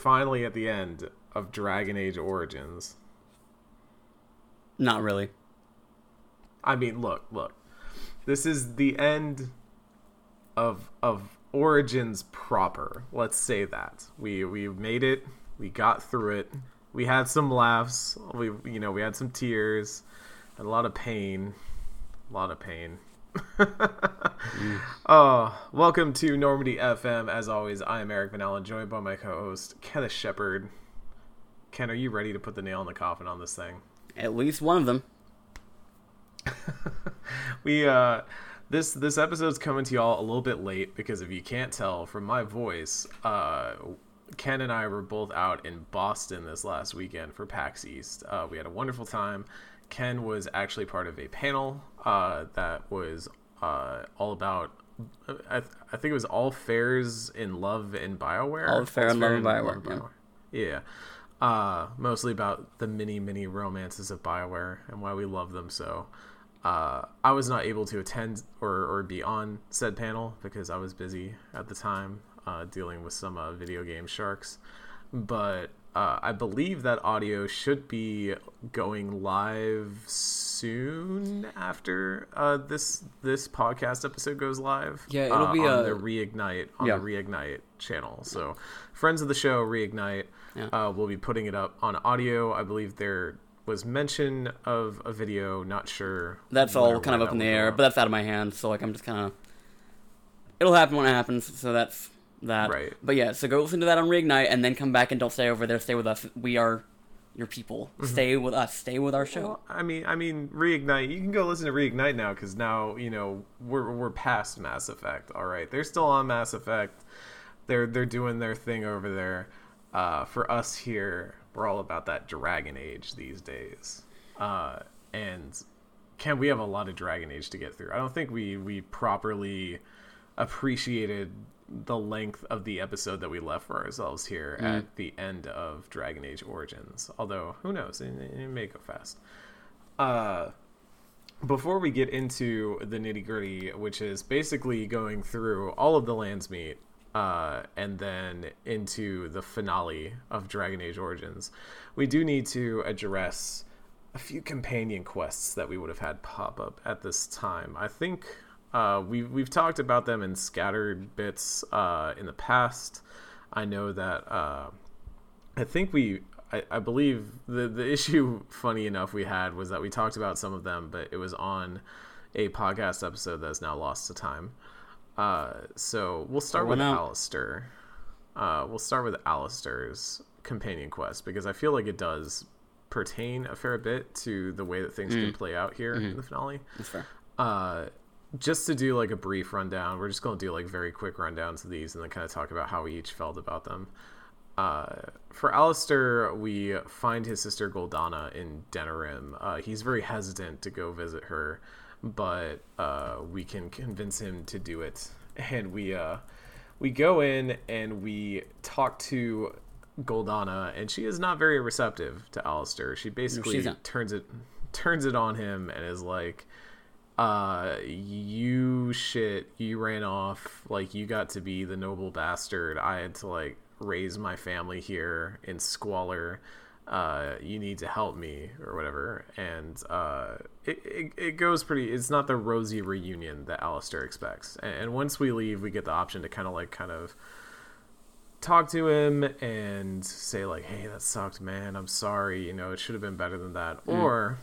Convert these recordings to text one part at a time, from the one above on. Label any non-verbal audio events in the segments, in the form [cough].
finally at the end of Dragon Age Origins. Not really. I mean, look, look. This is the end of of Origins proper. Let's say that. We we made it. We got through it. We had some laughs. We you know, we had some tears. Had a lot of pain. A lot of pain. Oh, [laughs] welcome to Normandy FM. As always, I am Eric Van Allen, joined by my co-host Kenneth Shepard. Ken, are you ready to put the nail in the coffin on this thing? At least one of them. [laughs] we uh this this episode's coming to y'all a little bit late because if you can't tell from my voice, uh Ken and I were both out in Boston this last weekend for PAX East. Uh, we had a wonderful time. Ken was actually part of a panel uh, that was uh, all about. I, th- I think it was all fairs in love in Bioware. All fair in love in Bioware, yeah. Yeah. Uh, mostly about the many, many romances of Bioware and why we love them so. Uh, I was not able to attend or, or be on said panel because I was busy at the time uh, dealing with some uh, video game sharks. But uh, I believe that audio should be going live soon after uh, this this podcast episode goes live. Yeah, it'll uh, be, on uh, the Reignite on yeah. the Reignite channel. So, friends of the show, Reignite, Yeah. uh, will be putting it up on audio. I believe there was mention of a video. Not sure. That's all kind of up in the air, but that's out of my hands. So like I'm just kind of. It'll happen when it happens. So that's that. Right. But yeah, so go listen to that on Reignite, and then come back and don't stay over there. Stay with us. We are your people. Mm-hmm. Stay with us. Stay with our show. Well, I mean, I mean, reignite. You can go listen to reignite now because now you know we're we're past Mass Effect. All right, they're still on Mass Effect. They're they're doing their thing over there. Uh, for us here, we're all about that Dragon Age these days. Uh, and Ken, we have a lot of Dragon Age to get through. I don't think we we properly appreciated the length of the episode that we left for ourselves here at the end of Dragon Age Origins. Although, who knows? It, it may go fast. Uh, before we get into the nitty gritty, which is basically going through all of the lands meet, uh, and then into the finale of Dragon Age Origins, we do need to address a few companion quests that we would have had pop up at this time. I think uh, we've we've talked about them in scattered bits uh, in the past. I know that uh, I think we I, I believe the the issue [laughs] funny enough we had was that we talked about some of them, but it was on a podcast episode that's now lost to time. Uh, so we'll start with out. Alistair. Uh, we'll start with Alistair's companion quest because I feel like it does pertain a fair bit to the way that things can play out here in the finale That's fair. uh just to do like a brief rundown we're just going to do like very quick rundowns of these and then kind of talk about how we each felt about them. Uh for Alistair we find his sister Goldanna in Denerim. Uh he's very hesitant to go visit her but uh we can convince him to do it. And we uh we go in and we talk to Goldanna and she is not very receptive to Alistair. She basically turns it turns it on him and is like uh you shit you ran off like you got to be the noble bastard. I had to like raise my family here in squalor. Uh you need to help me or whatever. And uh it, it, it goes pretty it's not the rosy reunion that Alistair expects. And, and once we leave we get the option to kind of like kind of talk to him and say like hey that sucked man. I'm sorry. You know it should have been better than that. Or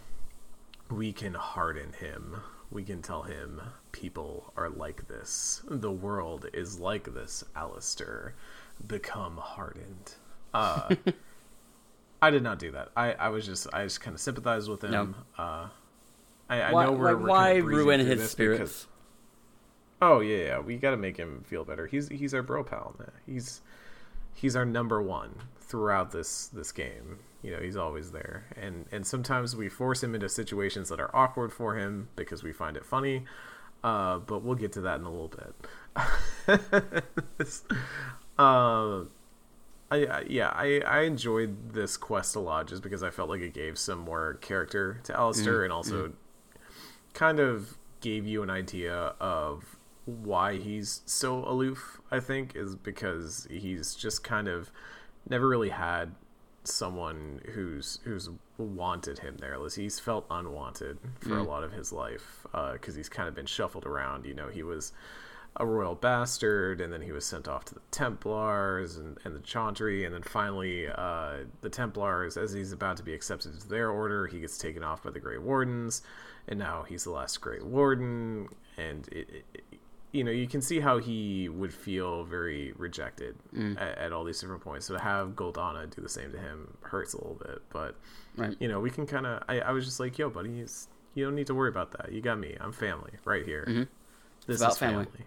we can harden him. We can tell him people are like this. The world is like this, Alistair. Become hardened. Uh, [laughs] I did not do that. I, I was just I just kind of sympathized with him. No. Uh, I, I Why, know we're, like, we're why ruin his this spirits? because- Oh yeah, yeah. We got to make him feel better. He's he's our bro pal. Man. He's he's our number one throughout this this game. You know, he's always there, and and sometimes we force him into situations that are awkward for him because we find it funny. Uh, but we'll get to that in a little bit. [laughs] Uh, I, I yeah I, I enjoyed this quest a lot just because I felt like it gave some more character to Alistair and also kind of gave you an idea of why he's so aloof. I think is because he's just kind of never really had someone who's who's wanted him there. He's felt unwanted for mm. a lot of his life because uh, he's kind of been shuffled around. You know, he was a royal bastard, and then he was sent off to the Templars and, and the Chantry, and then finally uh, the Templars, as he's about to be accepted into their order, he gets taken off by the Grey Wardens, and now he's the last Grey Warden, and it, it, you know you can see how he would feel very rejected mm. at, at, all these different points. So to have Goldanna do the same to him hurts a little bit, but right. you know we can kind of. I, I, was just like, yo, buddy, you don't need to worry about that. You got me. I'm family right here. Mm-hmm. This is family. family.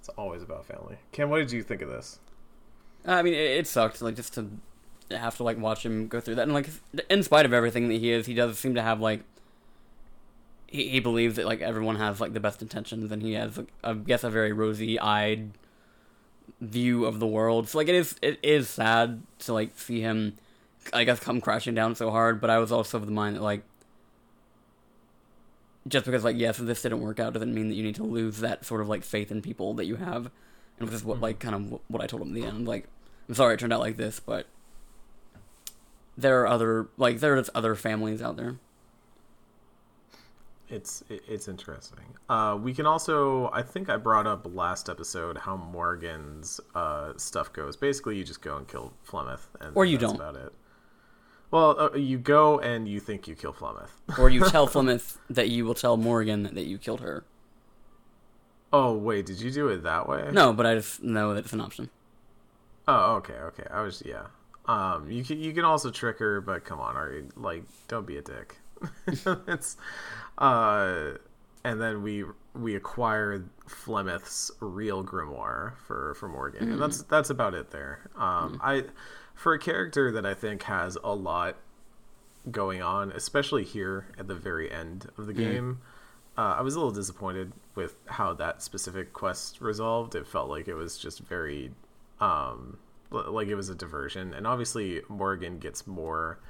It's always about family. Ken, what did you think of this? I mean, it, it sucked. Like just to have to like watch him go through that, and like in spite of everything that he is, he does seem to have like he, he believes that like everyone has like the best intentions and he has like, I guess a very rosy eyed view of the world. So like it is it is sad to like see him I guess come crashing down so hard, but I was also of the mind that like just because like yes this didn't work out doesn't mean that you need to lose that sort of like faith in people that you have. And which is what mm-hmm. like kind of what I told him in the end. Like I'm sorry it turned out like this but there are other like there's other families out there it's it's interesting. Uh, we can also, I think I brought up last episode how Morrigan's uh, stuff goes. Basically, you just go and kill Flemeth, and or you don't. About it. Well, uh, you go and you think you kill Flemeth, [laughs] or you [laughs] tell Flemeth that you will tell Morrigan that you killed her. Oh wait, did you do it that way? No, but I just know that it's an option. Oh, okay, okay. I was yeah. Um, you can you can also trick her, but come on, are you like don't be a dick. [laughs] it's uh, and then we we acquired Flemeth's real grimoire for for Morrigan, mm. and that's that's about it there. Um, mm. I for a character that I think has a lot going on, especially here at the very end of the mm. game. Uh, I was a little disappointed with how that specific quest resolved. It felt like it was just very, um, like it was a diversion. And obviously, Morrigan gets more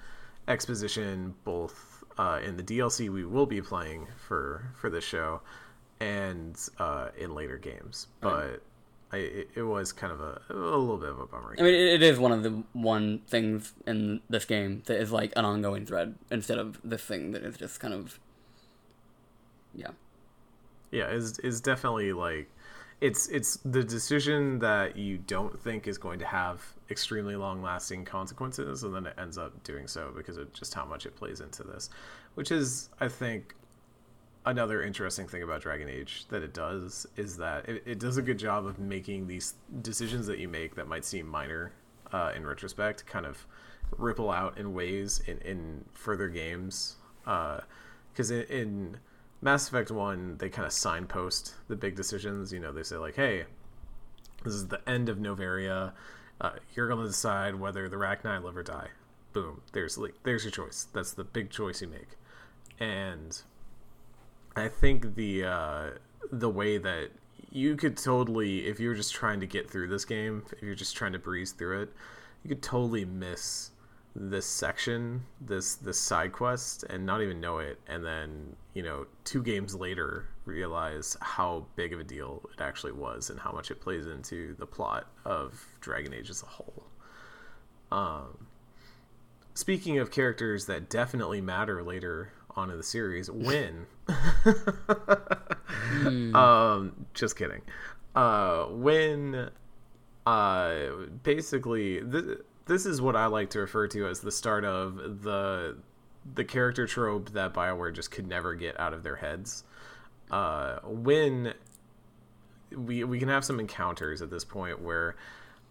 exposition both uh, in the DLC we will be playing for for this show, and uh, in later games. But. I, it, it, was kind of a, a little bit of a bummer. I mean, it is one of the one things in this game that is like an ongoing thread instead of this thing that is just kind of, yeah, yeah, is is definitely like it's it's the decision that you don't think is going to have extremely long lasting consequences and then it ends up doing so because of just how much it plays into this which is i think another interesting thing about dragon age that it does is that it, it does a good job of making these decisions that you make that might seem minor uh, in retrospect kind of ripple out in ways in, in further games because uh, in, in Mass Effect 1, they kind of signpost the big decisions. You know, they say, like, hey, this is the end of Noveria. Uh, you're going to decide whether the Rachni live or die. Boom. There's there's your choice. That's the big choice you make. And I think the uh, the way that you could totally, if you're just trying to get through this game, if you're just trying to breeze through it, you could totally miss this section, this this side quest, and not even know it, and then you know two games later realize how big of a deal it actually was and how much it plays into the plot of Dragon Age as a whole. Um, speaking of characters that definitely matter later on in the series, Wynne. mm. um, just kidding. Uh, Wynne. Uh, basically, th- this is what I like to refer to as the start of the the character trope that Bioware just could never get out of their heads. Uh, when we we can have some encounters at this point where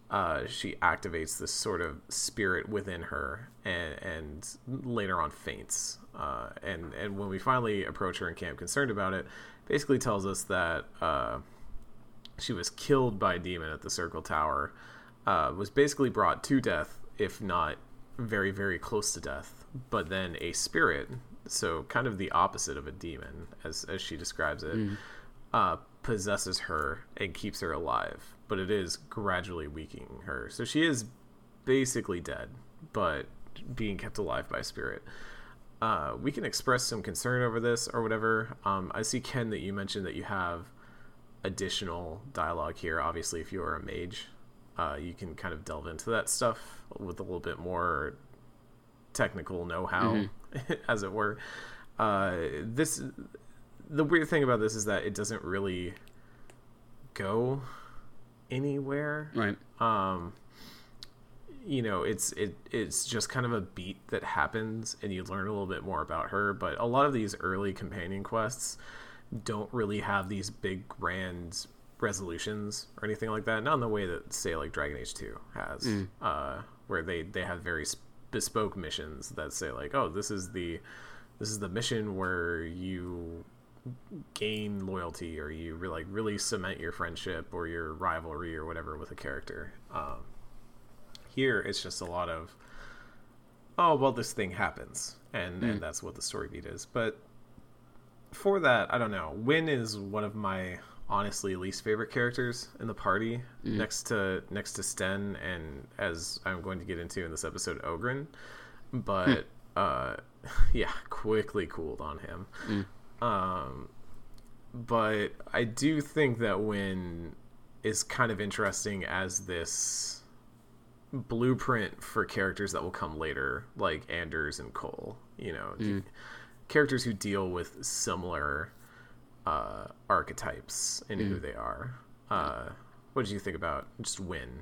uh, she activates this sort of spirit within her and, and later on faints. Uh, and and when we finally approach her in camp, concerned about it, basically tells us that uh, she was killed by a demon at the Circle Tower uh, was basically brought to death, if not very, very close to death, but then a spirit, so kind of the opposite of a demon, as, as she describes it, mm. uh, possesses her and keeps her alive, but it is gradually weakening her. So she is basically dead, but being kept alive by spirit. Uh, we can express some concern over this or whatever. Um, I see Ken that you mentioned that you have additional dialogue here. Obviously, if you are a mage, uh, you can kind of delve into that stuff with a little bit more technical know-how, [laughs] as it were. Uh, this the weird thing about this is that it doesn't really go anywhere. Right. Um, you know, it's it it's just kind of a beat that happens, and you learn a little bit more about her. But a lot of these early companion quests don't really have these big grand resolutions or anything like that. Not in the way that say like Dragon Age Two has, uh, where they they have very bespoke missions that say like, oh, this is the this is the mission where you gain loyalty or you re- like really cement your friendship or your rivalry or whatever with a character. Um, here it's just a lot of oh well this thing happens and and that's what the story beat is. But for that i don't know. Wynne is one of my honestly least favorite characters in the party next to next to sten and as i'm going to get into in this episode Oghren. But uh [laughs] yeah quickly cooled on him. Um but i do think that Wynne is kind of interesting as this blueprint for characters that will come later, like Anders and Cole. You know, characters who deal with similar uh, archetypes in who they are. Uh, what did you think about just Wynne?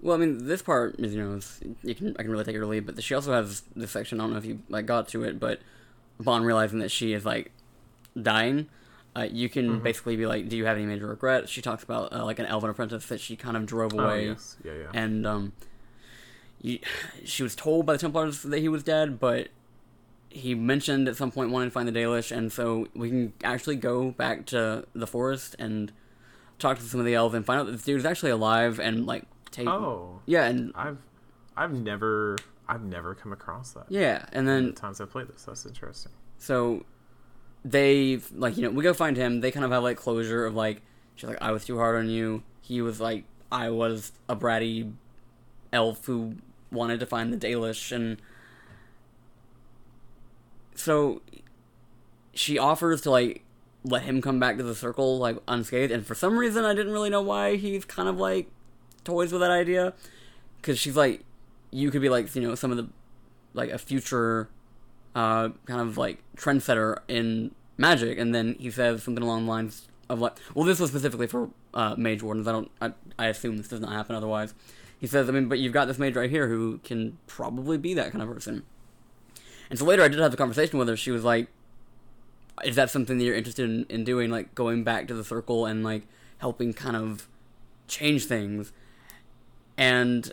Well, I mean, this part is you know you can I can really take it or leave, but she also has this section. I don't know if you like got to it, but upon realizing that she is like dying, uh, you can basically be like, "Do you have any major regrets?" She talks about uh, like an elven apprentice that she kind of drove Oh, away, yes. Yeah, yeah. and um, you, [sighs] she was told by the Templars that he was dead, but he mentioned at some point wanting to find the Dalish, and so we can actually go back to the forest and talk to some of the elves and find out that this dude is actually alive and like take oh, yeah and I've I've never I've never come across that. yeah and The then times I've played this, that's interesting. so they like you know we go find him they kind of have like closure of like she's like i was too hard on you he was like i was a bratty elf who wanted to find the dalish and so she offers to like let him come back to the circle like unscathed and for some reason i didn't really know why he's kind of like toys with that idea because she's like you could be like you know some of the like a future uh, kind of like trendsetter in magic, and then he says something along the lines of like, well, this was specifically for uh, mage wardens. I don't, I, I assume this does not happen otherwise. He says, I mean, but you've got this mage right here who can probably be that kind of person. And so later, I did have the conversation with her. She was like, "Is that something that you're interested in, in doing? Like going back to the circle and like helping kind of change things?" And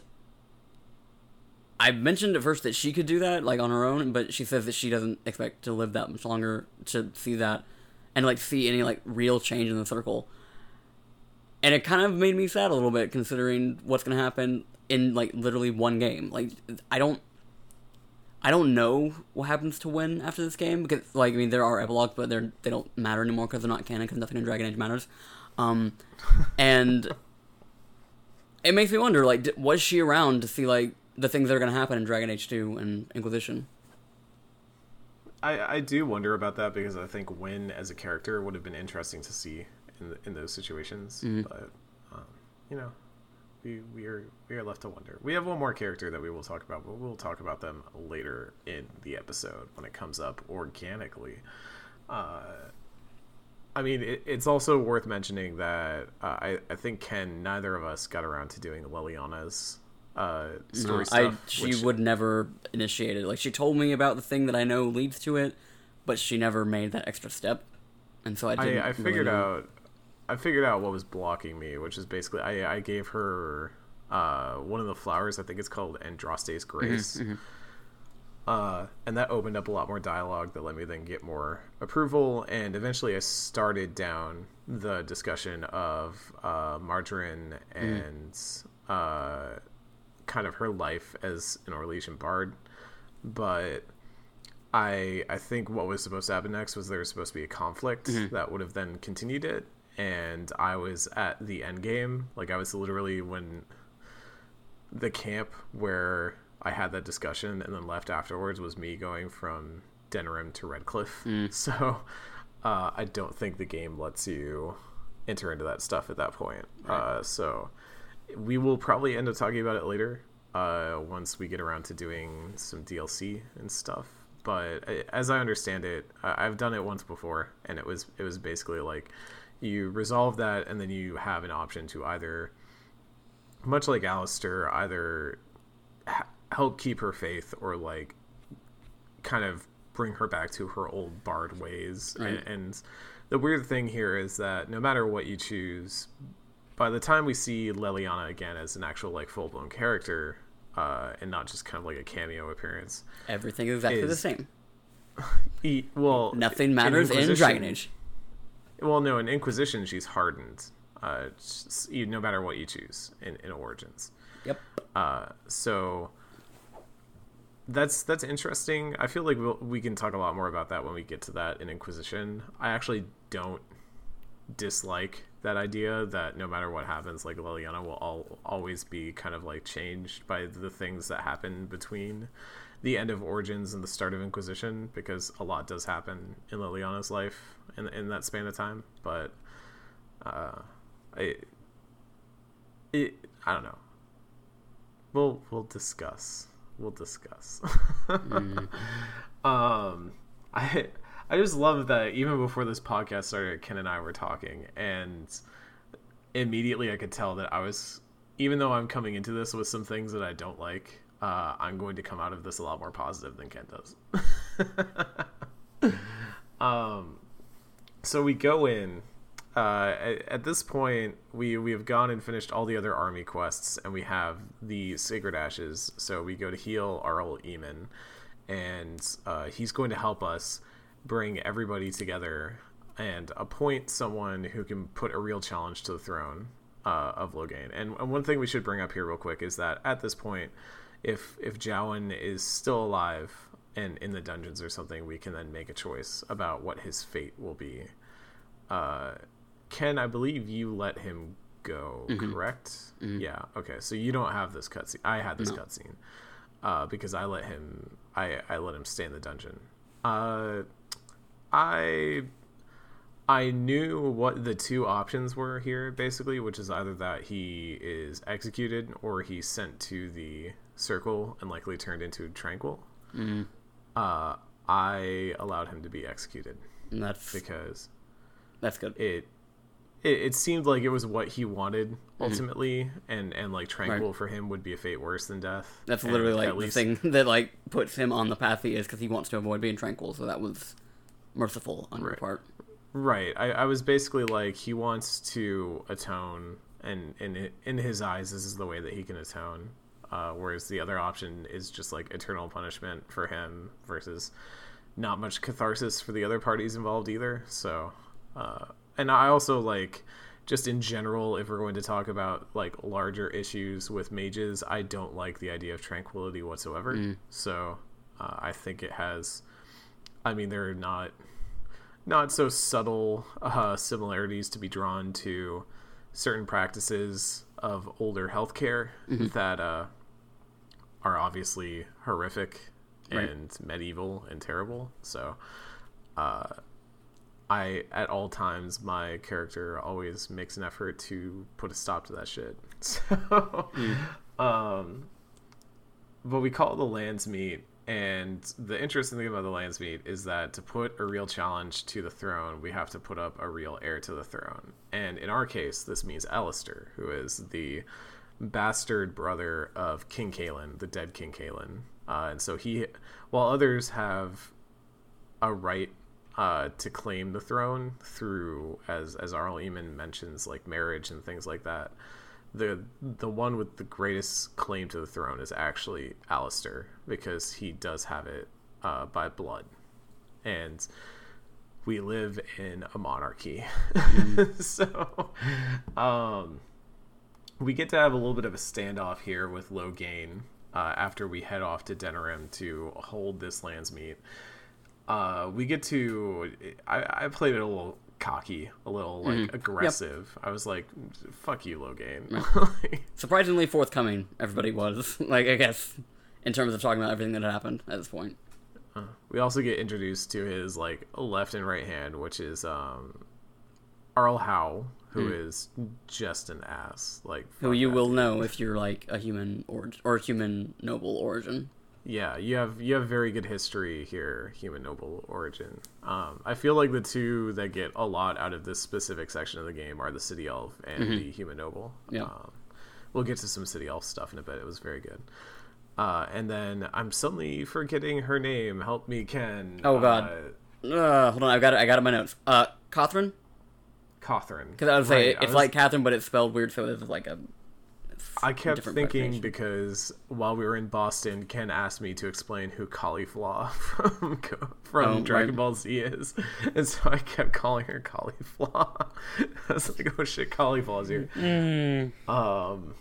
I mentioned at first that she could do that, like on her own, but she says that she doesn't expect to live that much longer to see that and like see any like real change in the circle. And it kind of made me sad a little bit considering what's gonna happen in like literally one game. Like I don't I don't know what happens to Wynne after this game because like I mean there are epilogues but they're they don't matter anymore because they're not canon because nothing in Dragon Age matters. Um [laughs] and it makes me wonder like d- was she around to see like the things that are going to happen in Dragon Age 2 and Inquisition. I, I do wonder about that because I think Wynne as a character would have been interesting to see in in those situations, but um, you know, we we are we are left to wonder. We have one more character that we will talk about, but we'll talk about them later in the episode when it comes up organically. Uh, I mean, it, it's also worth mentioning that uh, I I think Ken neither of us got around to doing Leliana's uh, story No, stuff. I she which- would never initiate it. Like she told me about the thing that I know leads to it, but she never made that extra step. And so I didn't I, I figured know. out I figured out what was blocking me, which is basically I, I gave her uh, one of the flowers. I think it's called Andraste's Grace. Uh, and that opened up a lot more dialogue that let me then get more approval. And eventually, I started down the discussion of uh, Marjolaine and uh, kind of her life as an Orlesian bard. But I I think what was supposed to happen next was there was supposed to be a conflict that would have then continued it, and I was at the end game. Like I was literally when the camp where I had that discussion and then left afterwards was me going from Denerim to Redcliffe. [laughs] So uh, I don't think the game lets you enter into that stuff at that point. Right. Uh, so we will probably end up talking about it later uh, once we get around to doing some DLC and stuff. But I- as I understand it, I've done it once before, and it was it was basically like you resolve that, and then you have an option to either, much like Alistair, either ha- help keep her faith or like kind of bring her back to her old bard ways. Right. And, and the weird thing here is that no matter what you choose, by the time we see Leliana again as an actual like full blown character, uh, and not just kind of like a cameo appearance, Everything is exactly the same. [laughs] e- well, Nothing matters in Inquisition- Dragon Age. Well, no, in Inquisition she's hardened, uh, you- no matter what you choose in, in Origins. Yep. Uh, so that's that's interesting. I feel like we'll, we can talk a lot more about that when we get to that in Inquisition. I actually don't dislike that idea that no matter what happens, like Leliana will all, always be kind of like changed by the things that happen between the end of Origins and the start of Inquisition, because a lot does happen in Leliana's life in in that span of time. But uh, I it I don't know. We'll we'll discuss. We'll discuss. [laughs] Um, I I just love that even before this podcast started, Ken and I were talking, and immediately I could tell that I was, even though I'm coming into this with some things that I don't like, uh, I'm going to come out of this a lot more positive than Kent does. [laughs] um, so we go in. Uh, at, at this point, we we have gone and finished all the other army quests, and we have the sacred ashes. So we go to heal Arl Eamon, and uh, he's going to help us bring everybody together and appoint someone who can put a real challenge to the throne uh, of Loghain. And, and one thing we should bring up here real quick is that at this point, if if Jowan is still alive and in the dungeons or something, we can then make a choice about what his fate will be. Uh, Ken, I believe you let him go, correct? Yeah. Okay. So you don't have this cutscene. I had this No. cutscene uh, because I let him. I I let him stay in the dungeon. Uh, I I knew what the two options were here, basically, which is either that he is executed or he's sent to the circle and likely turned into tranquil. Mm. Uh, I allowed him to be executed And that's because that's good. it it, it seemed like it was what he wanted ultimately, and and like tranquil for him would be a fate worse than death. That's And literally like the least- thing [laughs] that like puts him on the path he is because he wants to avoid being tranquil. So that was merciful on your part. Right. I, I was basically like he wants to atone, and in in his eyes, this is the way that he can atone. Uh, whereas the other option is just like eternal punishment for him versus not much catharsis for the other parties involved either. So, uh, and I also like just in general, if we're going to talk about like larger issues with mages, I don't like the idea of tranquility whatsoever. So, uh, I think it has. I mean, there are not not so subtle uh, similarities to be drawn to certain practices of older healthcare that uh, are obviously horrific Right. and medieval and terrible. So, uh, I at all times my character always makes an effort to put a stop to that shit. [laughs] So, um, but we call it the lands meet and the interesting thing about the lands meet is that to put a real challenge to the throne we have to put up a real heir to the throne and in our case this means Alistair who is the bastard brother of King Cailan the dead King Cailan uh, and so he while others have a right uh, to claim the throne through as as Arl Eamon mentions like marriage and things like that the the one with the greatest claim to the throne is actually Alistair because he does have it uh, by blood, and we live in a monarchy, [laughs] so um, we get to have a little bit of a standoff here with Loghain uh, after we head off to Denerim to hold this lands meet. Uh, we get to I, I played it a little cocky, a little like aggressive. I was like, "Fuck you, Loghain." [laughs] Like, Surprisingly forthcoming, everybody was. [laughs] like I guess in terms of talking about everything that had happened at this point. we also get introduced to his like left and right hand, which is um, Arl Howe, who is just an ass. Like Who you will know if you're like a human or or human noble origin. Yeah, you have you have very good history here, human noble origin. Um, I feel like the two that get a lot out of this specific section of the game are the city elf and the human noble. Mm-hmm. Yeah. Um, we'll get to some city elf stuff in a bit. It was very good. Uh, and then I'm suddenly forgetting her name. Help me, Ken. Oh, God. Uh, Uh, hold on, I've got it. I got it in my notes. Uh, Catherine, Catherine. because I would say Right, it's was- like Catherine, but it's spelled weird, so it's like a. it's I kept thinking because while we were in Boston, Ken asked me to explain who Caulifla [laughs] from from Oh, Dragon right. Ball Z is, [laughs] and so I kept calling her Caulifla. [laughs] I was like, "Oh shit, Caulifla's here." Mm. Um.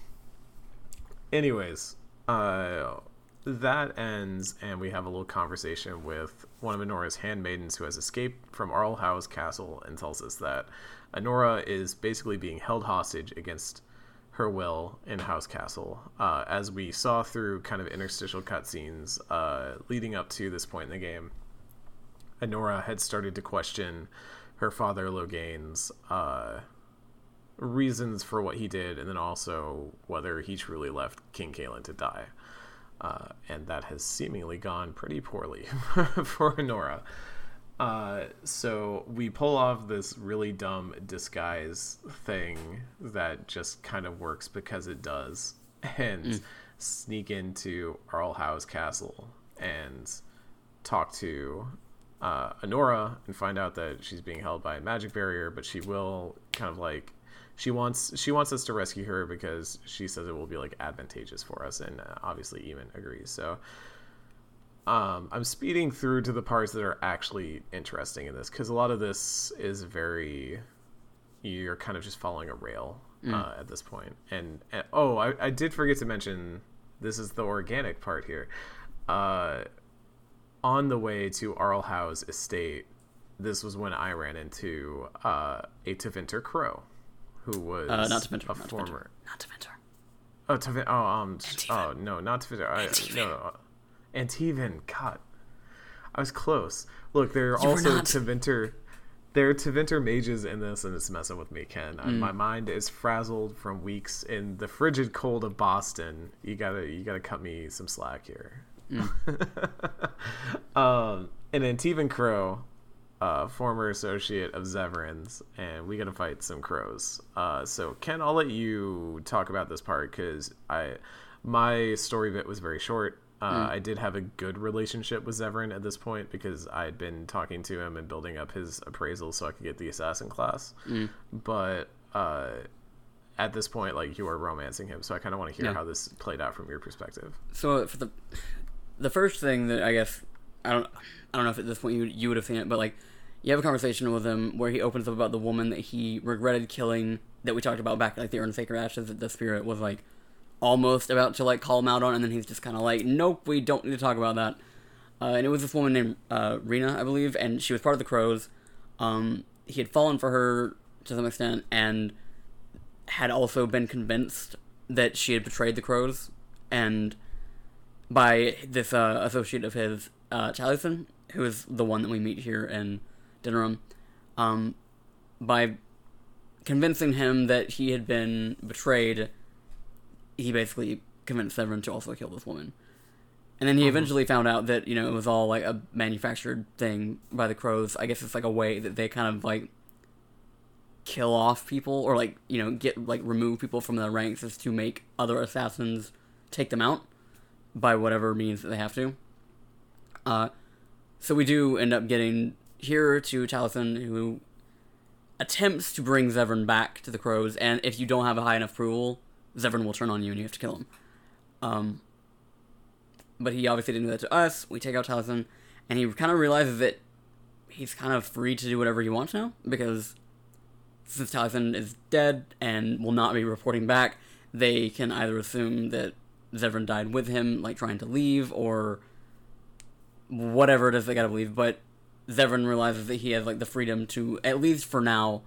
Anyways, uh, that ends, and we have a little conversation with one of Anora's handmaidens who has escaped from Arl Howe's Castle and tells us that Anora is basically being held hostage against her will in Howe's Castle. Uh, as we saw through kind of interstitial cutscenes uh, leading up to this point in the game, Anora had started to question her father Loghain's uh, reasons for what he did, and then also whether he truly left King Cailan to die. Uh, and that has seemingly gone pretty poorly [laughs] for Nora. Uh, so we pull off this really dumb disguise thing that just kind of works because it does, and sneak into Arl Howe's Castle and talk to uh, Anora and find out that she's being held by a magic barrier, but she will kind of like she wants she wants us to rescue her because she says it will be like advantageous for us, and uh, obviously Eamon agrees. So um, I'm speeding through to the parts that are actually interesting in this because a lot of this is very you're kind of just following a rail uh, at this point. And, and oh, I, I did forget to mention this is the organic part here. Uh, on the way to Arl Howe's estate, this was when I ran into uh, a Tevinter Crow, who was Uh, not Tevinter, a not Tevinter. former. Not to mentor. Oh, Tevin. Oh, um. Antivan. Oh no, not Tevinter. I, Antivan. no, no, Antivan. God, I was close. Look, there are You also. Tevinter. There are Tevinter mages in this, and it's messing with me, Ken. Mm. I- My mind is frazzled from weeks in the frigid cold of Boston. You gotta, you gotta cut me some slack here. [laughs] um, and Antivan Crow, uh, former associate of Zevran's, and we gotta fight some crows. Uh, so Ken, I'll let you talk about this part because I, my story bit was very short. Uh, I did have a good relationship with Zevran at this point because I had been talking to him and building up his appraisal so I could get the assassin class. But uh, at this point, like you are romancing him, so I kind of want to hear Yeah. how this played out from your perspective. So for the the first thing that I guess I don't I don't know if at this point you you would have seen it, but like you have a conversation with him where he opens up about the woman that he regretted killing that we talked about back like the Urn Sacred Ashes that the spirit was like almost about to like call him out on, and then he's just kind of like, nope, we don't need to talk about that. Uh, and it was this woman named uh, Rena, I believe, and she was part of the Crows. Um, he had fallen for her to some extent, and had also been convinced that she had betrayed the Crows, and by this uh, associate of his, uh, Taliesin, who is the one that we meet here in Denerim, um, by convincing him that he had been betrayed, he basically convinced Zevran to also kill this woman. And then he eventually found out that, you know, it was all like a manufactured thing by the crows. I guess it's like a way that they kind of like kill off people or like, you know, get like remove people from their ranks is to make other assassins take them out by whatever means that they have to. Uh, so we do end up getting here to Taliesin, who attempts to bring Zevran back to the crows, and if you don't have a high enough approval, Zevran will turn on you and you have to kill him. Um, but he obviously didn't do that to us. We take out Taliesin, and he kind of realizes that he's kind of free to do whatever he wants now, because since Taliesin is dead and will not be reporting back, they can either assume that Zevran died with him, like trying to leave, or whatever it is they gotta believe. But Zevran realizes that he has like the freedom to, at least for now,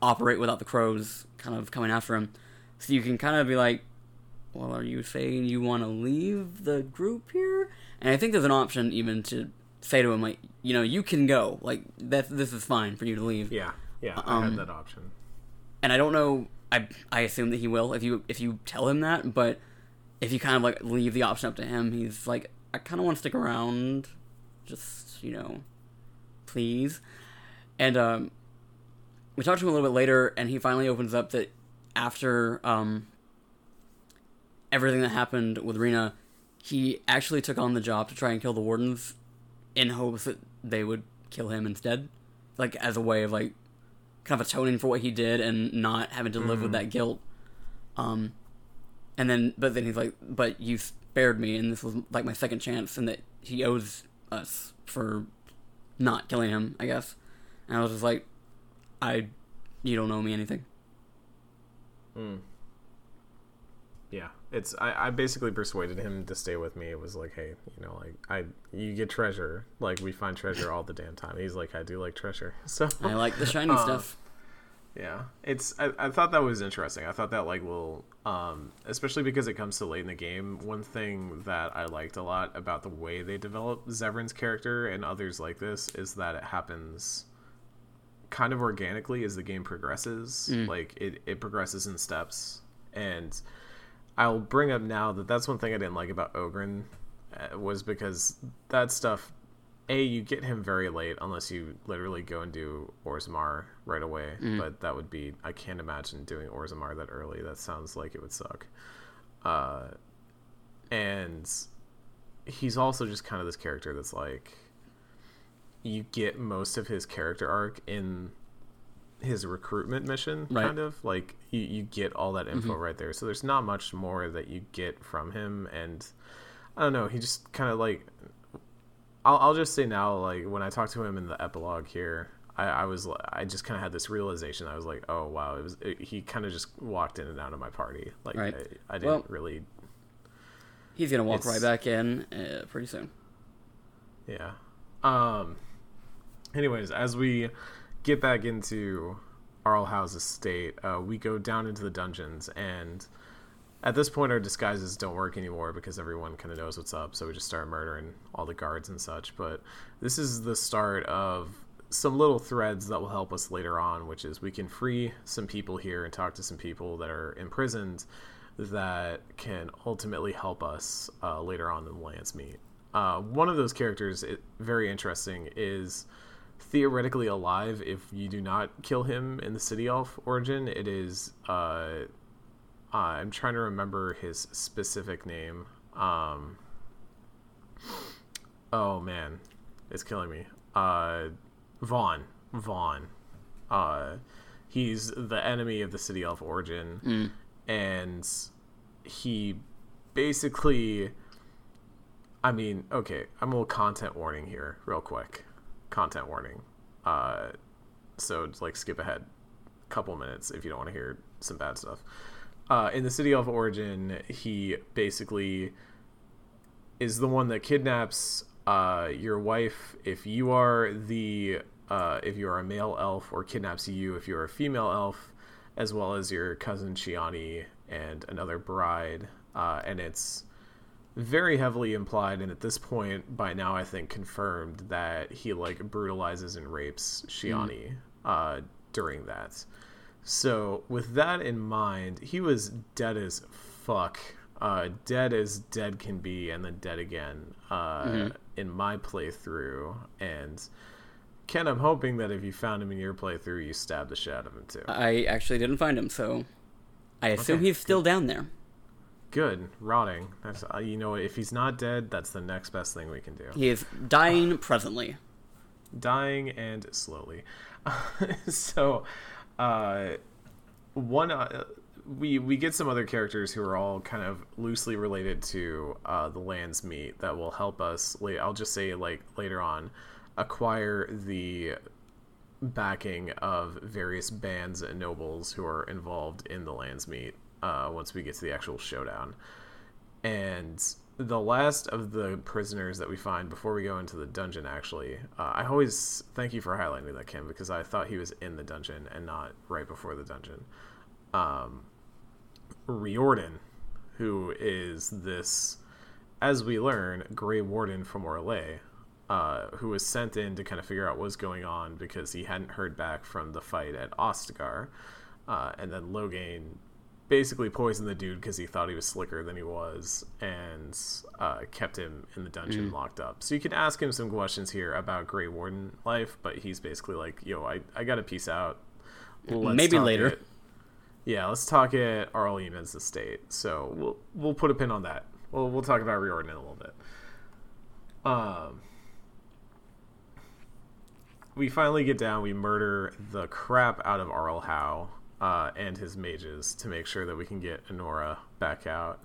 operate without the crows kind of coming after him. So you can kind of be like, well, are you saying you want to leave the group here? And I think there's an option even to say to him like, you know, you can go. Like that, this is fine for you to leave. Yeah, yeah, I Um, had that option. and I don't know. I I assume that he will if you if you tell him that, but if you kind of like leave the option up to him, he's like, I kind of want to stick around, just you know, please. And um, we talked to him a little bit later, and he finally opens up that after um everything that happened with Rena, he actually took on the job to try and kill the wardens in hopes that they would kill him instead, like as a way of like kind of atoning for what he did and not having to live with that guilt. Um, and then, but then he's like, "But you spared me, and this was like my second chance, and that he owes us for not killing him, I guess." And I was just like, "I, you don't owe me anything." Yeah it's I, I basically persuaded him to stay with me. It was like hey you know like i you get treasure. Like we find treasure all the damn time. He's like i do like treasure. [laughs] So I like the shiny Um, stuff. yeah it's I, I thought that was interesting. I thought that like will um especially because it comes to late in the game one thing that i liked a lot about the way they develop zevran's character and others like this is that it happens kind of organically as the game progresses like it, it progresses in steps and i'll bring up now that that's one thing i didn't like about Oghren uh, was because that stuff a you get him very late unless you literally go and do Orzammar right away. But that would be I can't imagine doing Orzammar that early. That sounds like it would suck. Uh, and he's also just kind of this character that's like you get most of his character arc in his recruitment mission Right. kind of like you, you get all that info right there so there's not much more that you get from him and i don't know he just kind of like I'll, I'll just say now like when i talked to him in the epilogue here i, I was i just kind of had this realization i was like oh wow it was it, he kind of just walked in and out of my party like Right. I, I didn't Well- really He's gonna walk right back in uh, pretty soon. Yeah. Um. Anyways, as we get back into Arlhouse's estate, uh, we go down into the dungeons, and at this point, our disguises don't work anymore because everyone kind of knows what's up. So we just start murdering all the guards and such. But this is the start of some little threads that will help us later on, which is we can free some people here and talk to some people that are imprisoned that can ultimately help us uh, later on in the Landsmeet. Uh, one of those characters, it, very interesting, is theoretically alive if you do not kill him in the City Elf origin. It is. Uh, uh, I'm trying to remember his specific name. Um, oh man, it's killing me. Uh, Vaughn. Vaughn. Uh, he's the enemy of the City Elf origin, and he basically. I mean, okay, I'm a little content warning here, real quick. Content warning. Uh, so like skip ahead a couple minutes if you don't want to hear some bad stuff. Uh, in the City of Origin, he basically is the one that kidnaps uh, your wife if you are the uh, if you are a male elf, or kidnaps you if you're a female elf, as well as your cousin Shianni and another bride. Uh, and it's very heavily implied, and at this point, by now, I think confirmed that he like brutalizes and rapes Shianni uh, during that. So, with that in mind, he was dead as fuck. Uh, dead as dead can be, and then dead again uh, in my playthrough. And Ken, I'm hoping that if you found him in your playthrough, you stabbed the shit out of him too. I actually didn't find him, so I assume Okay. he's still down there. Good, rotting. That's uh, you know, if he's not dead, that's the next best thing we can do. He is dying presently. dying and slowly. [laughs] so, uh, one uh, we we get some other characters who are all kind of loosely related to uh, the Landsmeet that will help us. Late, I'll just say like later on, acquire the backing of various bands and nobles who are involved in the Landsmeet. Uh, once we get to the actual showdown, and the last of the prisoners that we find before we go into the dungeon actually uh, i always thank you for highlighting that kim because i thought he was in the dungeon and not right before the dungeon. Um, riordan who is this as we learn gray warden from orlais uh, who was sent in to kind of figure out what's going on because he hadn't heard back from the fight at ostagar uh, and then Loghain basically poisoned the dude because he thought he was slicker than he was, and uh, kept him in the dungeon locked up. So you can ask him some questions here about Grey Warden life, but he's basically like, "Yo, I I gotta peace out." Let's Maybe later. it- yeah, let's talk at Arl Eamon's estate. So we'll we'll put a pin on that. We'll we'll talk about Riordan in a little bit. Um, we finally get down. We murder the crap out of Arl Howe uh, and his mages to make sure that we can get Anora back out.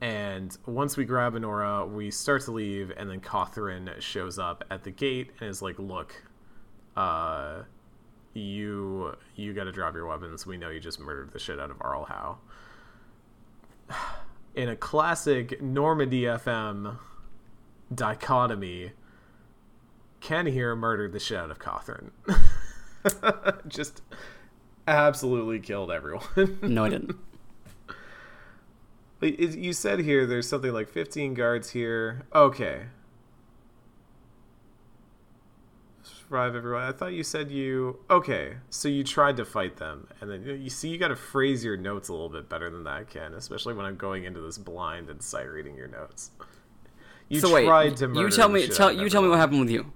And once we grab Anora, we start to leave, and then Cauthrien shows up at the gate and is like, "Look, uh, you you got to drop your weapons. We know you just murdered the shit out of Arl Howe." [sighs] In a classic Normandy FM dichotomy, Ken here murdered the shit out of Cauthrien. [laughs] just absolutely killed everyone. [laughs] No, I didn't. But you said here there's something like 15 guards here. Okay. Survive everyone. I thought you said you. Okay, so you tried to fight them, and then you see you got to phrase your notes a little bit better than that, Ken. Especially when I'm going into this blind and sight reading your notes. You so wait, tried to murder. you tell me, tell you tell me what happened with you.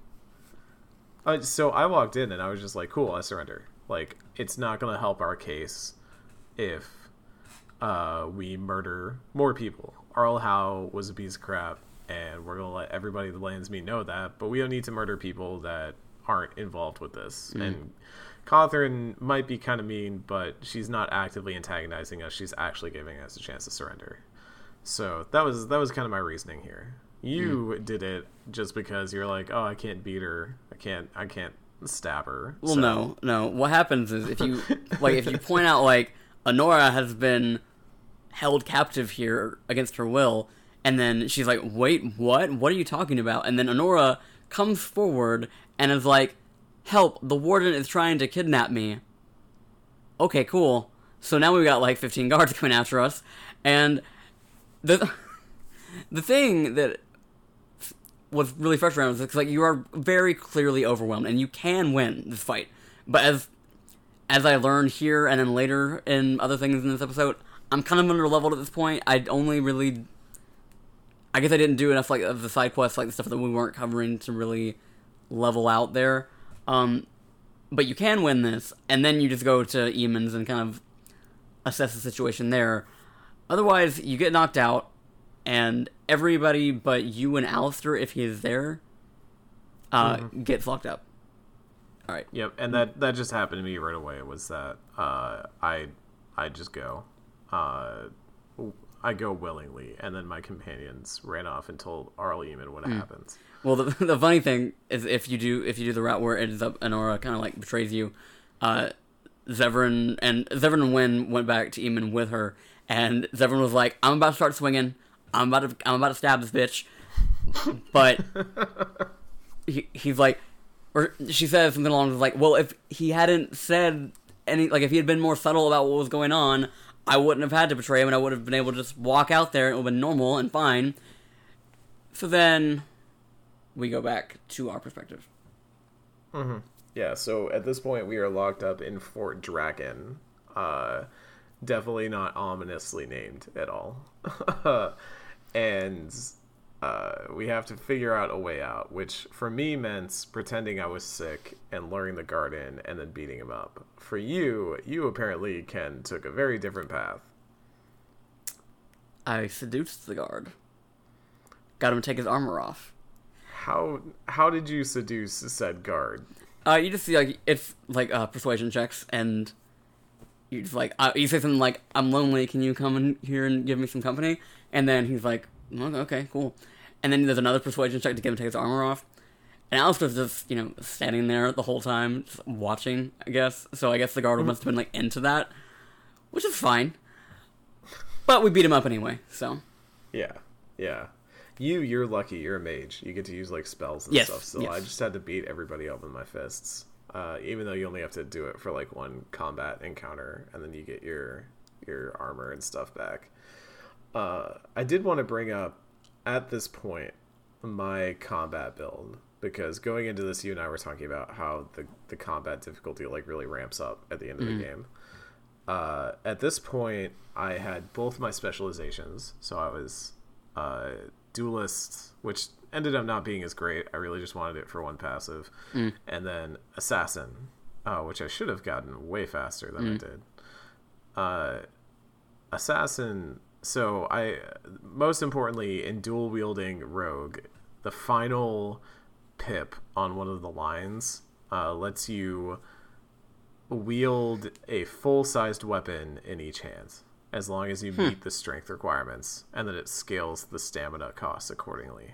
Uh, so I walked in and I was just like, "Cool, I surrender." Like, it's not gonna help our case if uh, we murder more people. Arl Howe was a piece of crap, and we're gonna let everybody that Landsmeet know that. But we don't need to murder people that aren't involved with this. And Cauthrien might be kind of mean, but she's not actively antagonizing us. She's actually giving us a chance to surrender. So that was that was kind of my reasoning here. You did it just because you're like, oh, I can't beat her. I can't. I can't stab her. Well, So- no, no. What happens is if you [laughs] like, if you point out like Anora has been held captive here against her will, and then she's like, "Wait, what? What are you talking about?" And then Anora comes forward and is like, "Help! The warden is trying to kidnap me." Okay, cool. So now we've got like 15 [laughs] guards coming after us, and the [laughs] the thing that was really frustrating because like you are very clearly overwhelmed and you can win this fight, but as as I learned here and then later in other things in this episode, I'm kind of under leveled at this point. I only really, I guess I didn't do enough like of the side quests, like the stuff that we weren't covering to really level out there. Um, but you can win this, and then you just go to Eamon's and kind of assess the situation there. Otherwise, you get knocked out, and everybody but you and Alistair, if he is there, uh, gets locked up. All right. Yep, and that that just happened to me right away. Was that uh, I I just go, uh, I go willingly, and then my companions ran off and told Arl Eamon what happened. Well, the, [laughs] the funny thing is, if you do if you do the route where it ends up Anora kind of like betrays you, uh, Zevran and Zevran and Wynne went back to Eamon with her, and Zevran was like, "I'm about to start swinging. I'm about to I'm about to stab this bitch," but he, he's like, or she says something along the like, "Well, if he hadn't said any, like if he had been more subtle about what was going on." I wouldn't have had to betray him, and I would have been able to just walk out there, and it would have been normal and fine. So then, we go back to our perspective. Yeah, so at this point we are locked up in Fort Drakon. Uh, definitely not ominously named at all. [laughs] and uh, we have to figure out a way out, which for me meant pretending I was sick and luring the guard in and then beating him up. For you, you apparently, Ken, took a very different path. I seduced the guard. Got him to take his armor off. How how did you seduce said guard? Uh, you just see like it's like uh, persuasion checks, and you just like uh, you say something like, "I'm lonely. Can you come in here and give me some company?" And then he's like, "Okay, okay, cool." And then there's another persuasion check to get him to take his armor off. And Alistair's just you know standing there the whole time, just watching. I guess so. I guess the guard must have been like into that, which is fine. But we beat him up anyway, so Yeah, yeah. You, you're lucky. You're a mage. You get to use like spells and Yes, stuff. So yes. I just had to beat everybody up with my fists. Uh, even though you only have to do it for like one combat encounter, and then you get your your armor and stuff back. Uh, I did want to bring up at this point my combat build because going into this, you and I were talking about how the the combat difficulty like really ramps up at the end of the game. uh, at this point, I had both my specializations. So I was uh, duelist, which ended up not being as great. I really just wanted it for one passive, Mm. and then assassin, uh, which I should have gotten way faster than I Mm. did. Uh, assassin. So I, most importantly, in dual wielding rogue, the final pip on one of the lines uh, lets you wield a full sized weapon in each hand as long as you meet the strength requirements, and then it scales the stamina costs accordingly.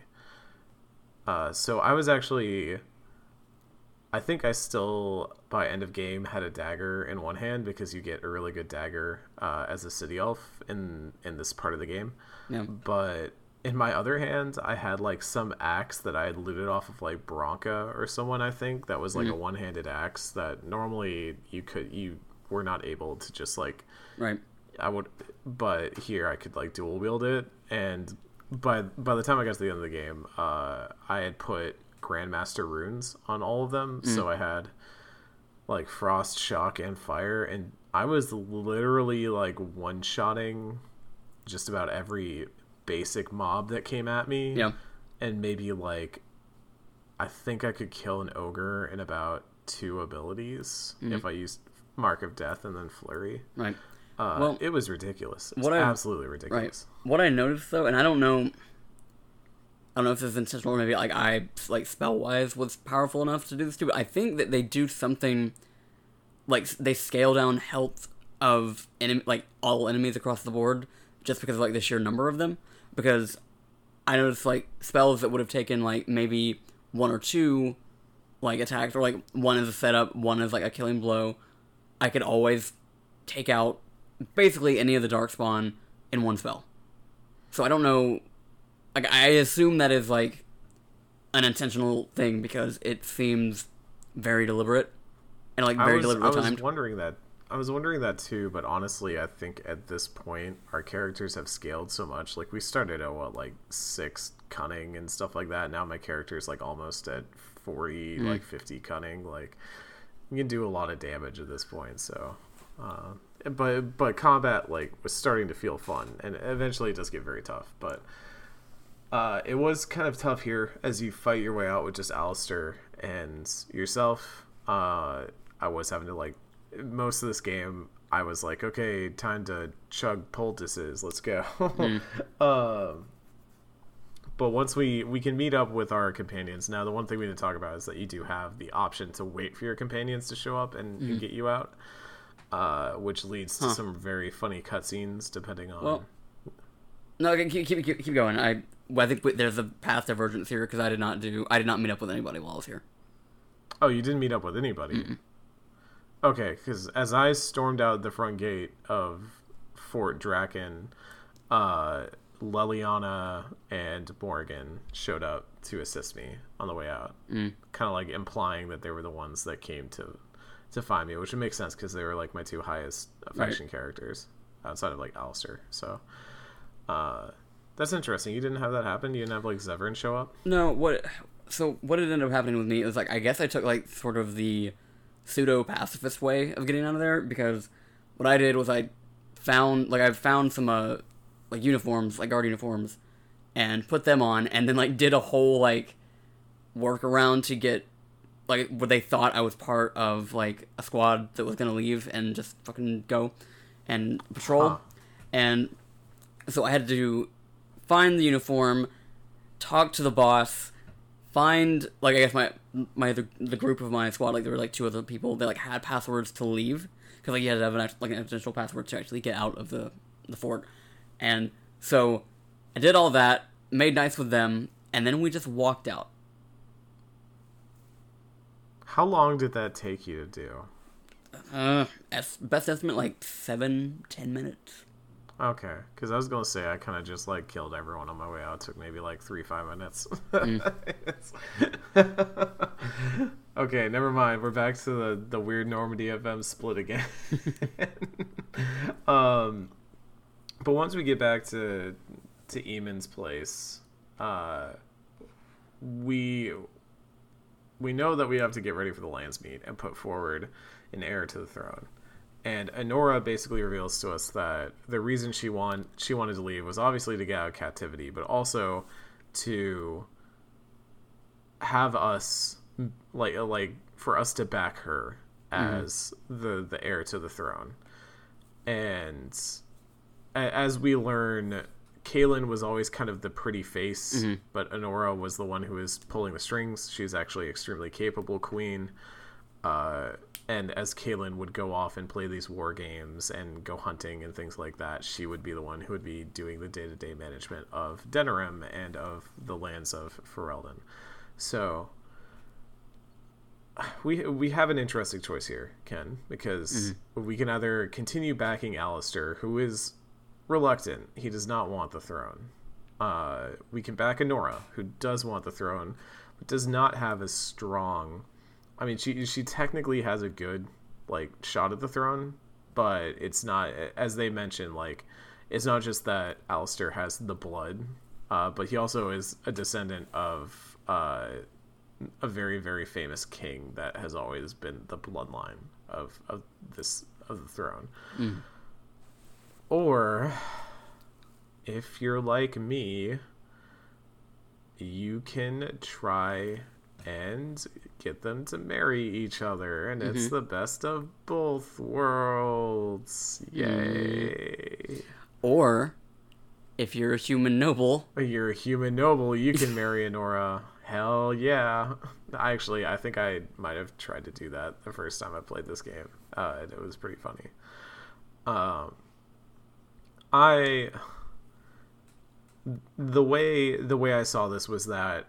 Uh, so I was actually. I think I still, by end of game, had a dagger in one hand because you get a really good dagger uh, as a city elf in in this part of the game. Yeah. But in my other hand, I had like some axe that I had looted off of like Bronca or someone. I think that was like a one-handed axe that normally you could you were not able to just like Right. I would, but here I could like dual wield it, and by by the time I got to the end of the game, uh, I had put Grandmaster runes on all of them, so I had like frost, shock, and fire, and I was literally like one shotting just about every basic mob that came at me, Yeah. and maybe like I think I could kill an ogre in about two abilities if I used Mark of Death and then Flurry. Right. Uh, Well, it was ridiculous. It was what I- absolutely Right. ridiculous. What I noticed though, and I don't know, I don't know if this is intentional or maybe like I like spell wise was powerful enough to do this too. But I think that they do something like they scale down health of enemy like all enemies across the board just because of like the sheer number of them. Because I noticed like spells that would have taken like maybe one or two like attacks or like one is a setup, one is like a killing blow. I could always take out basically any of the darkspawn in one spell. So I don't know. Like I assume that is like an intentional thing because it seems very deliberate and like I very was, I was wondering that. I was wondering that too, but honestly, I think at this point our characters have scaled so much. Like we started at what, like six cunning and stuff like that. Now my character is like almost at forty, Hmm. like fifty cunning. Like we can do a lot of damage at this point. So, uh, but but combat like was starting to feel fun, and eventually it does get very tough. But uh, it was kind of tough here as you fight your way out with just Alistair and yourself. Uh, I was having to like most of this game. I was like, okay, time to chug poultices. Let's go. [laughs] um, but once we we can meet up with our companions now, the one thing we didn't talk about is that you do have the option to wait for your companions to show up and, and get you out, uh, which leads to some very funny cutscenes depending on. Well, no, keep keep keep, keep going. I well, I think there's a path divergence here because I did not do I did not meet up with anybody while I was here. Oh, you didn't meet up with anybody. Okay, because as I stormed out the front gate of Fort Drakon, uh, Leliana and Morrigan showed up to assist me on the way out, mm. kind of like implying that they were the ones that came to to find me, which would make sense because they were like my two highest affection characters outside of like Alistair. So, uh, that's interesting. You didn't have that happen. You didn't have like Zevran show up. No, what? So what ended up happening with me is like I guess I took like sort of the pseudo pacifist way of getting out of there because what I did was I found like I found some uh like uniforms like guard uniforms and put them on and then like did a whole like workaround to get like what they thought I was part of like a squad that was gonna leave and just fucking go and patrol Huh. and so I had to find the uniform talk to the boss find like I guess my my the, the group of my squad like there were like two other people that like had passwords to leave because like you had to have an like an additional password to actually get out of the the fort, and so I did all that, made nice with them, and then we just walked out. How long did that take you to do? Uh, as best estimate like seven ten minutes. Okay, because I was gonna say I kind of just like killed everyone on my way out. It took maybe like three five minutes. [laughs] okay, never mind. We're back to the the weird Normandy FM split again. [laughs] um, but once we get back to to Eamon's place, uh, we we know that we have to get ready for the Landsmeet and put forward an heir to the throne. And Anora basically reveals to us that the reason she want she wanted to leave was obviously to get out of captivity, but also to have us like like for us to back her as mm-hmm. the the heir to the throne. And as we learn, Cailan was always kind of the pretty face, mm-hmm. but Anora was the one who was pulling the strings. She's actually extremely capable queen. Uh, and as Cailan would go off and play these war games and go hunting and things like that, she would be the one who would be doing the day to day management of Denerim and of the lands of Ferelden. So we we have an interesting choice here, Ken, because mm-hmm. we can either continue backing Alistair, who is reluctant; he does not want the throne. Uh, we can back Anora, who does want the throne, but does not have as strong. I mean, she she technically has a good like shot at the throne, but it's not as they mentioned. Like, it's not just that Alistair has the blood, uh, but he also is a descendant of uh, a very very famous king that has always been the bloodline of of this of the throne. Mm. Or if you're like me, you can try and get them to marry each other and mm-hmm. it's the best of both worlds. Yay. Mm. Or if you're a human noble, you're a human noble, you can marry Anora. Hell yeah! I actually, I think I might have tried to do that the first time I played this game. Uh, and it was pretty funny. Um, I the way the way I saw this was that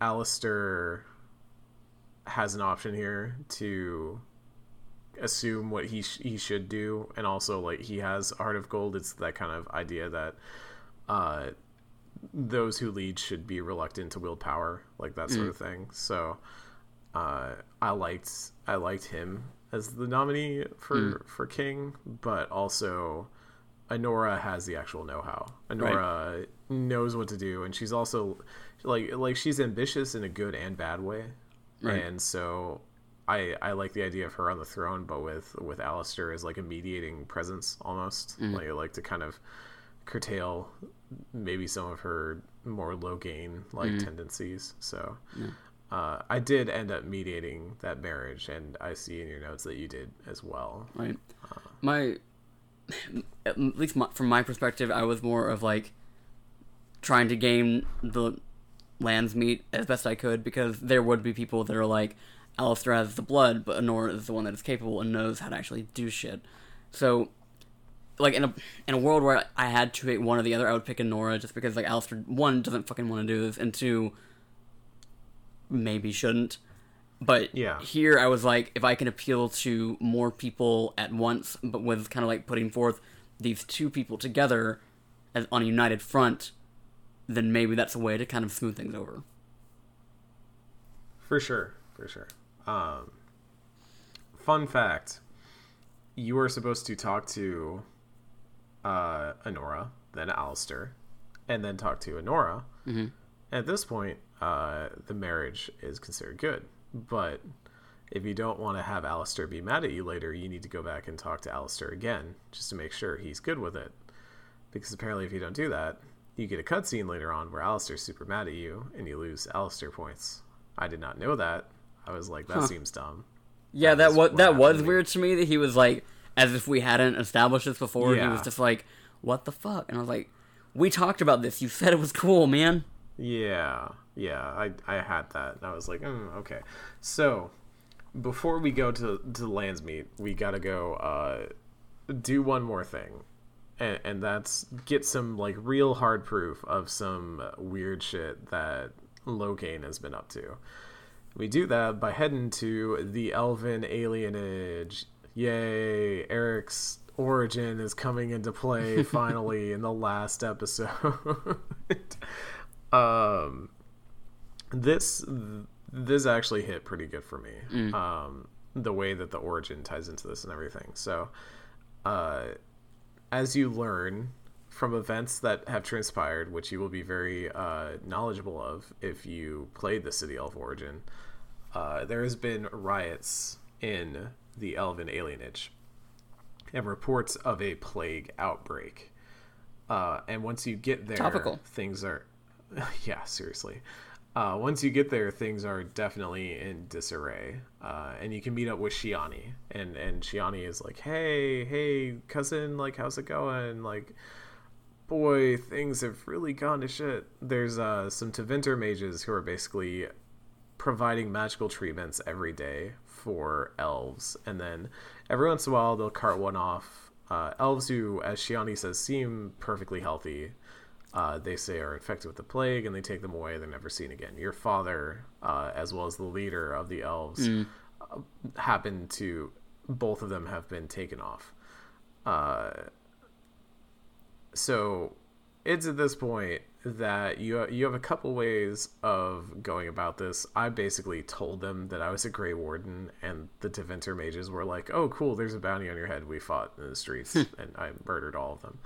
Alistair has an option here to assume what he sh- he should do, and also like he has Heart of Gold. It's that kind of idea that uh, those who lead should be reluctant to wield power, like that sort mm. of thing. So uh, I liked I liked him as the nominee for mm. for king, but also Anora has the actual know-how. Anora right. knows what to do, and she's also like like she's ambitious in a good and bad way, right. and so. I, I like the idea of her on the throne, but with with Alistair as like a mediating presence almost, mm. like like to kind of curtail maybe some of her more Loghain like mm. tendencies. So yeah. uh, I did end up mediating that marriage, and I see in your notes that you did as well. Right. Uh, my at least my, from my perspective, I was more of like trying to gain the Landsmeet as best I could because there would be people that are like, Alistair has the blood, but Anora is the one that is capable and knows how to actually do shit. So like in a in a world where I had to pick one or the other, I would pick Anora just because like Alistair one doesn't fucking want to do this, and two maybe shouldn't. But yeah. here I was like, if I can appeal to more people at once, but with kind of like putting forth these two people together as on a united front, then maybe that's a way to kind of smooth things over. For sure, for sure. Um, fun fact: you were supposed to talk to uh, Anora, then Alistair, and then talk to Anora. Mm-hmm. At this point, uh, the marriage is considered good. But if you don't want to have Alistair be mad at you later, you need to go back and talk to Alistair again just to make sure he's good with it. Because apparently, if you don't do that, you get a cutscene later on where Alistair's super mad at you and you lose Alistair points. I did not know that. I was like, that huh. seems dumb. Yeah, that, that was that was weird to me that he was like, as if we hadn't established this before. Yeah. He was just like, "What the fuck?" And I was like, "We talked about this. You said it was cool, man." Yeah, yeah, I I had that, and I was like, mm, okay. So before we go to to Landsmeet, we gotta go uh, do one more thing, and, and that's get some like real hard proof of some weird shit that Loghain has been up to. We do that by heading to the Elven alienage yay, Eric's origin is coming into play [laughs] finally in the last episode. [laughs] um, this this actually hit pretty good for me. Mm. Um, the way that the origin ties into this and everything. So, uh, as you learn from events that have transpired, which you will be very uh, knowledgeable of if you played the City Elf Origin, uh, there has been riots in the elven alienage. and reports of a plague outbreak. Uh, and once you get there, Topical. things are, [laughs] yeah, seriously. Uh, once you get there, things are definitely in disarray. Uh, and you can meet up with Shianni, and and Shianni is like, "Hey, hey, cousin, like, how's it going? Like, boy, things have really gone to shit." There's uh, some Tevinter mages who are basically providing magical treatments every day for elves, and then every once in a while they'll cart one off. Uh, elves who, as Shianni says, seem perfectly healthy. Uh, they say are infected with the plague, and they take them away. They're never seen again. Your father, uh, as well as the leader of the elves, uh, happen to both of them have been taken off. Uh, so it's at this point that you you have a couple ways of going about this. I basically told them that I was a Grey Warden, and the Tevinter mages were like, "Oh, cool! There's a bounty on your head. We fought in the streets, and I murdered all of them."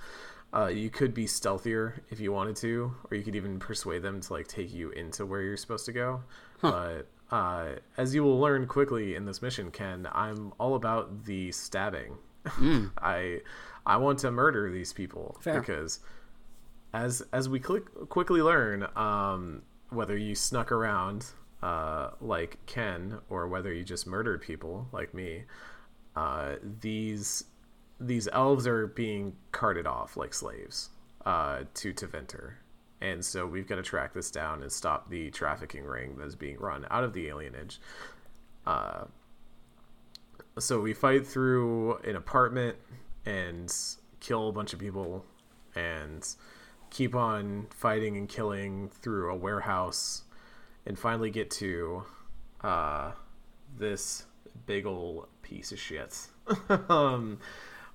Uh, you could be stealthier if you wanted to, or you could even persuade them to like take you into where you're supposed to go. But uh, as you will learn quickly in this mission, Ken, I'm all about the stabbing. [laughs] I I want to murder these people Fair. because as as we click, quickly learn, um, whether you snuck around uh, like Ken or whether you just murdered people like me, uh, these these elves are being carted off like slaves uh, to Tevinter. And so we've got to track this down and stop the trafficking ring that is being run out of the alienage. Uh, so we fight through an apartment and kill a bunch of people and keep on fighting and killing through a warehouse and finally get to uh, this big ol' piece of shit. [laughs] um,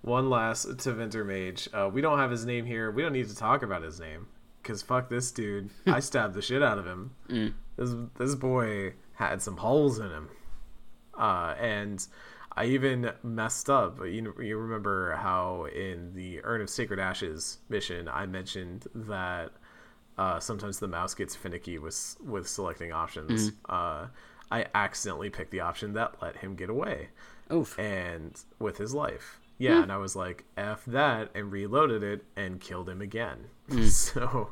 one last Tevinter mage. Uh, we don't have his name here. We don't need to talk about his name because fuck this dude. I stabbed the shit out of him. This this boy had some holes in him, uh, and I even messed up. You you remember how in the Urn of Sacred Ashes mission I mentioned that uh, sometimes the mouse gets finicky with with selecting options. Uh, I accidentally picked the option that let him get away Oof. and with his life. Yeah, and I was like, F that, and reloaded it and killed him again. [laughs] So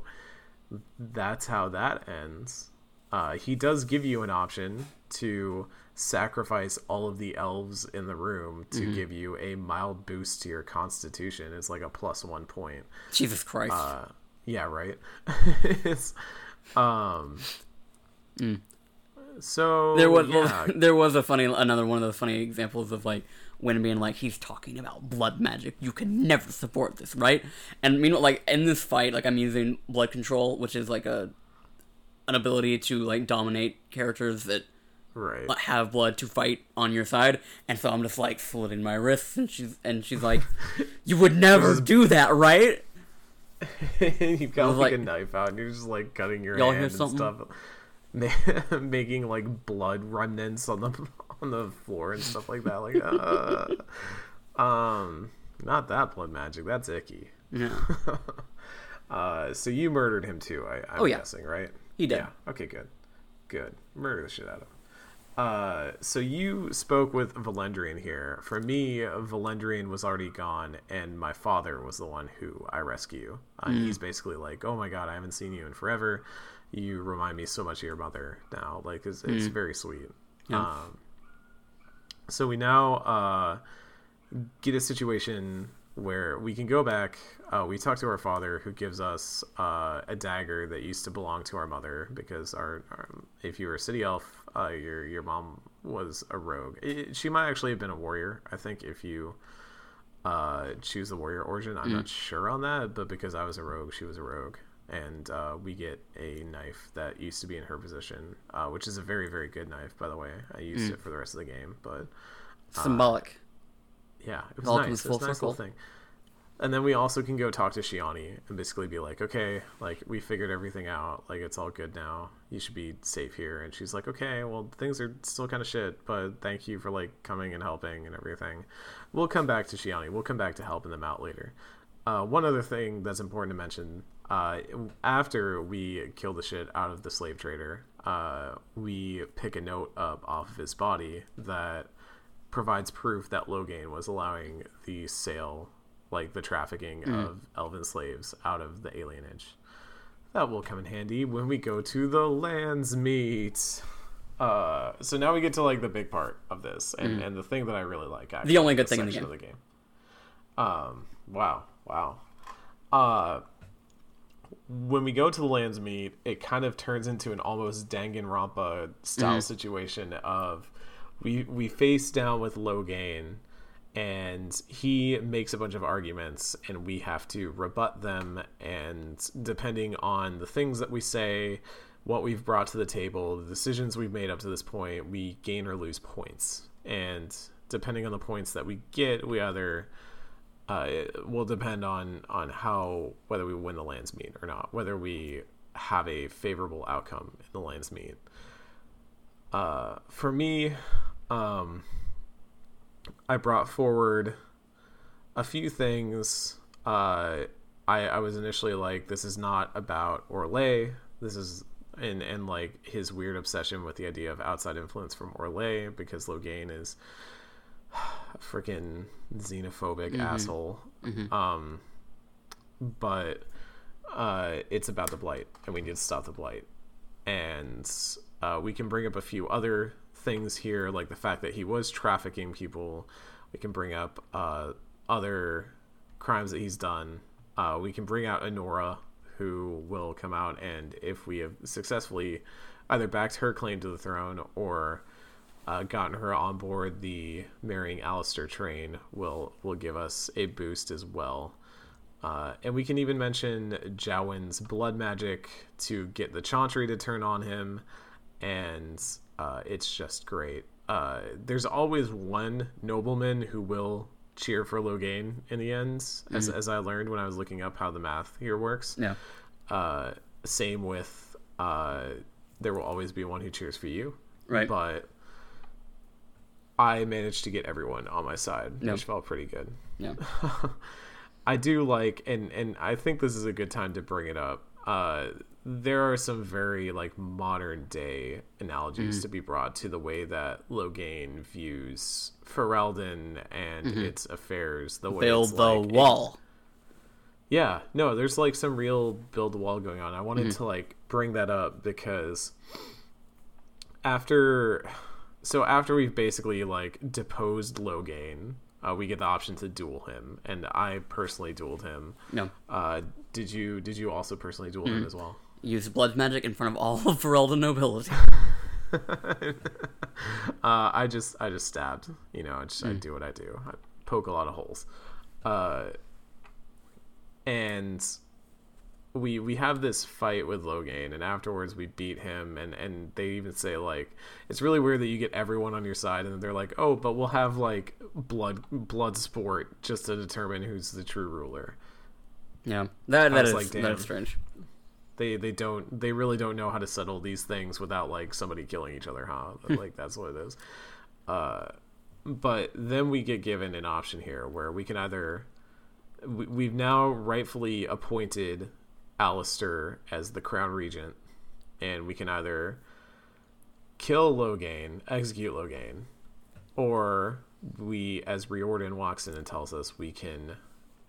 that's how that ends. Uh, he does give you an option to sacrifice all of the elves in the room to give you a mild boost to your constitution. It's like a plus one point. Jesus Christ. Uh, yeah, right. [laughs] it's, um. So there was yeah, [laughs] there was a funny another one of the funny examples of like when being like he's talking about blood magic. You can never support this right? And meanwhile like in this fight like i'm using blood control which is like a an ability to like dominate characters that right. have blood to fight on your side. And so i'm just like slitting my wrists and she's and she's like [laughs] you would never do that right? [laughs] You've got was like, a knife out, and you're just like cutting your hand and stuff, [laughs] making like blood remnants on the on the floor and stuff like that. Like, uh, um, not that blood magic. That's icky. yeah [laughs] Uh, so you murdered him too. I, I'm Oh, yeah. guessing, right? He did. Yeah. Okay. Good. Good. Murder the shit out of him. Uh, so you spoke with Valendrian here. For me, Valendrian was already gone, and my father was the one who I rescue. Uh, Mm. He's basically like, "Oh my god, I haven't seen you in forever. You remind me so much of your mother now. Like, it's, it's very sweet." Mm. Yeah. Um, so we now uh, get a situation where we can go back. Uh, we talk to our father, who gives us uh, a dagger that used to belong to our mother because our, our if you were a city elf, uh, your your mom was a rogue. It, she might actually have been a warrior. I think if you uh, choose the warrior origin, I'm not sure on that, but because I was a rogue, she was a rogue. And uh, we get a knife that used to be in her position, uh, which is a very, very good knife, by the way. I used it for the rest of the game, but symbolic yeah, it was all nice. comes It was a nice little thing. And then we also can go talk to Shianni and basically be like, okay, like we figured everything out. Like it's all good now. You should be safe here. And she's like, okay, well things are still kind of shit, but thank you for like coming and helping and everything. We'll come back to Shianni. We'll come back to helping them out later. Uh, one other thing that's important to mention: uh, after we kill the shit out of the slave trader, uh, we pick a note up off of his body that provides proof that Loghain was allowing the sale, like the trafficking of elven slaves out of the alienage. That will come in handy when we go to the Landsmeet. Uh, so now we get to like the big part of this, and, and the thing that I really like. Actually, only good thing in the section of the game. Um. Wow. Wow. Uh. When we go to the Landsmeet, it kind of turns into an almost Danganronpa style mm-hmm. situation of we we face down with Loghain, and he makes a bunch of arguments, and we have to rebut them. And depending on the things that we say, what we've brought to the table, the decisions we've made up to this point, we gain or lose points. And depending on the points that we get, we either uh, it will depend on on how whether we win the Landsmeet or not, whether we have a favorable outcome in the Landsmeet. Uh, for me, um, I brought forward a few things. Uh, I I was initially like, this is not about Orlais. This is and and like his weird obsession with the idea of outside influence from Orlais because Loghain is a freaking xenophobic asshole. Um, but uh, it's about the blight, and we need to stop the blight. And uh, we can bring up a few other things here, like the fact that he was trafficking people. We can bring up uh, other crimes that he's done. Uh, we can bring out Anora, who will come out, and if we have successfully either backed her claim to the throne or uh, gotten her on board the marrying Alistair train, will will give us a boost as well. Uh, and we can even mention Jowan's blood magic to get the Chantry to turn on him, and uh, it's just great. Uh, there's always one nobleman who will cheer for Loghain in the end, as, as I learned when I was looking up how the math here works. Yeah. Uh, same with uh, there will always be one who cheers for you, Right. but I managed to get everyone on my side, Yep. which felt pretty good. Yeah. [laughs] I do like, and and I think this is a good time to bring it up. Uh, there are some very like modern day analogies mm-hmm. to be brought to the way that Loghain views Ferelden and mm-hmm. its affairs. The way Build the like wall. yeah, no, there's like some real build the wall going on. I wanted mm-hmm. to like bring that up because after so after we've basically like deposed Loghain, uh, we get the option to duel him, and I personally dueled him. No. Uh, did you did you also personally duel him as well? Use blood magic in front of all of Ferelden nobility. [laughs] [laughs] Uh, I just I just stabbed. You know, I just I do what I do. I poke a lot of holes. Uh, and we we have this fight with Loghain, and afterwards we beat him, and and they even say like it's really weird that you get everyone on your side, and they're like, oh, but we'll have like blood blood sport just to determine who's the true ruler. Yeah. That that was like, that is strange. They they don't they really don't know how to settle these things without like somebody killing each other, huh? like that's what it is. Uh, but then we get given an option here where we can either we, we've now rightfully appointed Alistair as the crown regent, and we can either kill Loghain, execute Loghain, or we, as Riordan walks in and tells us, we can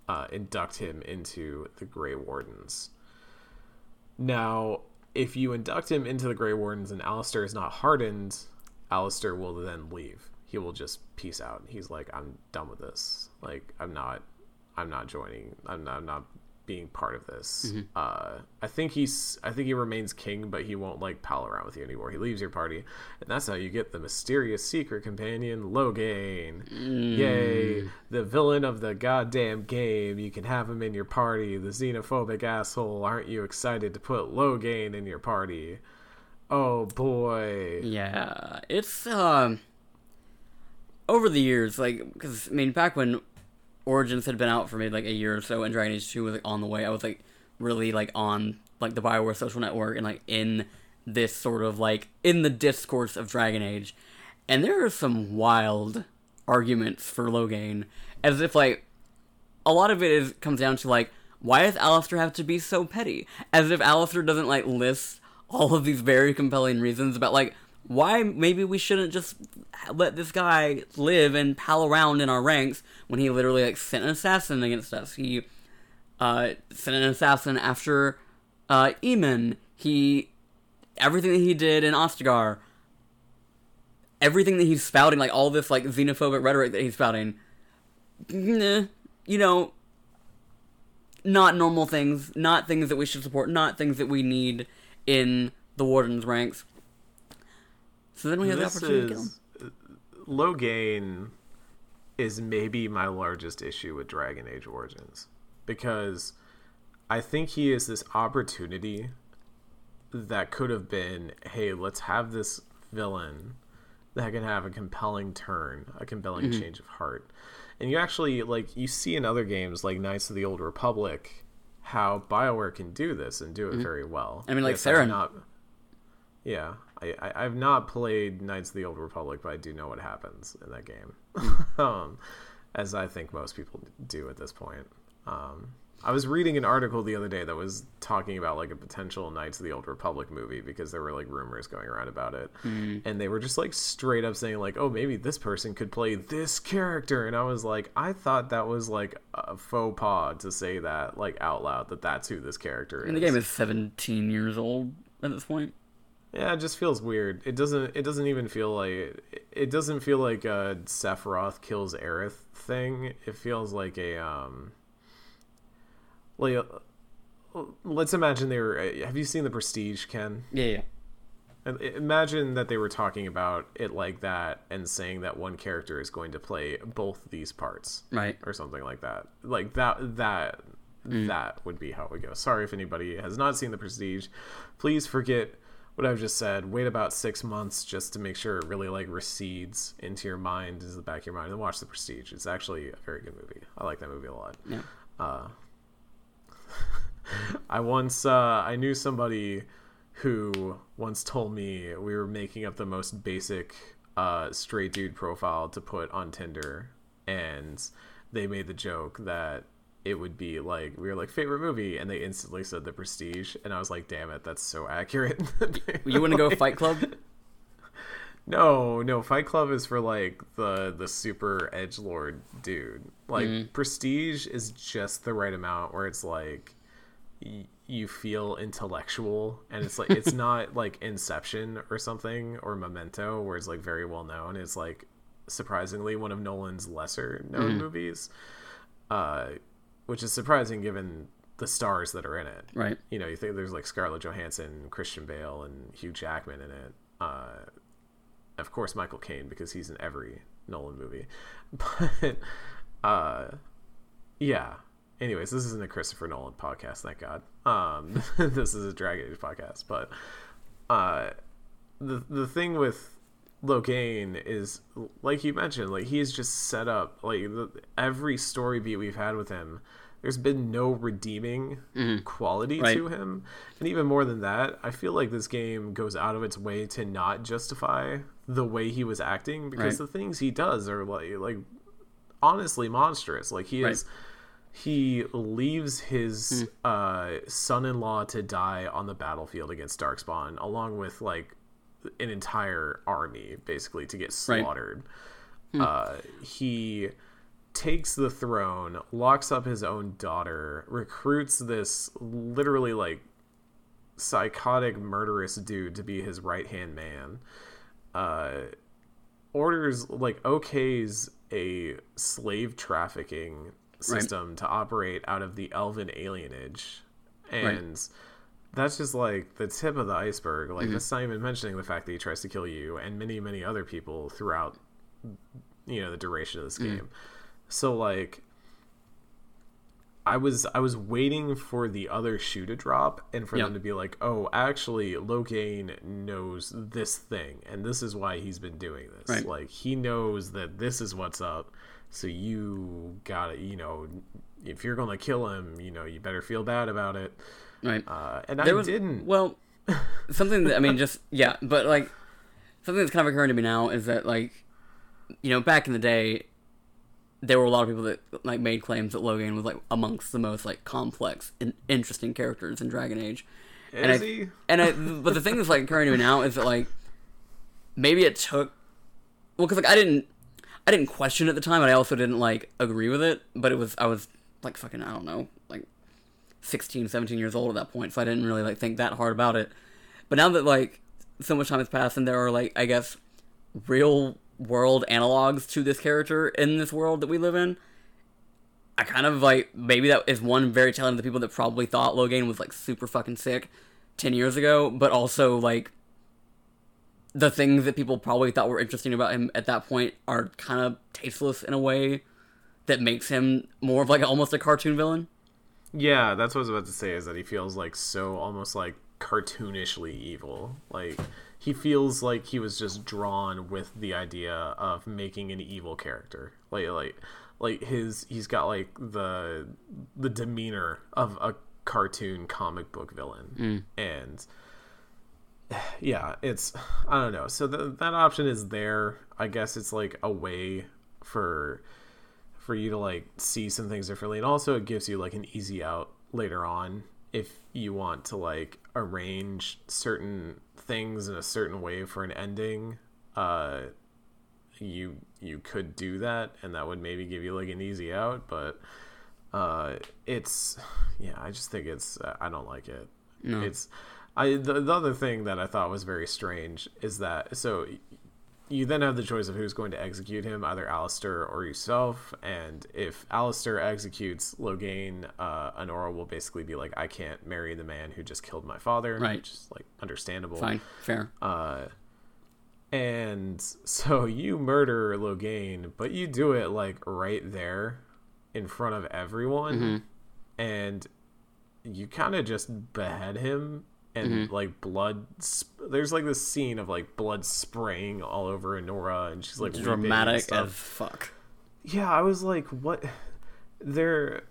uh, induct him into the Grey Wardens. Now, if you induct him into the Grey Wardens and Alistair is not hardened, Alistair will then leave. He will just peace out. He's like, I'm done with this. Like, I'm not, I'm not joining. I'm not, I'm not being part of this. Uh, I think he's, I think he remains king, but he won't like pal around with you anymore. He leaves your party, and that's how you get the mysterious secret companion Loghain. Yay! The villain of the goddamn game. You can have him in your party. The xenophobic asshole. Aren't you excited to put Loghain in your party? Oh boy. Yeah, it's um over the years, like because I mean, back when Origins had been out for maybe like a year or so, and Dragon Age Two was like on the way, I was like really like on like the Bioware social network and like in this sort of like in the discourse of Dragon Age, and there are some wild arguments for Loghain, as if like a lot of it is comes down to like why does Alistair have to be so petty? As if Alistair doesn't like list all of these very compelling reasons about like why maybe we shouldn't just let this guy live and pal around in our ranks when he literally like sent an assassin against us. He uh, sent an assassin after uh, Eamon. He everything that he did in Ostagar, everything that he's spouting, like all this like xenophobic rhetoric that he's spouting, nah, you know, not normal things, not things that we should support, not things that we need in the warden's ranks. So then we have this the opportunity to kill him. is Loghain is maybe my largest issue with Dragon Age Origins because I think he is this opportunity that could have been, hey, let's have this villain that can have a compelling turn, a compelling Mm-hmm. change of heart. And you actually like you see in other games like Knights of the Old Republic how BioWare can do this and do it very well. Mm-hmm. I mean, like Theron. not- yeah, I, I I've not played Knights of the Old Republic, but I do know what happens in that game, [laughs] um, as I think most people do at this point. Um, I was reading an article the other day that was talking about like a potential Knights of the Old Republic movie because there were like rumors going around about it, and they were just like straight up saying like, oh, maybe this person could play this character, and I was like, I thought that was like a faux pas to say that like out loud that that's who this character is. And the game is 17 years old at this point. Yeah, it just feels weird. It doesn't. It doesn't even feel like. It doesn't feel like a Sephiroth kills Aerith thing. It feels like a um. Like, uh, let's imagine they were. Have you seen the Prestige, Ken? Yeah, yeah. And Imagine that they were talking about it like that and saying that one character is going to play both these parts Right. or something like that. Like that that that would be how it would go. Sorry if anybody has not seen the Prestige. Please forget what I've just said. Wait about six months just to make sure it really like recedes into your mind, into the back of your mind, and watch the Prestige. It's actually a very good movie. I like that movie a lot. Yeah. Uh, [laughs] I once uh, I knew somebody who once told me we were making up the most basic uh, straight dude profile to put on Tinder, and they made the joke that it would be like we were like favorite movie, and they instantly said The Prestige, and I was like, damn it, that's so accurate. [laughs] You want to go Fight Club? No, no, Fight Club is for like the the super edge lord dude. Like Prestige is just the right amount where it's like y- you feel intellectual and it's like it's [laughs] not like Inception or something or Memento where it's like very well known. It's like surprisingly one of Nolan's lesser known movies. Uh which is surprising given the stars that are in it Right. you know, you think there's like Scarlett Johansson, Christian Bale, and Hugh Jackman in it. Uh, of course, Michael Caine because he's in every Nolan movie. [laughs] But uh, yeah. Anyways, this isn't a Christopher Nolan podcast, thank God. Um, [laughs] this is a Dragon Age podcast. But uh, the the thing with Loghain is, like you mentioned, like he's just set up. Like the, every story beat we've had with him, there's been no redeeming quality Right. to him, and even more than that, I feel like this game goes out of its way to not justify the way he was acting because Right. the things he does are like like honestly monstrous. Like he Right. is he leaves his uh, son-in-law to die on the battlefield against Darkspawn, along with like an entire army, basically to get Right. slaughtered. Uh, he takes the throne, locks up his own daughter, recruits this literally like psychotic, murderous dude to be his right hand man. Uh, orders like okays a slave trafficking system to operate out of the elven alienage and that's just like the tip of the iceberg like mm-hmm. that's not even mentioning the fact that he tries to kill you and many many other people throughout you know the duration of this mm. game so like I was I was waiting for the other shoe to drop and for Yeah. them to be like, oh, actually, Loghain knows this thing, and this is why he's been doing this. Right. Like he knows that this is what's up. So you gotta, you know, if you're gonna kill him, you know, you better feel bad about it. Right. Uh, and There I was didn't. well, something that I mean, just [laughs] yeah, but like something that's kind of occurring to me now is that like you know back in the day there were a lot of people that like made claims that Loghain was like amongst the most like complex and interesting characters in Dragon Age. and is I, he? and I, but the thing that's like occurring to me now is that like maybe it took well because like I didn't I didn't question it at the time, and I also didn't like agree with it. But it was I was like fucking I don't know 16, 17 years old at that point, so I didn't really like think that hard about it. But now that like so much time has passed, and there are like I guess real world analogs to this character in this world that we live in. I kind of like maybe that is one very telling of the people that probably thought Loghain was like super fucking sick ten years ago, but also like the things that people probably thought were interesting about him at that point are kind of tasteless in a way that makes him more of like almost a cartoon villain. Yeah, that's what I was about to say. Is that he feels like so almost like cartoonishly evil. Like he feels like he was just drawn with the idea of making an evil character. Like like like his he's got like the the demeanor of a cartoon comic book villain. Mm. And yeah, it's I don't know. So the, that option is there. I guess it's like a way for for you to like see some things differently. And also it gives you like an easy out later on if you want to like arrange certain things in a certain way for an ending uh you you could do that and that would maybe give you like an easy out. But uh it's yeah i just think it's i don't like it. No. it's i the, the other thing that i thought was very strange is that so you then have the choice of who's going to execute him, either Alistair or yourself. And if Alistair executes Loghain, uh, Anora will basically be like, I can't marry the man who just killed my father. Right. Which is like understandable. Fine, fair. Uh, and so you murder Loghain, but you do it like right there in front of everyone. And you kind of just behead him and like blood sp- there's like this scene of like blood spraying all over Anora and she's like Dramatic as fuck. yeah i was like what? There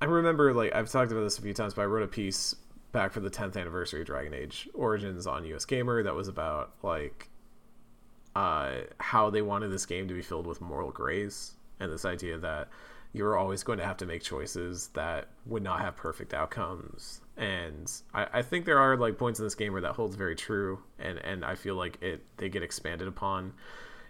i remember like i've talked about this a few times but i wrote a piece back for the 10th anniversary of dragon age origins on USgamer that was about like uh how they wanted this game to be filled with moral grace and this idea that you're always going to have to make choices that would not have perfect outcomes. And I, I think there are like points in this game where that holds very true and and i feel like it they get expanded upon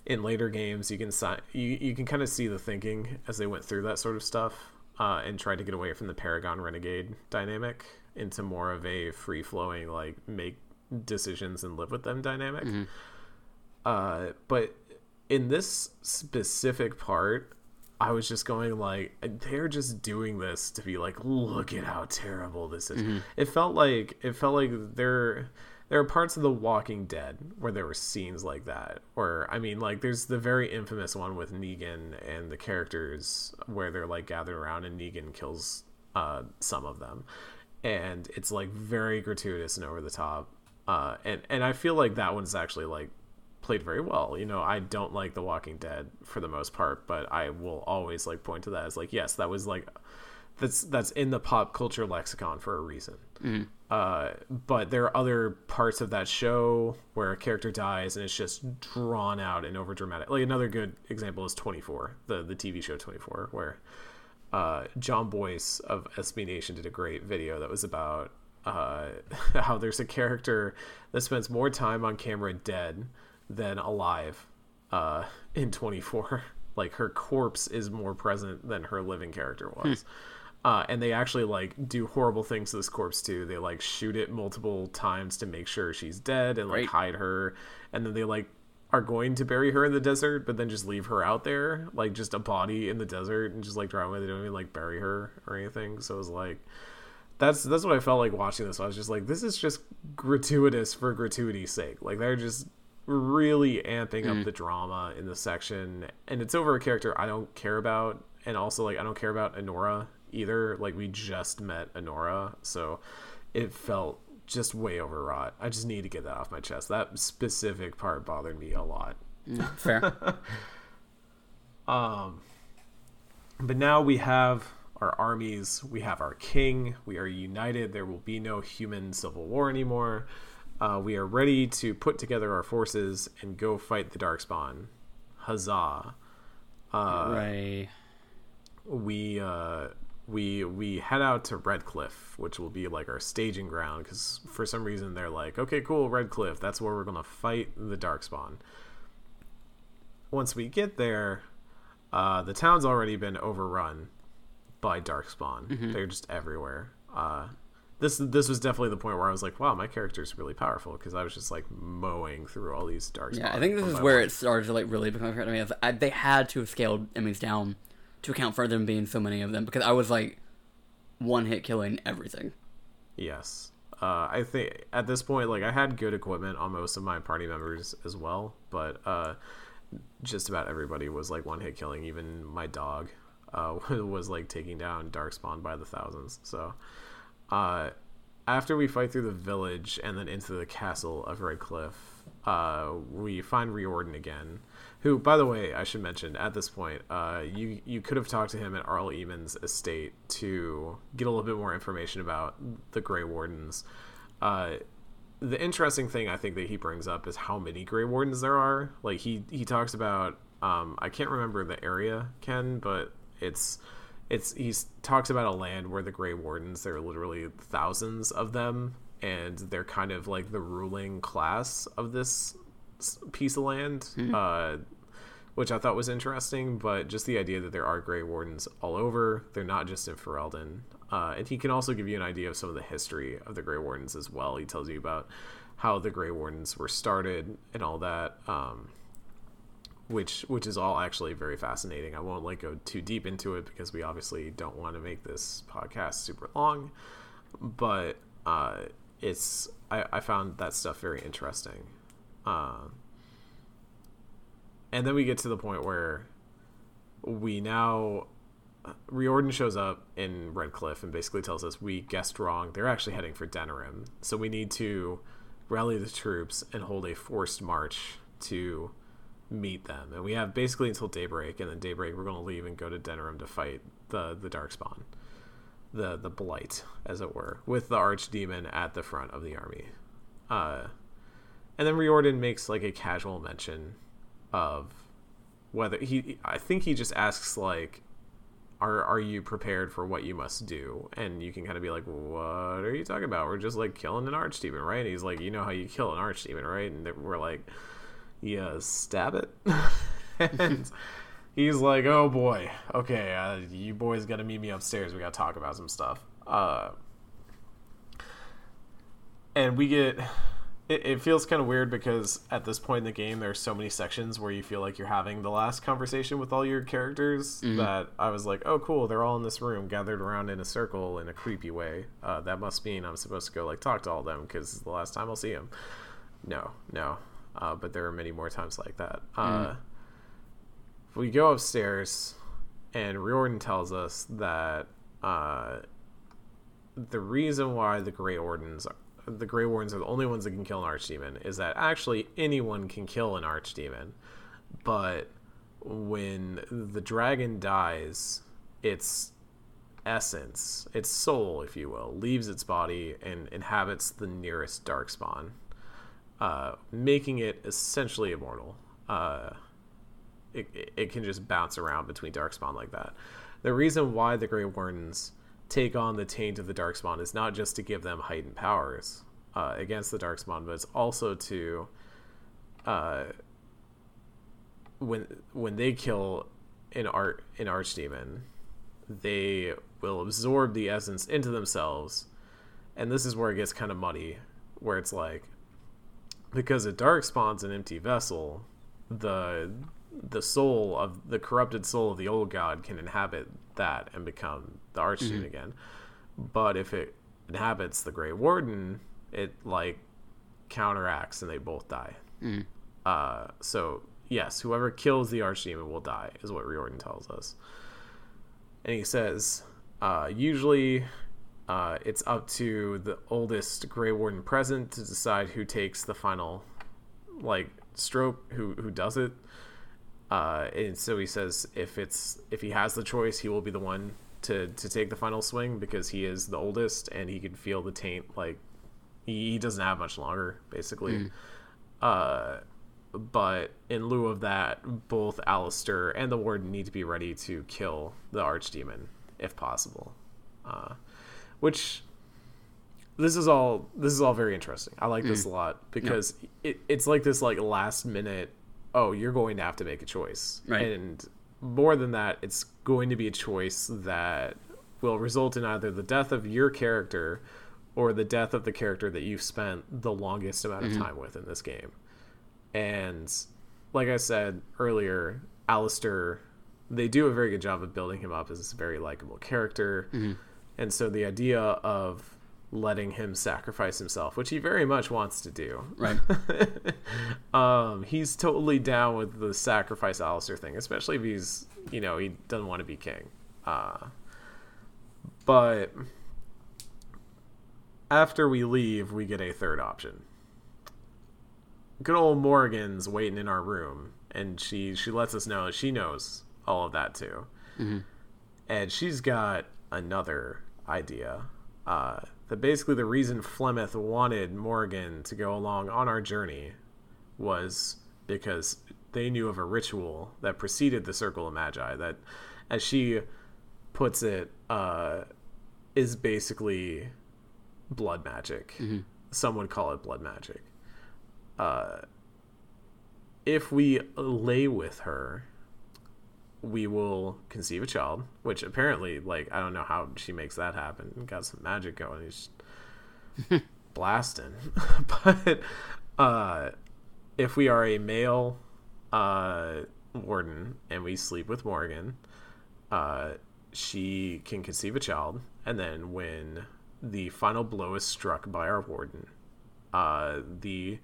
in later games. You can si- you, you can kind of see the thinking as they went through that sort of stuff uh, and tried to get away from the paragon renegade dynamic into more of a free flowing like make decisions and live with them dynamic. Uh, but in this specific part I was just going like they're just doing this to be like look at how terrible this is. It felt like it felt like there there are parts of The Walking Dead where there were scenes like that. Where I mean like there's the very infamous one with Negan and the characters where they're like gathered around and Negan kills uh, some of them. And it's like very gratuitous and over the top. Uh, and and I feel like that one's actually like played very well. You know, I don't like The Walking Dead for the most part, but I will always like point to that as like, yes, that was like that's that's in the pop culture lexicon for a reason. Uh, but there are other parts of that show where a character dies and it's just drawn out and over dramatic. Like another good example is 24, the the TV show 24, where uh, Jon Bois of SB Nation did a great video that was about uh, [laughs] how there's a character that spends more time on camera dead than alive uh, in 24. [laughs] Like her corpse is more present than her living character was. Uh, and they actually like do horrible things to this corpse too. They like shoot it multiple times to make sure she's dead and like Right. hide her, and then they like are going to bury her in the desert, but then just leave her out there, like just a body in the desert, and just like drive away. They don't even like bury her or anything. So it was like, that's that's what I felt like watching this. I was just like, this is just gratuitous for gratuity's sake. Like they're just really amping up the drama in the section, and it's over a character I don't care about, and also like I don't care about Anora either. Like we just met Anora, so it felt just way overwrought. I just need to get that off my chest. That specific part bothered me a lot. Fair. [laughs] Um but now we have our armies, we have our king, we are united. There will be no human civil war anymore. Uh, we are ready to put together our forces and go fight the Darkspawn. Huzzah! right. We uh, we we head out to Redcliffe, which will be like our staging ground because for some reason they're like, okay, cool, Redcliffe, that's where we're gonna fight the Darkspawn. Once we get there, uh, the town's already been overrun by Darkspawn. Mm-hmm. They're just everywhere. Uh, this this was definitely the point where I was like, wow, my character's really powerful because I was just like mowing through all these Darkspawn. Yeah, I think this is where it started to like really become clear to me. I, they had to have scaled enemies down to account for them being so many of them because I was like one hit killing everything. Yes. Uh, I think at this point, like I had good equipment on most of my party members as well, but uh, just about everybody was like one hit killing. Even my dog uh, [laughs] was like taking down Darkspawn by the thousands. So uh, after we fight through the village and then into the castle of Redcliffe, uh, we find Riordan again. Who, by the way, I should mention at this point, uh, you you could have talked to him at Arl Eamon's estate to get a little bit more information about the Grey Wardens. Uh, the interesting thing I think that he brings up is how many Grey Wardens there are. Like he he talks about, um, I can't remember the area, Ken, but it's it's he talks about a land where the Grey Wardens there are literally thousands of them, and they're kind of like the ruling class of this piece of land. Uh, which I thought was interesting, but just the idea that there are Grey Wardens all over, they're not just in Ferelden. Uh, and he can also give you an idea of some of the history of the Grey Wardens as well. He tells you about how the Grey Wardens were started and all that, um, which which is all actually very fascinating. I won't like go too deep into it because we obviously don't want to make this podcast super long, but uh, it's I, I found that stuff very interesting. Um, and then we get to the point where we now Riordan shows up in Redcliffe and basically tells us we guessed wrong. They're actually heading for Denerim, so we need to rally the troops and hold a forced march to meet them. And we have basically until daybreak, and then daybreak we're going to leave and go to Denerim to fight the the Darkspawn, the the Blight, as it were, with the Archdemon at the front of the army. Uh, and then Riordan makes like a casual mention of whether he I think he just asks like are are you prepared for what you must do? And you can kind of be like what are you talking about? We're just like killing an archdemon right? And he's like you know how you kill an archdemon right? And we're like yeah stab it? [laughs] And he's like oh boy. Okay uh, you boys gotta meet me upstairs. We gotta talk about some stuff. Uh and we get it, it feels kind of weird because at this point in the game there are so many sections where you feel like you're having the last conversation with all your characters that i was like oh cool. They're all in this room gathered around in a circle in a creepy way. Uh, that must mean i'm supposed to go like talk to all of them because it's the last time i'll see them no no uh, but there are many more times like that. Uh, we go upstairs and riordan tells us that uh, the reason why the Grey Wardens, the Grey Wardens are the only ones that can kill an Archdemon is that actually anyone can kill an Archdemon, but when the dragon dies, its essence, its soul, if you will, leaves its body and inhabits the nearest Darkspawn, uh, making it essentially immortal. Uh, it, it- can just bounce around between Darkspawn like that. The reason why the Grey Wardens take on the taint of the Darkspawn is not just to give them heightened powers uh, against the Darkspawn, but it's also to uh, when when they kill an art an archdemon, they will absorb the essence into themselves, and this is where it gets kind of muddy, where it's like because a darkspawn's an empty vessel, the the soul of the corrupted soul of the old god can inhabit that and become the archdemon again. But if it inhabits the Grey Warden, it like counteracts and they both die. Uh, so yes, whoever kills the archdemon will die, is what Riordan tells us. And he says, uh, usually uh, it's up to the oldest Grey Warden present to decide who takes the final like stroke, who who does it. Uh, and so he says if it's if he has the choice, he will be the one to to take the final swing because he is the oldest and he can feel the taint. Like he, he doesn't have much longer, basically. Uh, but in lieu of that, both Alistair and the Warden need to be ready to kill the Archdemon if possible. Uh, which this is all this is all very interesting. I like this mm. a lot because it, it's like this like last minute. Oh, you're going to have to make a choice, Right. and more than that, it's going to be a choice that will result in either the death of your character or the death of the character that you've spent the longest amount of mm-hmm. time with in this game. And like I said earlier, Alistair, they do a very good job of building him up as a very likable character. Mm-hmm. And so the idea of letting him sacrifice himself, which he very much wants to do, Right. [laughs] um, he's totally down with the sacrifice Alistair thing, especially if he's, you know, he doesn't want to be king. Uh, but after we leave, we get a third option. Good old Morrigan's waiting in our room, and she she lets us know she knows all of that too, and she's got another idea. Uh, that basically the reason Flemeth wanted Morrigan to go along on our journey was because they knew of a ritual that preceded the Circle of Magi that, as she puts it, uh, is basically blood magic. Some would call it blood magic. Uh, if we lay with her, we will conceive a child, which apparently, like, I don't know how she makes that happen. Got some magic going. He's [laughs] blasting. [laughs] but uh, if we are a male uh, warden and we sleep with Morrigan, uh, she can conceive a child. And then when the final blow is struck by our warden, uh, the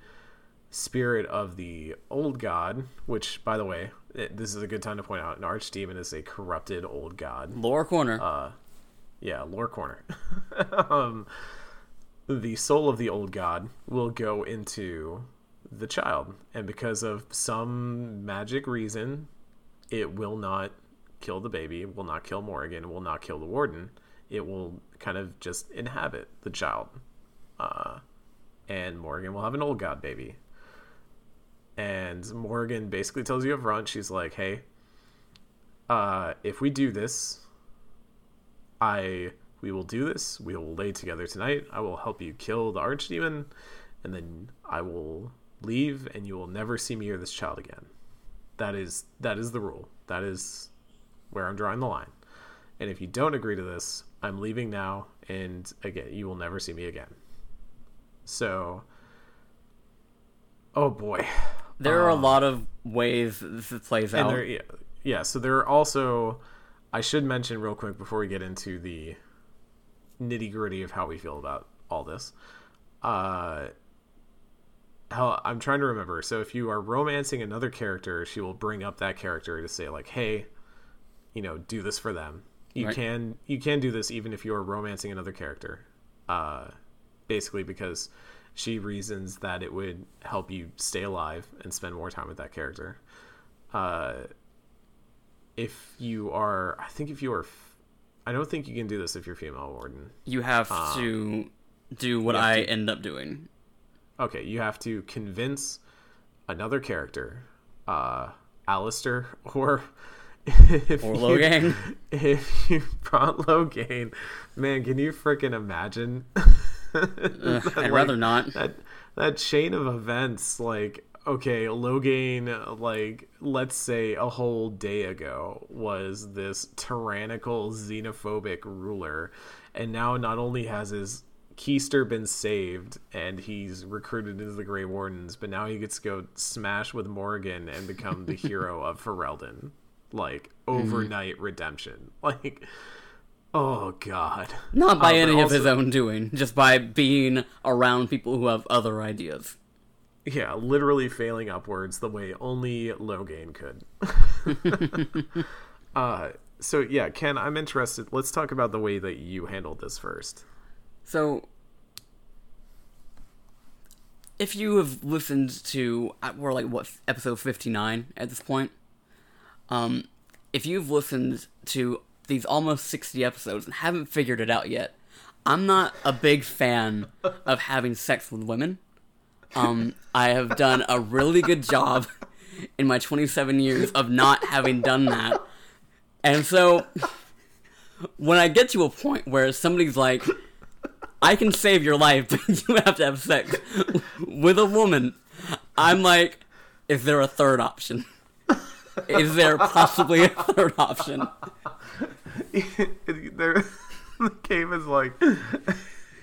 spirit of the old god, which, by the way, it, this is a good time to point out, an archdemon is a corrupted old god. Lore corner. Uh, yeah, lore corner. [laughs] um, the soul of the old god will go into the child, and because of some magic reason, it will not kill the baby, will not kill Morrigan, will not kill the warden. It will kind of just inhabit the child, uh, and Morrigan will have an old god baby. And Morrigan basically tells you up front, she's like, "Hey, uh, if we do this, I we will do this. We will lay together tonight. I will help you kill the archdemon, and then I will leave, and you will never see me or this child again. That is that is the rule. That is where I'm drawing the line. And if you don't agree to this, I'm leaving now, and again, you will never see me again. So, oh boy, there are a lot of ways this plays and out. there, yeah, yeah. So there are also, I should mention real quick before we get into the nitty gritty of how we feel about all this. Uh, how I'm trying to remember. So if you are romancing another character, she will bring up that character to say like, "Hey, you know, do this for them." You Right. can you can do this even if you are romancing another character. Uh, basically because she reasons that it would help you stay alive and spend more time with that character. Uh, if you are, I think if you are, I don't think you can do this if you're female warden. you have to do what you I to- end up doing. Okay, you have to convince another character, uh, Alistair, [laughs] or if Or you- Loghain. [laughs] If you [laughs] brought Loghain, man, can you freaking imagine? [laughs] I'd rather not. that that chain of events like okay Loghain like let's say a whole day ago was this tyrannical xenophobic ruler and now not only has his keister been saved and he's recruited into the Grey Wardens, but now he gets to go smash with Morrigan and become the [laughs] hero of Ferelden. Like mm-hmm. overnight redemption. [laughs] Like oh god. Not by Uh, any of his own doing, just by being around people who have other ideas. Yeah, literally failing upwards the way only Loghain could. [laughs] uh, so yeah, Ken, I'm interested. Let's talk about the way that you handled this first. So, if you have listened to, uh, we're like what episode fifty nine at this point. Um, if you've listened to these almost sixty episodes and haven't figured it out yet, I'm not a big fan of having sex with women. Um, I have done a really good job in my 27 years of not having done that, and so when I get to a point where somebody's like, I can save your life, [laughs] but you have to have sex with a woman, I'm like, is there a third option? [laughs] Is there possibly a third option? [laughs] there, the game is like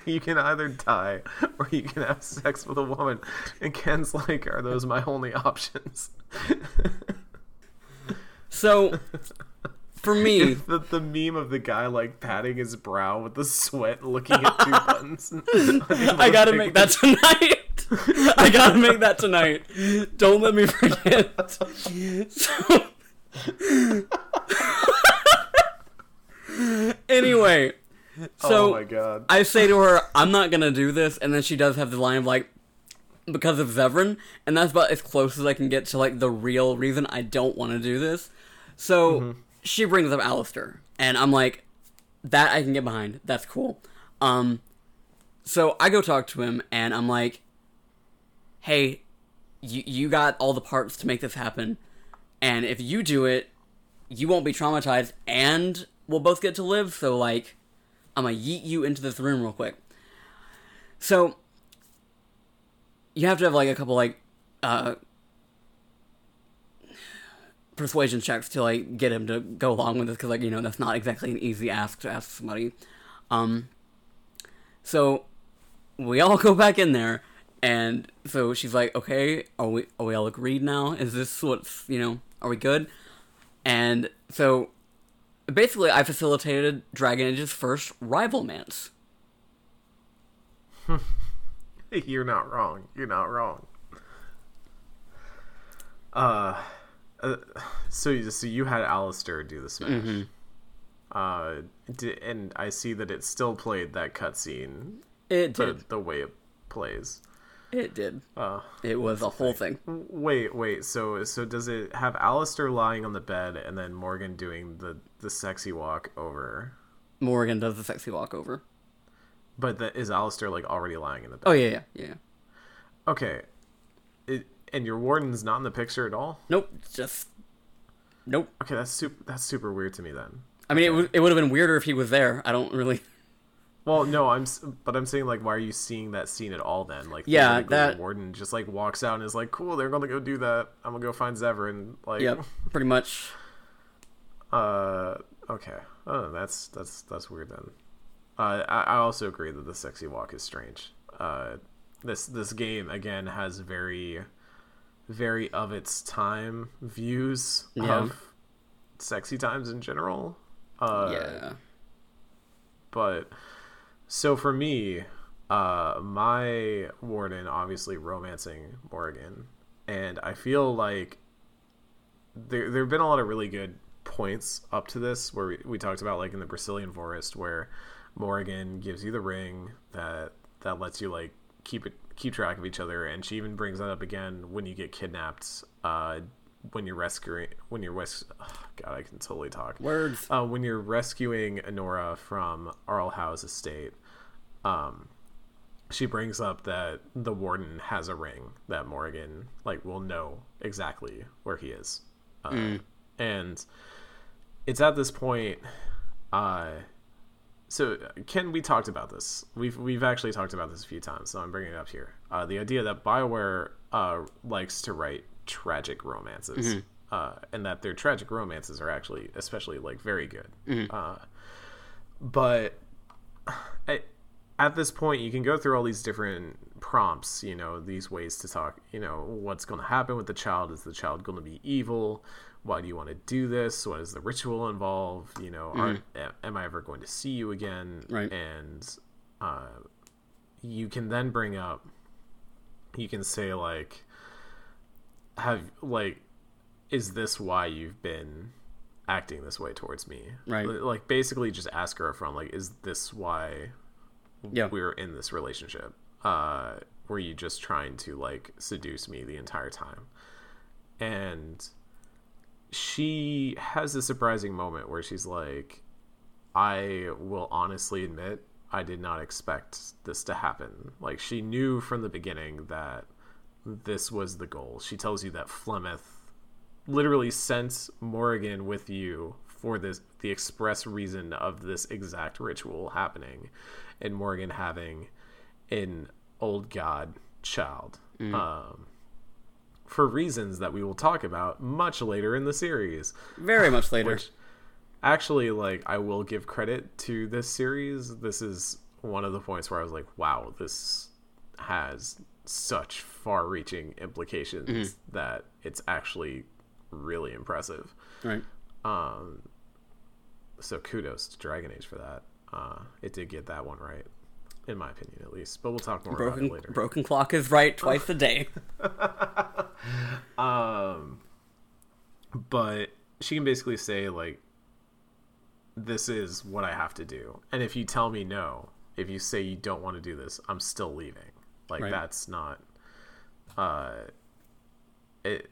you can either die or you can have sex with a woman. And Ken's like, are those my only options? So, for me, [laughs] the, the meme of the guy like patting his brow with the sweat, looking at two [laughs] buttons. I gotta make that tonight. [laughs] I gotta make that tonight. Don't let me forget. So, [laughs] anyway, so oh my god. I say to her, I'm not gonna do this, and then she does have the line of like, because of Zevran, and that's about as close as I can get to like the real reason I don't want to do this. So she brings up Alistair, and I'm like, that I can get behind. That's cool. Um, so I go talk to him, and I'm like, hey, you you got all the parts to make this happen, and if you do it, you won't be traumatized, and we'll both get to live. So like, I'm gonna yeet you into this room real quick. So you have to have like a couple like uh persuasion checks to like get him to go along with this because like you know that's not exactly an easy ask to ask somebody. Um, so we all [laughs] go back in there, and so she's like, "Okay, are we are we all agreed now? Is this what's you know? Are we good?" And so basically, I facilitated Dragon Age's first rival mance. [laughs] You're not wrong. You're not wrong. Uh, uh so you so you had Alistair do the smash. Mm-hmm. Uh, and I see that it still played that cutscene It the, did. the way it plays. It did. Uh, It was a whole thing. wait, wait. So so does it have Alistair lying on the bed and then Morrigan doing the the sexy walk over? Morrigan does the sexy walk over. But is Alistair like already lying in the bed? Oh yeah, yeah, yeah. Okay. It, and your warden's not in the picture at all. Nope, just nope. Okay, that's super. That's super weird to me then. I mean, it would it would have been weirder if he was there. I don't really. Well, no, I'm, but I'm saying like, why are you seeing that scene at all then? Like, Yeah, that- warden just like walks out and is like, "Cool, they're gonna go do that. I'm gonna go find Zevran." Like, Yep, pretty much. uh, okay, oh, that's that's that's weird then. Uh, I, I also agree that the sexy walk is strange. Uh, this this game again has very, very of its time views Yeah. of sexy times in general. Uh, yeah. but so for me uh my warden obviously romancing Morrigan and i feel like there there have been a lot of really good points up to this where we, we talked about like in the Brecilian Forest where Morrigan gives you the ring that that lets you like keep it keep track of each other and she even brings that up again when you get kidnapped uh when you're rescuing when you're res- [sighs] god i can totally talk Words. uh, when you're rescuing Anora from Arl Howe's estate, um, she brings up that the warden has a ring that Morrigan like will know exactly where he is, uh, and it's at this point. Uh, so Ken, we talked about this. We've we've actually talked about this a few times, so I'm bringing it up here. Uh, the idea that Bioware uh, likes to write tragic romances, uh, and that their tragic romances are actually, especially like very good. Uh, but at, at this point, you can go through all these different prompts. You know, these ways to talk. You know, what's going to happen with the child? Is the child going to be evil? Why do you want to do this? What is the ritual involved? You know, are, am I ever going to see you again? Right. And uh, you can then bring up. You can say like, have like, is this why you've been acting this way towards me? Right. Like basically just ask her from like, is this why Yeah. we're in this relationship? Uh, were you just trying to like seduce me the entire time? And she has a surprising moment where she's like, I will honestly admit I did not expect this to happen. Like she knew from the beginning that this was the goal. She tells you that Flemeth literally sent Morrigan with you for this the express reason of this exact ritual happening and Morrigan having an old god child. Um, for reasons that we will talk about much later in the series. Very much later. Which actually, like, I will give credit to this series. This is one of the points where I was like, wow, this has such far reaching implications that it's actually really impressive. right. Um, so kudos to Dragon Age for that. Uh, it did get that one right, in my opinion, at least. But we'll talk more Broken about it later. broken clock is right twice a day. [laughs] Um, but she can basically say like, "This is what I have to do," and if you tell me no, if you say you don't want to do this, I'm still leaving. Like Right. that's not. Uh, it.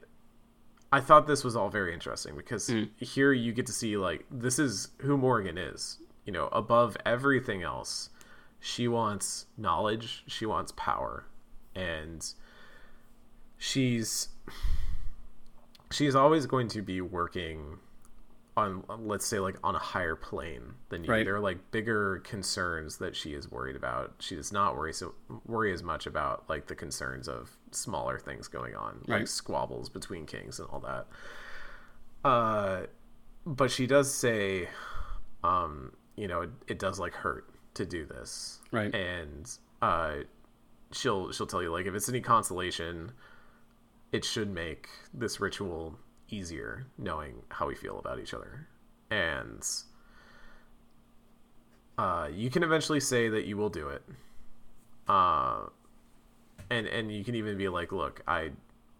I thought this was all very interesting because here you get to see like this is who Morrigan is. You know, above everything else, she wants knowledge, she wants power, and she's she's always going to be working on let's say like on a higher plane than you. Right. There are like bigger concerns that she is worried about. She does not worry so worry as much about like the concerns of smaller things going on, like squabbles between kings and all that. Uh but she does say um you know it, it does like hurt to do this. Right. And uh she'll she'll tell you like if it's any consolation it should make this ritual easier knowing how we feel about each other and uh, you can eventually say that you will do it uh, and and you can even be like look i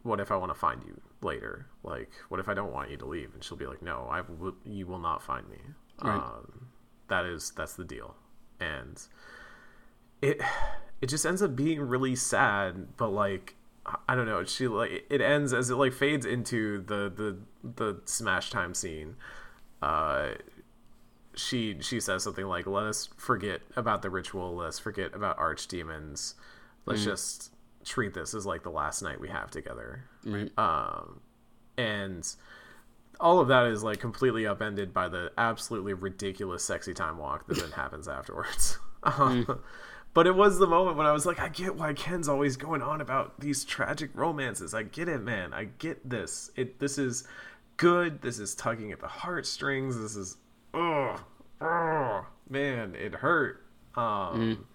what if i want to find you later like what if i don't want you to leave and she'll be like no i will you will not find me Right. um, that is that's the deal. And it it just ends up being really sad but like i don't know she like it ends as it like fades into the the the smash time scene. Uh she she says something like let us forget about the ritual. Let us forget about arch demons let's just treat this as like the last night we have together. Right. um, and all of that is like completely upended by the absolutely ridiculous sexy time walk that then happens afterwards. [laughs] Um, But it was the moment when I was like, I get why Ken's always going on about these tragic romances. I get it, man. I get this. It this is good. This is tugging at the heartstrings. This is oh, oh man, it hurt. Um,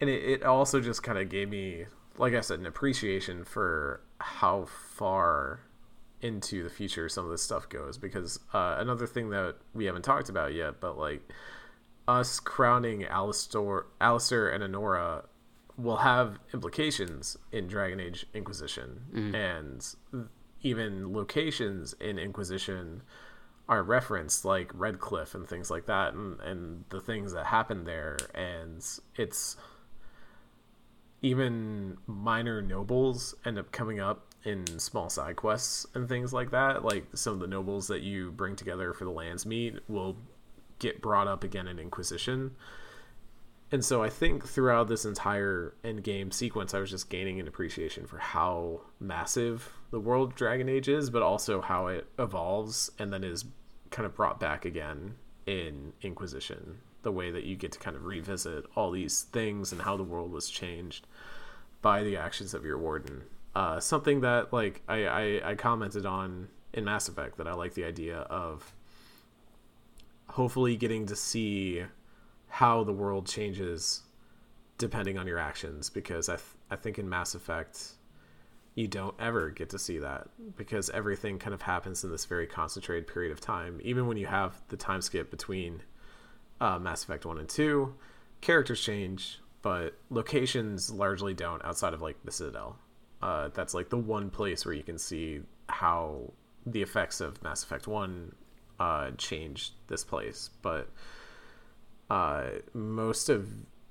and it, it also just kind of gave me like i said an appreciation for how far into the future some of this stuff goes because uh, another thing that we haven't talked about yet but like us crowning Alistair, Alistair and Anora will have implications in Dragon Age Inquisition. And even locations in Inquisition are referenced like Redcliffe and things like that and, and the things that happen there. And it's even minor nobles end up coming up in small side quests and things like that. Like some of the nobles that you bring together for the Landsmeet will get brought up again in Inquisition. And so I think throughout this entire end game sequence, I was just gaining an appreciation for how massive the world of Dragon Age is, but also how it evolves and then is kind of brought back again in Inquisition. The way that you get to kind of revisit all these things and how the world was changed by the actions of your warden. Uh, something that like I, I, I commented on in Mass Effect that I like the idea of hopefully getting to see how the world changes depending on your actions because I, th- I think in Mass Effect you don't ever get to see that because everything kind of happens in this very concentrated period of time. Even when you have the time skip between uh, Mass Effect 1 and 2 characters change but locations largely don't outside of like the Citadel uh, that's like the one place where you can see how the effects of Mass Effect 1 uh, changed this place but uh, most of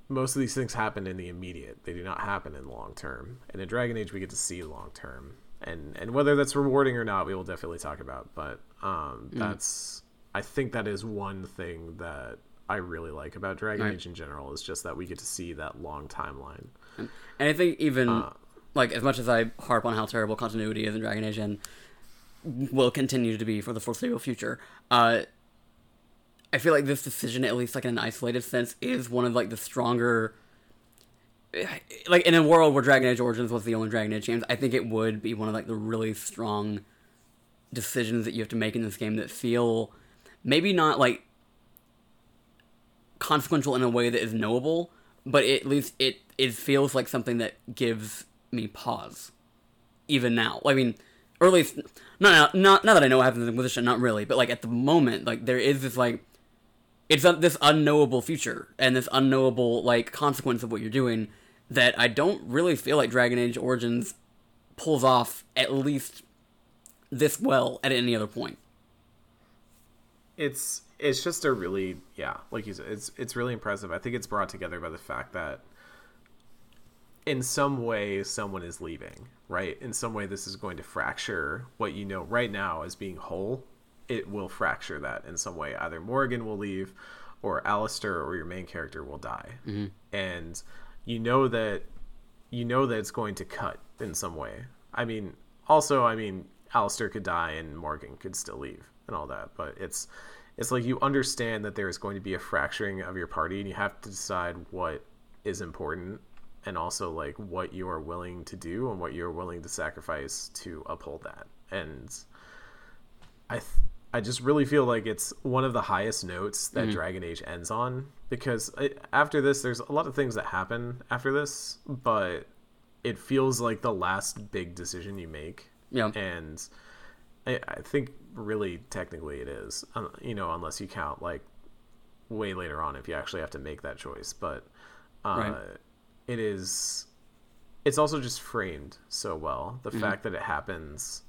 most of these things happen in the immediate. They do not happen in the long term. And in Dragon Age, we get to see long term, and and whether that's rewarding or not, we will definitely talk about. But um, that's I think that is one thing that I really like about Dragon Right. Age in general is just that we get to see that long timeline. And I think even Uh, like as much as I harp on how terrible continuity is in Dragon Age, and will continue to be for the foreseeable future. Uh, I feel like this decision, at least like in an isolated sense, is one of like the stronger. Like in a world where Dragon Age Origins was the only Dragon Age games, I think it would be one of like the really strong decisions that you have to make in this game that feel maybe not like consequential in a way that is knowable, but at least it it feels like something that gives me pause, even now. I mean, or at least not now, not that I know what happens in Inquisition, not really, but like at the moment, like there is this like it's this unknowable future and this unknowable like consequence of what you're doing that I don't really feel like Dragon Age Origins pulls off at least this well at any other point. It's it's just a really yeah, like you said, it's it's really impressive. I think it's brought together by the fact that in some way someone is leaving, right? In some way this is going to fracture what you know right now as being whole. It will fracture that in some way. Either Morrigan will leave or Alistair or your main character will die. Mm-hmm. And you know that you know that it's going to cut in some way. I mean, also, I mean, Alistair could die and Morrigan could still leave and all that, but it's it's like you understand that there is going to be a fracturing of your party and you have to decide what is important and also like what you are willing to do and what you're willing to sacrifice to uphold that. And I th- I just really feel like it's one of the highest notes that Dragon Age ends on because it, after this there's a lot of things that happen after this, but it feels like the last big decision you make Yeah. and I, I think really technically it is you know unless you count like way later on if you actually have to make that choice but uh, Right. It is it's also just framed so well Mm-hmm. the fact that it happens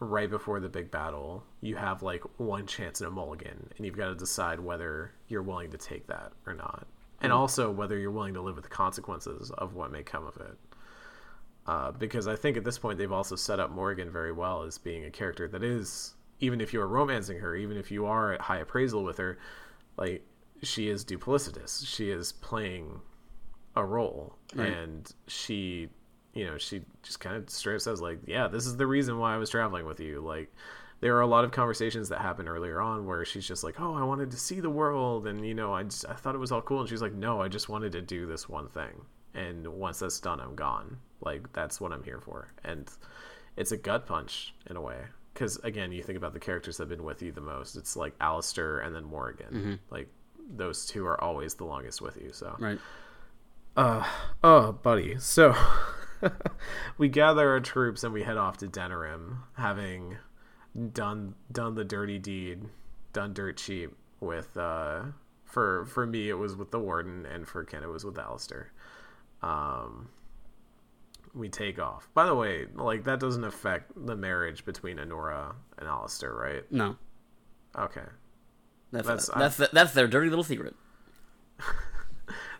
right before the big battle you have like one chance in a mulligan and you've got to decide whether you're willing to take that or not and Mm-hmm. also whether you're willing to live with the consequences of what may come of it uh, because I think at this point they've also set up Morrigan very well as being a character that is, even if you are romancing her, even if you are at high appraisal with her, like she is duplicitous. She is playing a role, Right. and she, you know, she just kind of straight up says like, "Yeah, this is the reason why I was traveling with you." Like, there are a lot of conversations that happen earlier on where she's just like, "Oh, I wanted to see the world," and you know, I just I thought it was all cool, and she's like, "No, I just wanted to do this one thing." and once that's done i'm gone. Like that's what i'm here for. And it's a gut punch in a way. Because again you think about the characters that have been with you the most. It's like Alistair and then morrigan mm-hmm. like those two are always the longest with you so. Right. Uh oh buddy so [laughs] we gather our troops and we head off to Denerim having done done the dirty deed done dirt cheap with uh for for me it was with the warden and for Ken it was with Alistair um we take off by the way like that doesn't affect the marriage between Anora and Alistair right No. okay That's That's- that's that's, that's their dirty little secret. [laughs]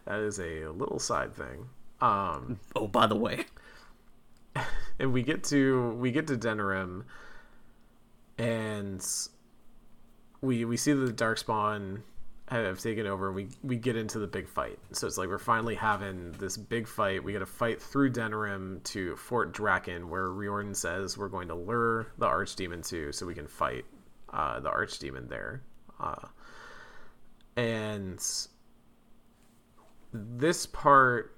that is a little side thing um Oh, by the way. [laughs] and we get to we get to Denerim, and we we see the Darkspawn have taken over. and We we get into the big fight. So it's like we're finally having this big fight. We got to fight through Denerim to Fort Drakon, where Riordan says we're going to lure the Archdemon to, so we can fight uh, the Archdemon there. Uh, and this part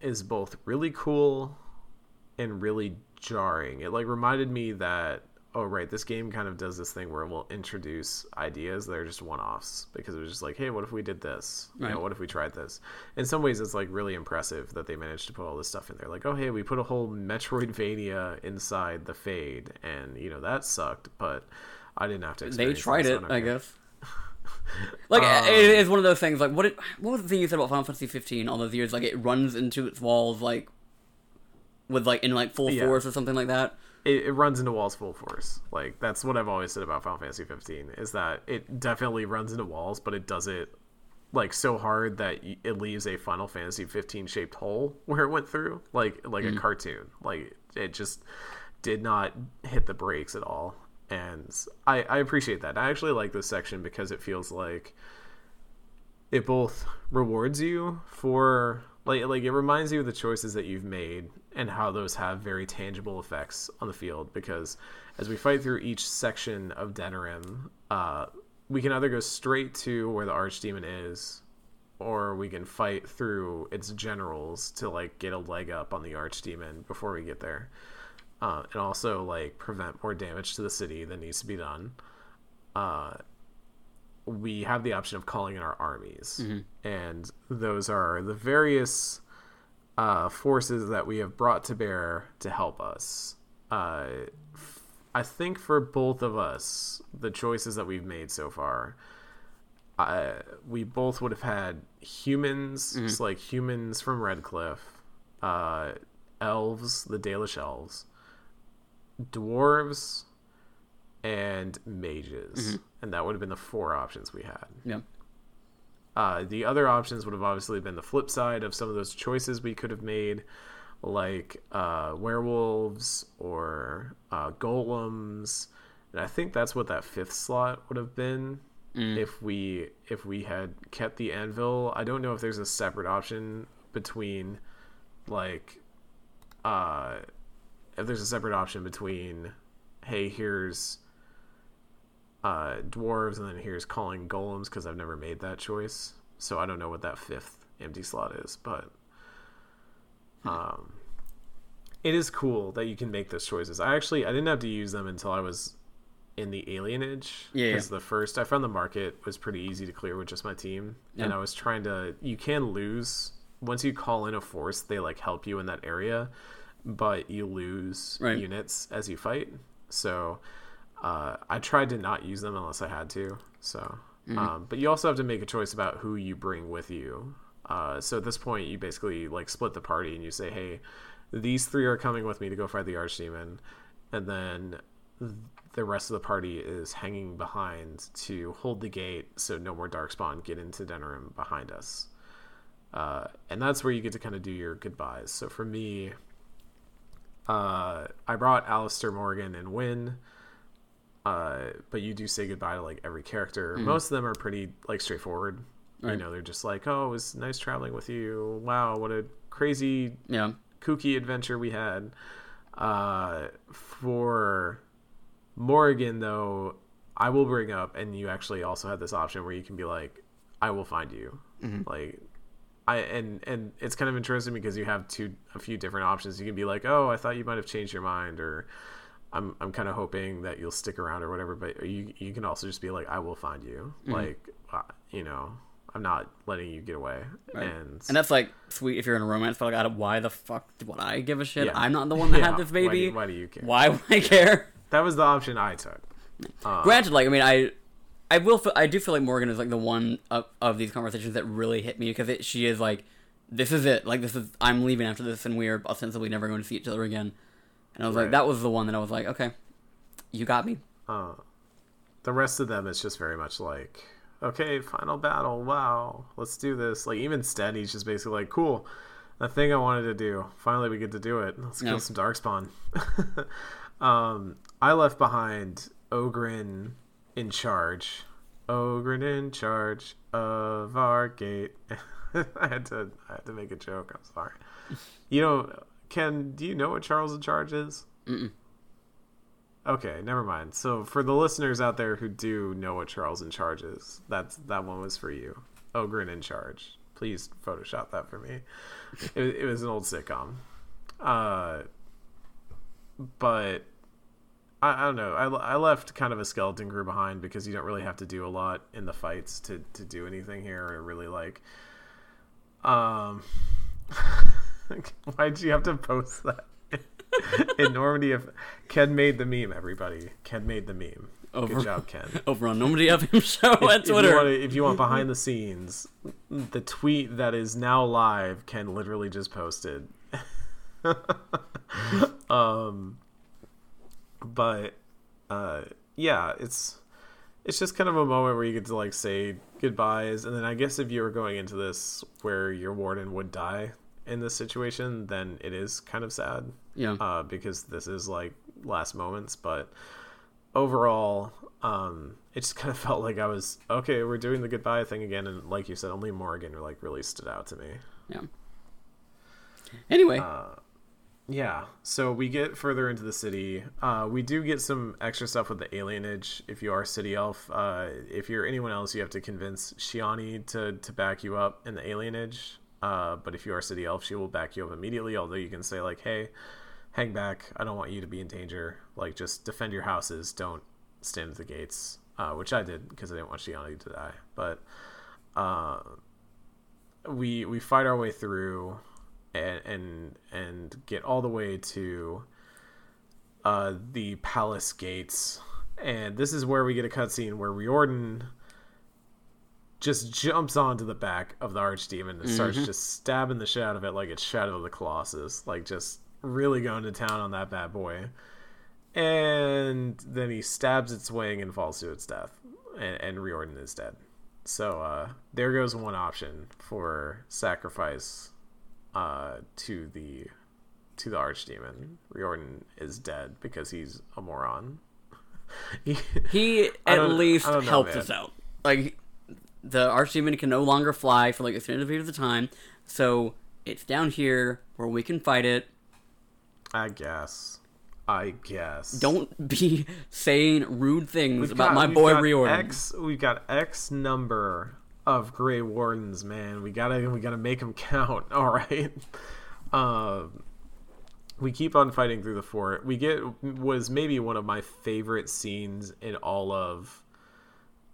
is both really cool and really jarring. It like reminded me that oh right, this game kind of does this thing where it will introduce ideas that are just one-offs because it was just like, hey, what if we did this? You know, what if we tried this? In some ways, it's like really impressive that they managed to put all this stuff in there. Like, oh hey, we put a whole Metroidvania inside the Fade, and you know that sucked, but I didn't have to. They tried it, I guess. [laughs] [laughs] Like Um, it is one of those things. Like what? It, what was the thing you said about Final Fantasy 15 all those years? Like it runs into its walls, like with like in like full Yeah. force or something like that. it, it runs into walls full force. Like that's what I've always said about Final Fantasy 15 is that it definitely runs into walls, but it does it like so hard that it leaves a Final Fantasy 15 shaped hole [laughs] where it went through, like like a cartoon. Like it just did not hit the brakes at all, and I I appreciate that. I actually like this section because it feels like it both rewards you for like like it reminds you of the choices that you've made and how those have very tangible effects on the field because as we fight through each section of Denerim, uh, we can either go straight to where the archdemon is or we can fight through its generals to like get a leg up on the archdemon before we get there uh, and also like prevent more damage to the city that needs to be done. Uh, we have the option of calling in our armies. And those are the various uh, forces that we have brought to bear to help us. Uh, f- i think for both of us the choices that we've made so far uh, we both would have had humans, so like humans from Redcliffe, uh, elves, the Dalish elves, dwarves, and mages, and that would have been the four options we had. Yeah. Uh, the other options would have obviously been the flip side of some of those choices we could have made, like uh, werewolves or uh, golems, and I think that's what that fifth slot would have been if we if we had kept the anvil. I don't know if there's a separate option between like uh if there's a separate option between hey here's uh dwarves and then here's calling golems because I've never made that choice. So I don't know what that fifth empty slot is, but um it is cool that you can make those choices. I actually I didn't have to use them until I was in the alienage Yeah, because yeah. the first I found the market was pretty easy to clear with just my team, and I was trying to. You can lose once you call in a force; they like help you in that area, but you lose Right. units as you fight. So uh, I tried to not use them unless I had to. So, Mm-hmm. um, but you also have to make a choice about who you bring with you. Uh, so at this point, you basically like split the party and you say, "Hey, these three are coming with me to go fight the archdemon," and then the rest of the party is hanging behind to hold the gate so no more darkspawn get into Denerim behind us. Uh, and that's where you get to kind of do your goodbyes. So for me, uh, I brought Alistair Morrigan and Wynne. Uh, but you do say goodbye to like every character. Most of them are pretty like straightforward. You know, they're just like, "Oh, it was nice traveling with you. Wow, what a crazy Yeah. kooky adventure we had. Uh, for Morrigan, though, I will bring up, and you actually also had this option where you can be like, "I will find you." Like, I and and it's kind of interesting because you have two a few different options. You can be like, "Oh, I thought you might have changed your mind," or "I'm I'm kind of hoping that you'll stick around," or whatever. But you you can also just be like, "I will find you." Like, uh, you know. I'm not letting you get away, Right. and And that's like sweet if you're in a romance, but like, why the fuck would I give a shit? Yeah. I'm not the one that [laughs] Yeah, had this why do- baby. why do you care? Why would I care? that was the option I took. Granted, like I mean, I, I will, feel, I do feel like Morrigan is like the one of, of these conversations that really hit me because it, she is like, this is it, like this is I'm leaving after this, and we are ostensibly never going to see each other again. And I was Right. like, that was the one that I was like, okay, you got me. Uh, the rest of them is just very much like, okay, final battle. Wow, let's do this. Like even Steady's just basically like, cool. The thing I wanted to do. Finally, we get to do it. Let's kill some darkspawn. [laughs] um, I left behind Oghren in charge. Oghren in charge of our gate. [laughs] I had to. I had to make a joke. I'm sorry. You know, Ken, do you know what Charles in charge is? Mm-mm. Okay, never mind. So for the listeners out there who do know what Charles in Charge is, that's that one was for you. Oghren in Charge. Please Photoshop that for me. It, it was an old sitcom. Uh, but I, I don't know. I, I left kind of a skeleton crew behind because you don't really have to do a lot in the fights to, to do anything here or really like. Um, [laughs] why'd you have to post that? [laughs] in Normandy, if Ken made the meme, everybody. Ken made the meme. Over- Good job, Ken. [laughs] Over on Nobody of Him show at If you, Twitter. want to, if you want behind the scenes, the tweet that is now live, Ken literally just posted. um, but uh, yeah, it's it's just kind of a moment where you get to like say goodbyes, and then I guess if you were going into this where your warden would die in this situation, then it is kind of sad yeah. uh, because this is like last moments. But overall, um, it just [laughs] kind of felt like I was okay. We're doing the goodbye thing again, and like you said, only Morrigan like really stood out to me. Yeah. Anyway, Uh, yeah. So we get further into the city. Uh, we do get some extra stuff with the alienage. If you are city elf, uh, if you're anyone else, you have to convince Shianni to to back you up in the alienage. Uh, but if you are city elf, she will back you up immediately. Although you can say like, "Hey, hang back. I don't want you to be in danger. Like, just defend your houses. Don't stand at the gates." Uh, which I did because I didn't want Shianni to die. But uh, we we fight our way through and and and get all the way to uh, the palace gates, and this is where we get a cutscene where Riordan just jumps onto the back of the archdemon and starts just stabbing the shit out of it like it's Shadow of the Colossus, like just really going to town on that bad boy. And then he stabs its wing and falls to its death, and, and Riordan is dead. So uh, there goes one option for sacrifice uh, to the to the archdemon. Riordan is dead because he's a moron. [laughs] He- he at least know, helped man. us out. Like the archdemon can no longer fly for like a extended period of the time, so it's down here where we can fight it. I guess. I guess. Don't be [laughs] saying rude things We've about got- my boy Riordan. X, we've got X number of Grey Wardens, man. We gotta we gotta make them count. [laughs] All right. Um, we keep on fighting through the fort. We get was maybe one of my favorite scenes in all of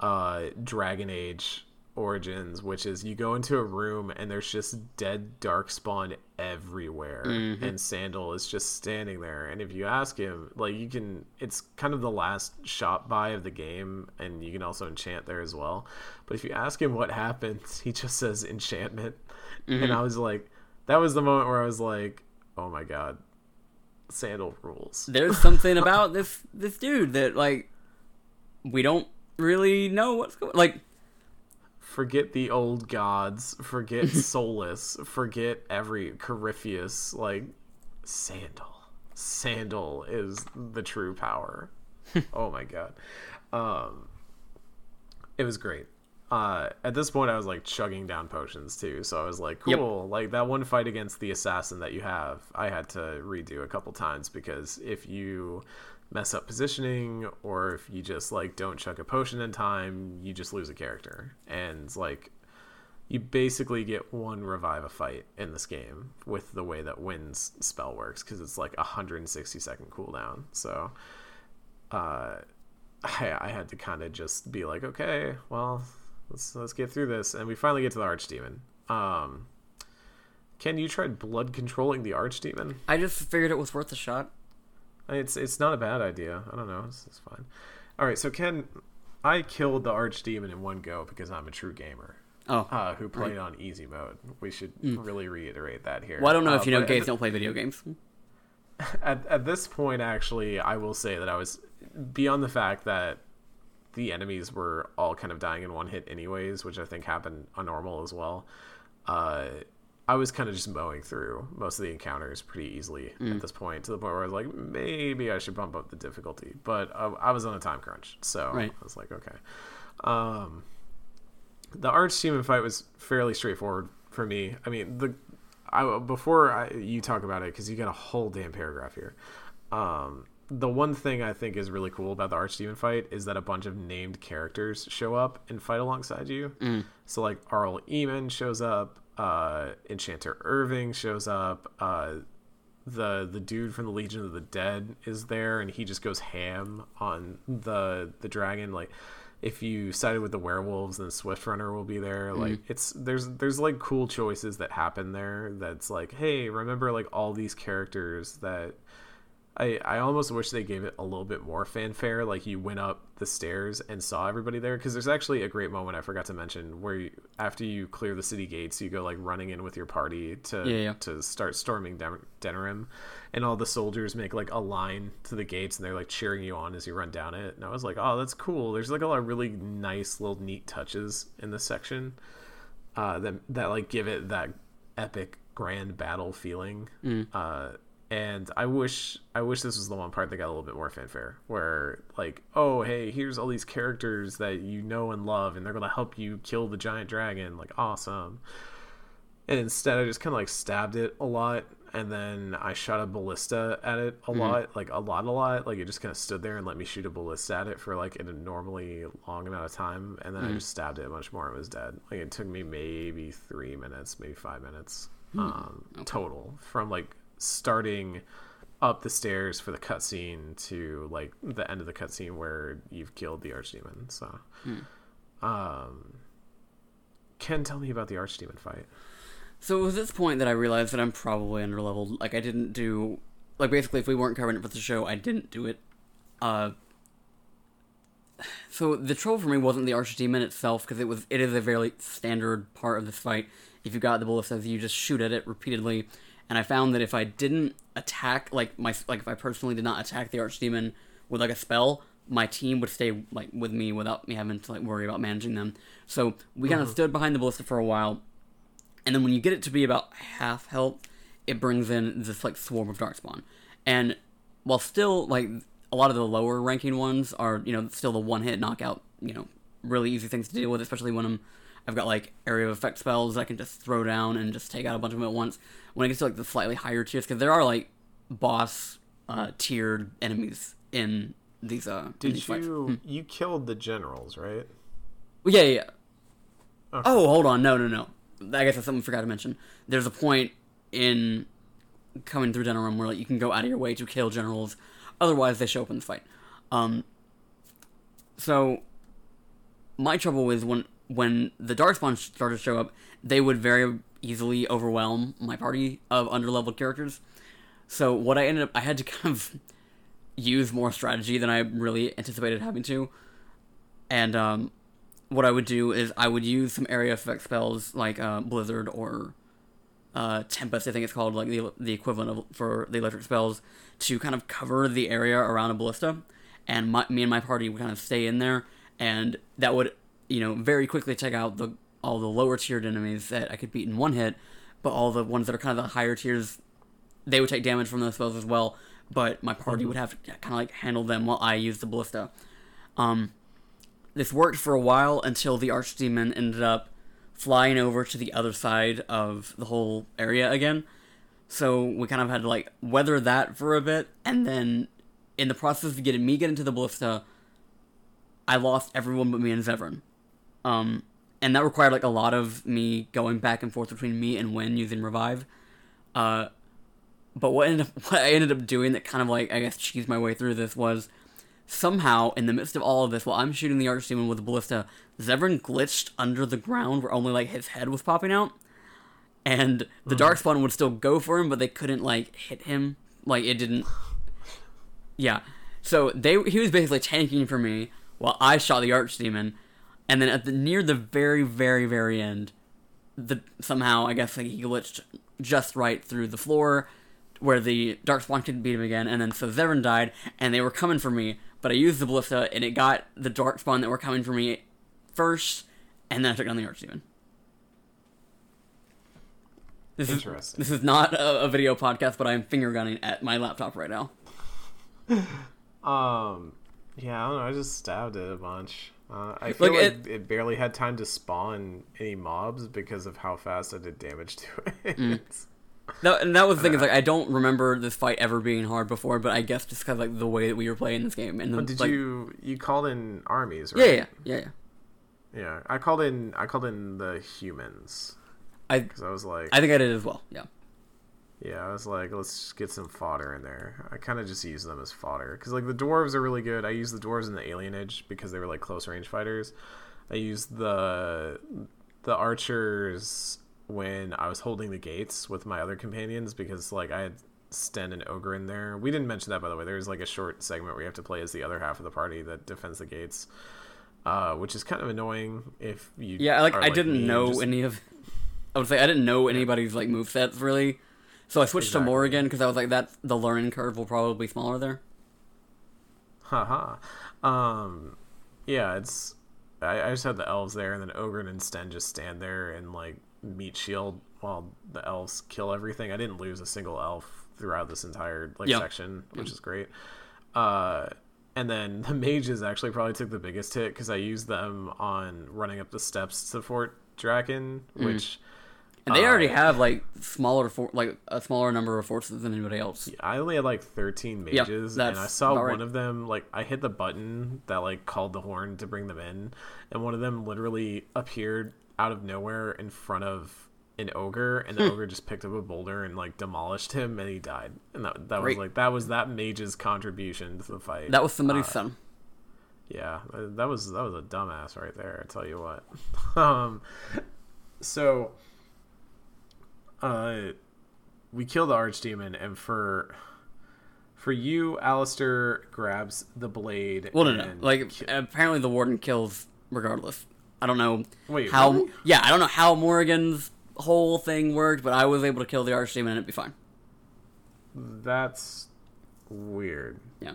uh, Dragon Age Origins, which is you go into a room and there's just dead darkspawn everywhere, mm-hmm. and Sandal is just standing there. And if you ask him, like you can, it's kind of the last shot by of the game, and you can also enchant there as well. But if you ask him what happens, [laughs] he just says enchantment, and mm-hmm. I was like, that was the moment where I was like, oh my god, Sandal rules. There's something [laughs] about this this dude that like we don't really know what's going. Like forget the old gods, forget [laughs] Solas, forget every Corypheus, like Sandal. Sandal is the true power. [laughs] oh my god. Um it was great. Uh at this point I was like chugging down potions too, so I was like, Yep. cool. Like that one fight against the assassin that you have, I had to redo a couple times because if you mess up positioning or if you just like don't chuck a potion in time, you just lose a character. And like you basically get one revive a fight in this game with the way that Wynne's spell works because it's like a 160 second cooldown. So uh [laughs] I, I had to kind of just be like, okay, well, let's let's get through this, and we finally get to the archdemon. Um, Ken, you tried blood controlling the archdemon? I just figured it was worth a shot. It's it's not a bad idea. I don't know. It's, it's fine. All right, so Ken, I killed the archdemon in one go because I'm a true gamer Oh, uh, who played on easy mode. We should really reiterate that here. well, I don't know Uh, if you know gays don't play video games. [laughs] at, at this point, actually, I will say that I was beyond the fact that the enemies were all kind of dying in one hit, anyways, which I think happened on normal as well. Uh, I was kind of just mowing through most of the encounters pretty easily at this point, to the point where I was like, maybe I should bump up the difficulty. But I, I was on a time crunch, so Right. I was like, okay. Um, the archdemon fight was fairly straightforward for me. I mean, the I, before I, you talk about it, because you got a whole damn paragraph here. Um, the one thing I think is really cool about the archdemon fight is that a bunch of named characters show up and fight alongside you. So like Arl Eamon shows up, uh, Enchanter Irving shows up, uh, the the dude from the Legion of the Dead is there, and he just goes ham on the the dragon. Like, if you sided with the werewolves, then Swift Runner will be there. Like, it's there's there's like cool choices that happen there. That's like, hey, remember like all these characters that. I, I almost wish they gave it a little bit more fanfare. Like you went up the stairs and saw everybody there, because there's actually a great moment I forgot to mention where you, after you clear the city gates, you go like running in with your party to Yeah, yeah. to start storming Den- Denerim, and all the soldiers make like a line to the gates and they're like cheering you on as you run down it. And I was like, oh, that's cool. There's like a lot of really nice little neat touches in this section uh, that that like give it that epic grand battle feeling. Uh, and I wish I wish this was the one part that got a little bit more fanfare, where like, oh hey, here's all these characters that you know and love, and they're gonna help you kill the giant dragon. Like awesome. and instead I just kind of like stabbed it a lot, and then I shot a ballista at it a hmm. lot, like a lot, a lot. Like it just kind of stood there and let me shoot a ballista at it for like a normally long amount of time, and then I hmm. just stabbed it much more and it was dead. Like it took me maybe three minutes, maybe five minutes hmm. um, total from like starting up the stairs for the cutscene to like the end of the cutscene where you've killed the archdemon. So, um, Ken, tell me about the archdemon fight. So it was this point that I realized that I'm probably underleveled. Like I didn't do like basically if we weren't covering it for the show, I didn't do it. Uh so the troll for me wasn't the archdemon itself because it was it is a very standard part of this fight. If you got the ballista, you just shoot at it repeatedly. And I found that if I didn't attack like my like if I personally did not attack the archdemon with like a spell, my team would stay like with me without me having to like worry about managing them. So we kind of uh-huh. stood behind the ballista for a while, and then when you get it to be about half health, it brings in this like swarm of darkspawn. And while still like a lot of the lower ranking ones are you know still the one hit knockout, you know really easy things to deal with, especially when I'm I've got like area of effect spells I can just throw down and just take out a bunch of them at once. When it gets to like the slightly higher tiers, because there are like boss uh, tiered enemies in these uh in Did these fights. you you killed the generals, right? Well, yeah, yeah. yeah. Okay. Oh, hold on. No, no, no. I guess that's something I forgot to mention. There's a point in coming through General where like, you can go out of your way to kill generals. Otherwise, they show up in the fight. Um, so my trouble is when when the darkspawn started to show up, they would very easily overwhelm my party of underleveled characters. So what I ended up, I had to [laughs] kind of use more strategy than I really anticipated having to, and um, what I would do is I would use some area effect spells like uh, Blizzard or uh, Tempest, I think it's called, like the the equivalent of for the electric spells, to kind of cover the area around a ballista, and my, me and my party would kind of stay in there, and that would you know very quickly take out the all the lower tiered enemies that I could beat in one hit, but all the ones that are kind of the higher tiers, they would take damage from those spells as well. But my party would have to kind of like handle them while I used the ballista. Um, this worked for a while until the archdemon ended up flying over to the other side of the whole area again. So we kind of had to like weather that for a bit, and then in the process of getting me getting to the ballista, I lost everyone but me and Zevran. Um, and that required like a lot of me going back and forth between me and Wynne using revive. Uh, but what ended up, [laughs] what I ended up doing that kind of like I guess cheesed my way through this was somehow in the midst of all of this, while I'm shooting the archdemon with a ballista, Zevran glitched under the ground where only like his head was popping out, and the darkspawn would still go for him, but they couldn't like hit him. Like it didn't. Yeah, so they he was basically tanking for me while I shot the archdemon, and then at the near the very very very end, the somehow I guess like he glitched just right through the floor where the darkspawn couldn't beat him again, and then so Zevran died, and they were coming for me, but I used the ballista, and it got the darkspawn that were coming for me first, and then I took down the archdemon. This is Interesting. this is not a, a video podcast, but I'm finger gunning at my laptop right now. [laughs] Um, yeah, I don't know. I just stabbed it a bunch. Uh, I feel like it- it, barely had time to spawn any mobs because of how fast I did damage [laughs] to it. Mm. That, and that was the thing is like I don't remember this fight ever being hard before, but I guess just because like the way that we were playing this game and the, But did like, you you called in armies? yeah Right? yeah yeah yeah. yeah. I called in I called in the humans I because I was like, I think I did as well. Yeah. Yeah, I was like, let's just get some fodder in there. I kind of just use them as fodder because like the dwarves are really good. I use the dwarves in the alienage because they were like close range fighters. I used the the archers when I was holding the gates with my other companions because like I had Sten and Oghren in there. We didn't mention that by the way. There's like a short segment where you have to play as the other half of the party that defends the gates. Uh, which is kind of annoying if you Yeah, like are I didn't know just- any of. I would say I didn't know anybody's like move sets really, so I switched to Exactly. Morrigan because I was like that the learning curve will probably be smaller there. Haha. Um, yeah, it's. I, I just had the elves there, and then Oghren and Sten just stand there and like meat shield while the elves kill everything. I didn't lose a single elf throughout this entire like Yeah. section, which is great. Uh, and then [laughs] the mages actually probably took the biggest hit because I used them on running up the steps to Fort Drakon, which And they already Uh, have like smaller for like a smaller number of forces than anybody else. I only had like 13 Yeah, mages, and I saw one right. of them, like, I hit the button that, like, called the horn to bring them in, and one of them literally appeared out of nowhere in front of an ogre, and the [laughs] ogre just picked up a boulder and, like, demolished him, and he died. And that, that was, like, that was that mage's contribution to the fight. That was somebody's Uh, son. Yeah, that was that was a dumbass right there. I tell you what. [laughs] um, so, uh, we kill the archdemon, and for for you, Alistair grabs the blade. Well, no, no. and Like ki- apparently the warden kills regardless. I don't know Wait, how. really? Yeah, I don't know how Morrigan's whole thing worked, but I was able to kill the archdemon and it'd be fine. that's weird. Yeah.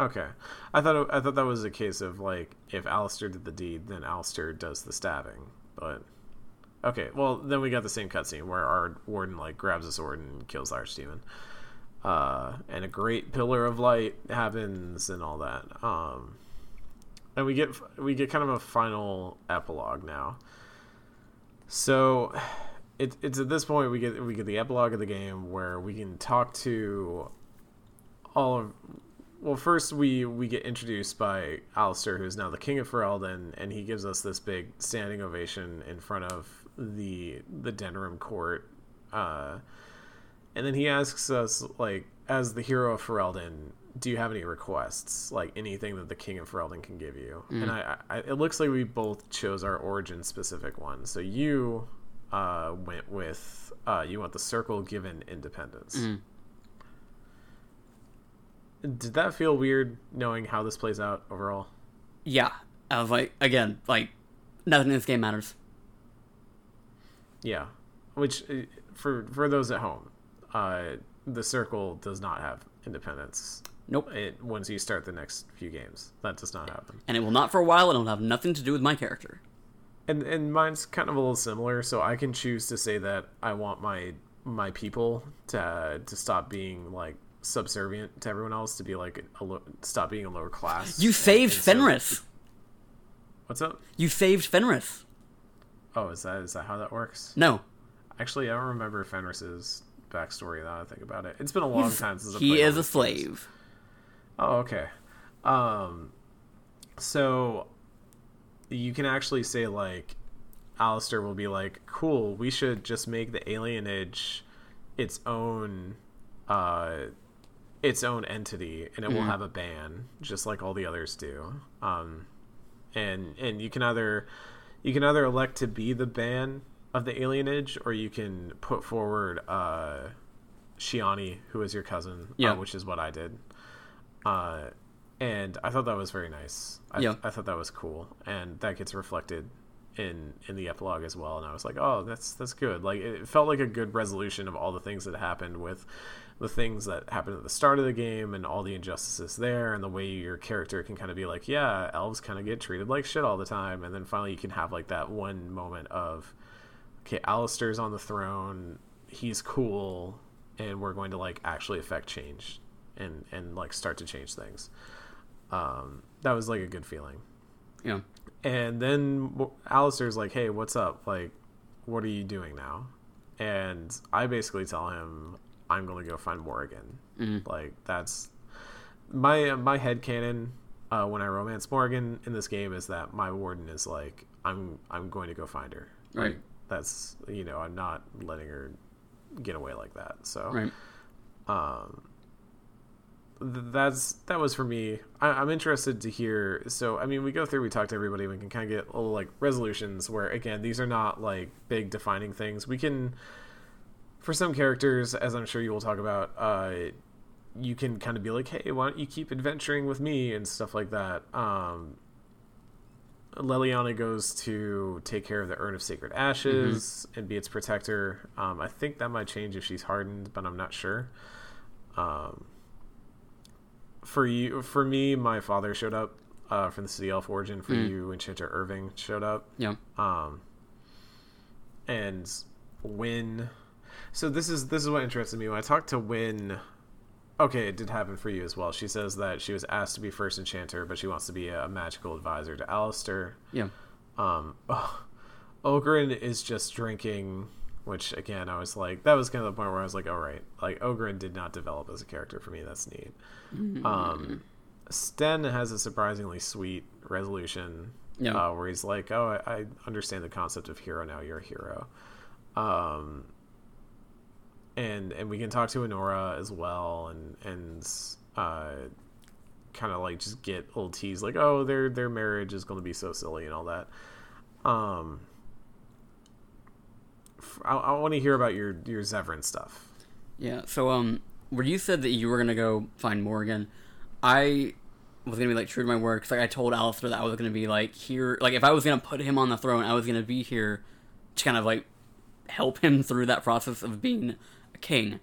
Okay, I thought I thought that was a case of like if Alistair did the deed, then Alistair does the stabbing. But okay, well then we got the same cutscene where our warden like grabs a sword and kills archdemon, uh, and a great pillar of light happens and all that. Um, and we get we get kind of a final epilogue now. So it, it's at this point we get we get the epilogue of the game where we can talk to all of well first we we get introduced by Alistair who's now the king of Ferelden and he gives us this big standing ovation in front of the the Denerim court uh and then he asks us like as the hero of Ferelden do you have any requests like anything that the king of Ferelden can give you and I, I it looks like we both chose our origin specific one so you uh went with uh you want the circle given independence did that feel weird knowing how this plays out overall? Yeah. I was like, again, like nothing in this game matters. Yeah. Which uh, for for those at home, uh, the circle does not have independence. Nope. It once you start the next few games, that does not happen. And it will not for a while. and It'll have nothing to do with my character. And and mine's kind of a little similar, so I can choose to say that I want my my people to to stop being like subservient to everyone else, to be like a, lo- stop being a lower class. You And- saved and so- Fenris. What's up? You saved Fenris. Oh, is that is that how that works? No. Actually, I don't remember Fenris's backstory now that I think about it. It's been a long He's- time since I he is a these games. slave. Oh, okay. Um, so you can actually say like, Alistair will be like, "Cool, we should just make the alienage its own, uh, its own entity, and it will have a ban, just like all the others do." Um, and and you can either you can either elect to be the ban of the alienage, or you can put forward uh, Shianni, who is your cousin, uh, Yeah. which is what I did. Uh, and I thought that was very nice. I, Yeah. I thought that was cool, and that gets reflected in in the epilogue as well. And I was like, oh, that's that's good. Like it felt like a good resolution of all the things that happened with the things that happened at the start of the game and all the injustices there, and the way your character can kind of be like, yeah, elves kind of get treated like shit all the time, and then finally you can have like that one moment of, okay, Alistair's on the throne, he's cool, and we're going to like actually affect change and and like start to change things. Um, that was like a good feeling. Yeah. And then Alistair's like, "Hey, what's up? Like, what are you doing now?" And I basically tell him, "I'm going to go find Morrigan." Mhm. Like that's my my head canon uh, when I romance Morrigan in this game is that my warden is like, "I'm I'm going to go find her." Right. Like, that's you know I'm not letting her get away like that. So Right. um that's that was for me I, i'm interested to hear so i mean we go through we talk to everybody we can kind of get little like resolutions where again these are not like big defining things we can for some characters as i'm sure you will talk about uh you can kind of be like hey why don't you keep adventuring with me and stuff like that um Leliana goes to take care of the Urn of Sacred Ashes and be its protector. Um, I think that might change if she's hardened, but I'm not sure. Um, for you, for me, my father showed up uh, from the City Elf origin. For Mm. you, Enchanter Irving showed up. Yeah. Um, and when, so this is this is what interested me when I talked to Wynne. Okay, it did happen for you as well. She says that she was asked to be first enchanter, but she wants to be a magical advisor to Alistair. Yeah. Um, oh, [sighs] Oghren is just drinking which again I was like that was kind of the point where I was like, all right, like Oghren did not develop as a character for me. That's neat. Mm-hmm. Um, Sten has a surprisingly sweet resolution Yeah. uh, where he's like, "Oh, I, I understand the concept of hero now. You're a hero." Um, and and we can talk to Anora as well, and and uh, kind of like just get little tease like, "Oh, their their marriage is going to be so silly and all that." Um, I want to hear about your your Zevran stuff. Yeah. So um, where you said that you were gonna go find Morrigan, I was gonna be like true to my word. 'cause, like I told Alistair that I was gonna be like here, like if I was gonna put him on the throne, I was gonna be here to kind of like help him through that process of being king.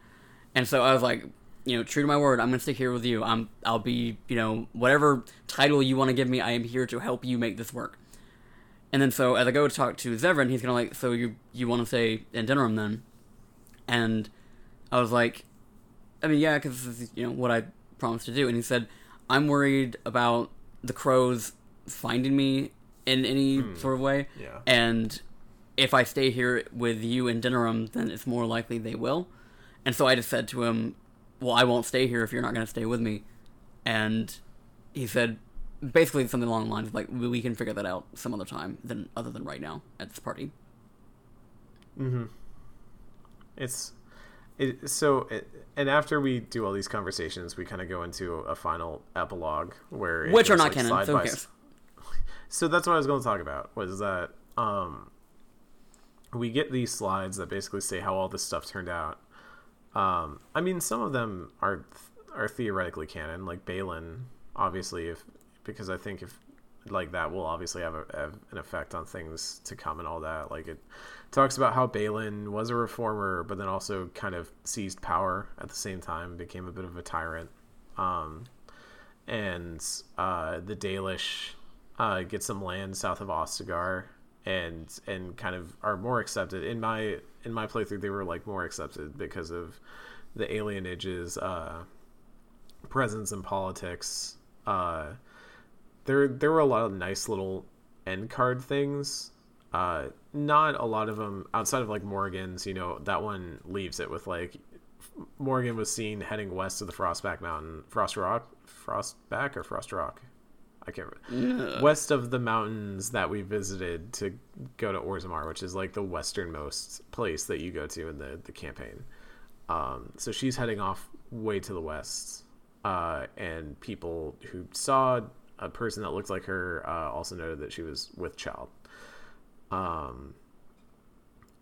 And so I was like, you know, true to my word, I'm gonna stick here with you. I'm, I'll be, you know, whatever title you want to give me, I am here to help you make this work. And then so as I go to talk to Zevran, he's gonna like, so you you want to say in Denerim then? And I was like, I mean, yeah, because this is you know what I promised to do. And he said, I'm worried about the crows finding me in any hmm. sort of way. Yeah. And if I stay here with you in Denerim, then it's more likely they will. And so I just said to him, Well, I won't stay here if you're not going to stay with me. And he said, basically something along the lines of like, we can figure that out some other time than other than right now at this party. Mm-hmm. It's it so it, and after we do all these conversations, we kind of go into a final epilogue where Which are not like, canon, so s- [laughs] So that's what I was going to talk about was that um we get these slides that basically say how all this stuff turned out. Um, I mean, some of them are are theoretically canon, like Bhelen, obviously, if because I think if like that will obviously have, a, have an effect on things to come and all that. Like it talks about how Bhelen was a reformer, but then also kind of seized power at the same time, became a bit of a tyrant. Um, and uh, the Dalish uh, get some land south of Ostagar and and kind of are more accepted in my in my playthrough they were like more accepted because of the alienage's uh, presence in politics uh, there there were a lot of nice little end card things. Uh, not a lot of them outside of like Morrigan's you know that one leaves it with like Morrigan was seen heading west to the Frostback Mountain Frost Rock Frostback or Frost Rock I can't remember. West of the mountains that we visited to go to Orzammar, which is like the westernmost place that you go to in the, the campaign. Um, so she's heading off way to the west. Uh, and people who saw a person that looked like her uh, also noted that she was with child. Um,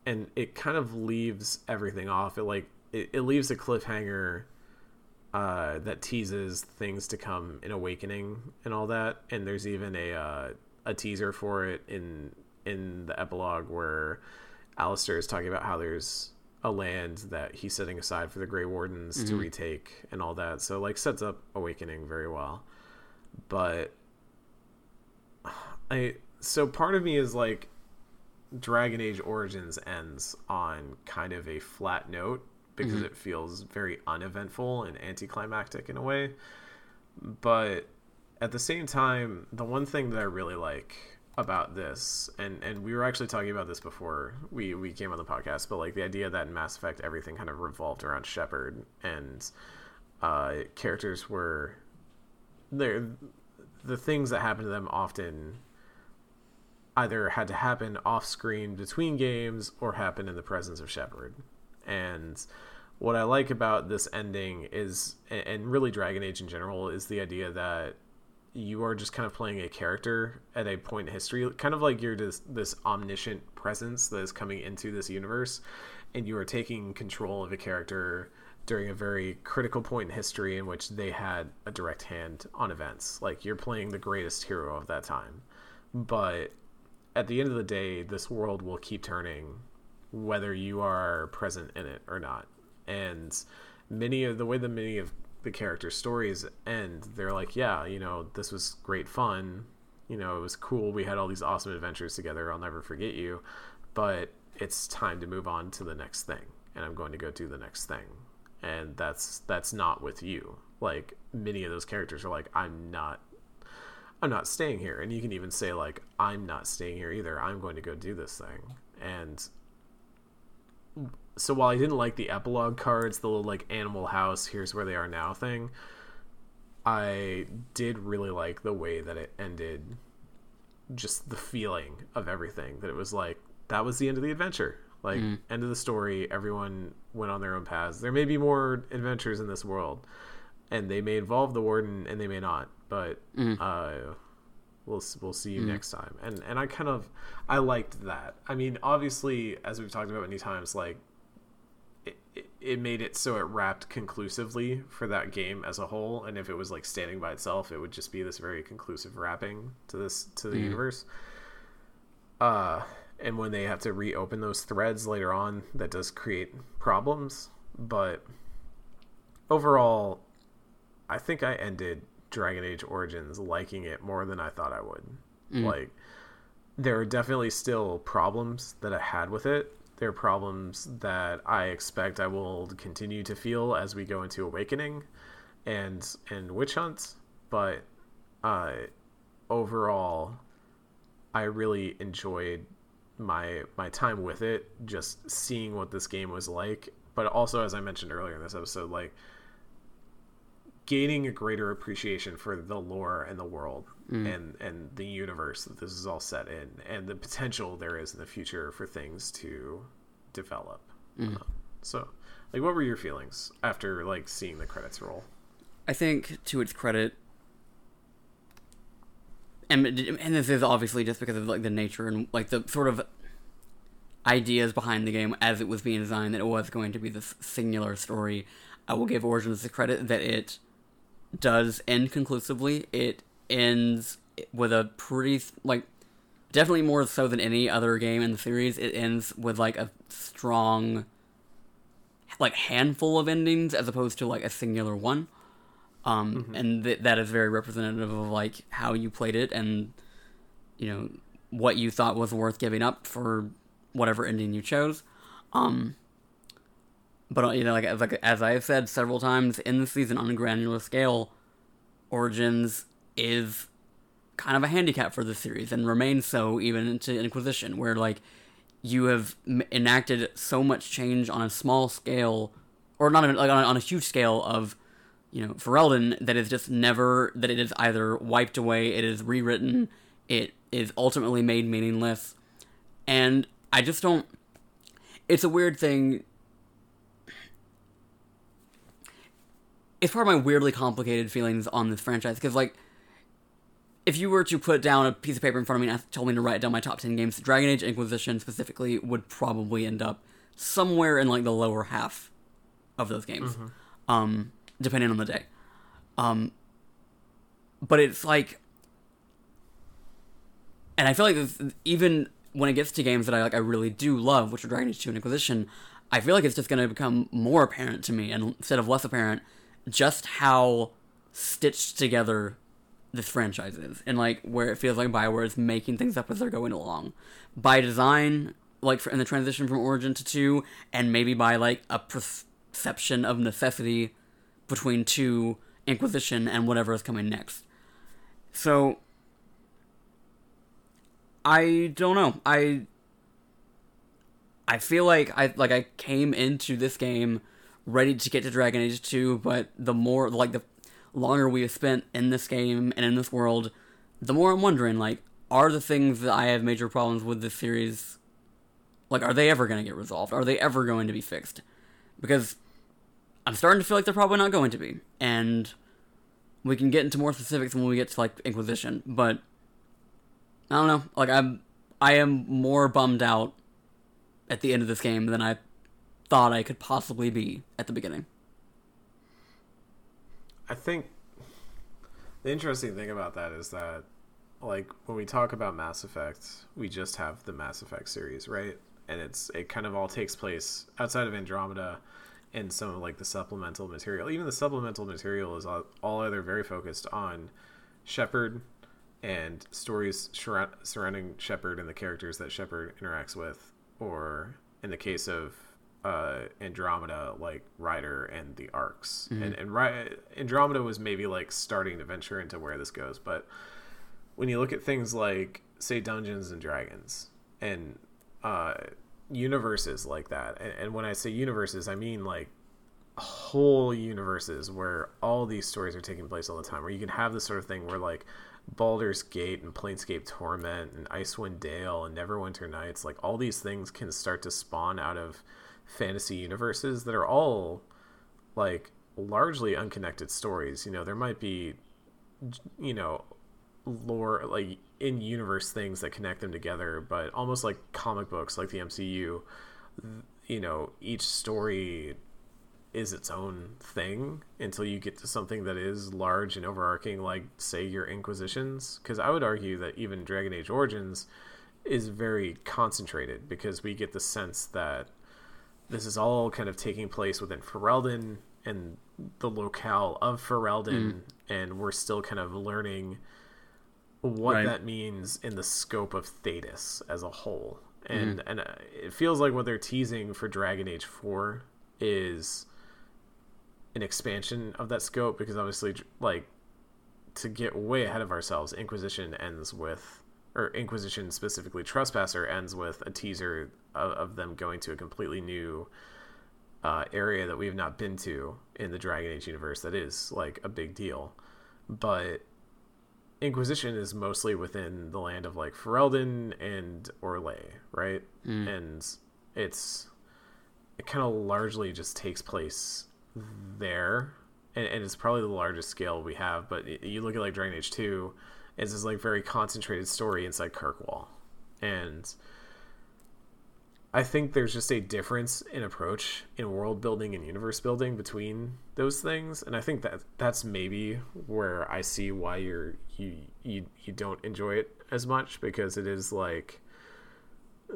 and it kind of leaves everything off. It like it, it leaves a cliffhanger uh, that teases things to come in Awakening and all that. And there's even a uh, a teaser for it in in the epilogue where Alistair is talking about how there's a land that he's setting aside for the Grey Wardens to retake and all that. So like sets up Awakening very well. But I so part of me is like Dragon Age Origins ends on kind of a flat note because it feels very uneventful and anticlimactic in a way. But at the same time, the one thing that I really like about this, and and we were actually talking about this before we we came on the podcast, but like the idea that in Mass Effect everything kind of revolved around Shepard and uh, characters were there. The things that happened to them often either had to happen off screen between games or happen in the presence of Shepard. And what I like about this ending is, and really Dragon Age in general, is the idea that you are just kind of playing a character at a point in history, kind of like you're this this omniscient presence that is coming into this universe, and you are taking control of a character during a very critical point in history in which they had a direct hand on events. Like you're playing the greatest hero of that time, but at the end of the day, this world will keep turning whether you are present in it or not. And many of the way that many of the character stories end, they're like, yeah, you know, this was great fun. You know, it was cool. We had all these awesome adventures together. I'll never forget you. But it's time to move on to the next thing. And I'm going to go do the next thing. And that's that's not with you. Like many of those characters are like, I'm not I'm not staying here. And you can even say like, I'm not staying here either. I'm going to go do this thing. And so while I didn't like the epilogue cards, the little like Animal House, here's where they are now thing, I did really like the way that it ended. Just the feeling of everything that it was like that was the end of the adventure. Like end of the story. Everyone went on their own paths. There may be more adventures in this world, and they may involve the warden and they may not. But uh, we'll we'll see you next time. And and I kind of I liked that. I mean, obviously, as we've talked about many times, like it, it, it made it so it wrapped conclusively for that game as a whole. And if it was like standing by itself, it would just be this very conclusive wrapping to this to the universe. Uh, and when they have to reopen those threads later on, that does create problems. But overall, I think I ended Dragon Age Origins liking it more than I thought I would. Like, there are definitely still problems that I had with it. There are problems that I expect I will continue to feel as we go into Awakening and and Witch Hunt, but uh, overall, I really enjoyed my my time with it, just seeing what this game was like. But also, as I mentioned earlier in this episode, like gaining a greater appreciation for the lore and the world and and the universe that this is all set in, and the potential there is in the future for things to develop. Uh, so, like, what were your feelings after like seeing the credits roll? I think to its credit, and and this is obviously just because of like the nature and like the sort of ideas behind the game as it was being designed that it was going to be this singular story. I will give Origins the credit that it does end conclusively. It ends with a pretty like definitely more so than any other game in the series. It ends with like a strong like handful of endings as opposed to like a singular one um, and th- that is very representative of like how you played it and you know what you thought was worth giving up for whatever ending you chose. Um, but you know, like as like as I have said several times in the season on a granular scale, Origins is kind of a handicap for the series and remains so even into Inquisition, where like you have enacted so much change on a small scale, or not even like on a, on a huge scale of you know, Ferelden that is just never that it is either wiped away, it is rewritten, it is ultimately made meaningless. And I just don't it's a weird thing. It's part of my weirdly complicated feelings on this franchise because like if you were to put down a piece of paper in front of me and told me to write down my top 10 games, Dragon Age Inquisition specifically would probably end up somewhere in like the lower half of those games. Um depending on the day. Um, but it's like, and I feel like this, even when it gets to games that I like, I really do love, which are Dragon Age Two and Inquisition. I feel like it's just going to become more apparent to me, and instead of less apparent, just how stitched together this franchise is, and like where it feels like Bioware is making things up as they're going along, by design, like in the transition from Origin to Two, and maybe by like a perception of necessity between two Inquisition and whatever is coming next. So I don't know. I I feel like I like I came into this game ready to get to Dragon Age 2, but the more like the longer we have spent in this game and in this world, the more I'm wondering like are the things that I have major problems with this series like are they ever going to get resolved? Are they ever going to be fixed? Because I'm starting to feel like they're probably not going to be. And we can get into more specifics when we get to like Inquisition, but I don't know. Like I'm I am more bummed out at the end of this game than I thought I could possibly be at the beginning. I think the interesting thing about that is that, like, when we talk about Mass Effect, we just have the Mass Effect series, right? And it's it kind of all takes place outside of Andromeda and some of like the supplemental material. Even the supplemental material is all, either very focused on Shepard and stories surrounding Shepard and the characters that Shepard interacts with, or in the case of uh, Andromeda, like Ryder and the arcs. And and Ry- Andromeda was maybe like starting to venture into where this goes, but when you look at things like say Dungeons and Dragons and uh, universes like that, and, and when I say universes, I mean like whole universes where all these stories are taking place all the time, where you can have this sort of thing where like Baldur's Gate and Planescape Torment and Icewind Dale and Neverwinter Nights, like all these things can start to spawn out of fantasy universes that are all like largely unconnected stories. You know, there might be, you know, lore like in universe things that connect them together, but almost like comic books, like the MCU, you know, each story is its own thing until you get to something that is large and overarching, like say your Inquisitions. Because I would argue that even Dragon Age Origins is very concentrated because we get the sense that this is all kind of taking place within Ferelden and the locale of Ferelden, mm. and we're still kind of learning what right. that means in the scope of Thedas as a whole. And mm-hmm. and uh, it feels like what they're teasing for Dragon Age 4 is an expansion of that scope because obviously like to get way ahead of ourselves, Inquisition ends with or Inquisition specifically Trespasser ends with a teaser of, of them going to a completely new uh, area that we have not been to in the Dragon Age universe that is like a big deal. But Inquisition is mostly within the land of like Ferelden and Orlais, right? Mm. And it's it kind of largely just takes place there, and, and, it's probably the largest scale we have. But you look at like Dragon Age Two, it's this like very concentrated story inside Kirkwall, and I think there's just a difference in approach in world building and universe building between those things, and I think that that's maybe where I see why you're you you you don't enjoy it as much because it is like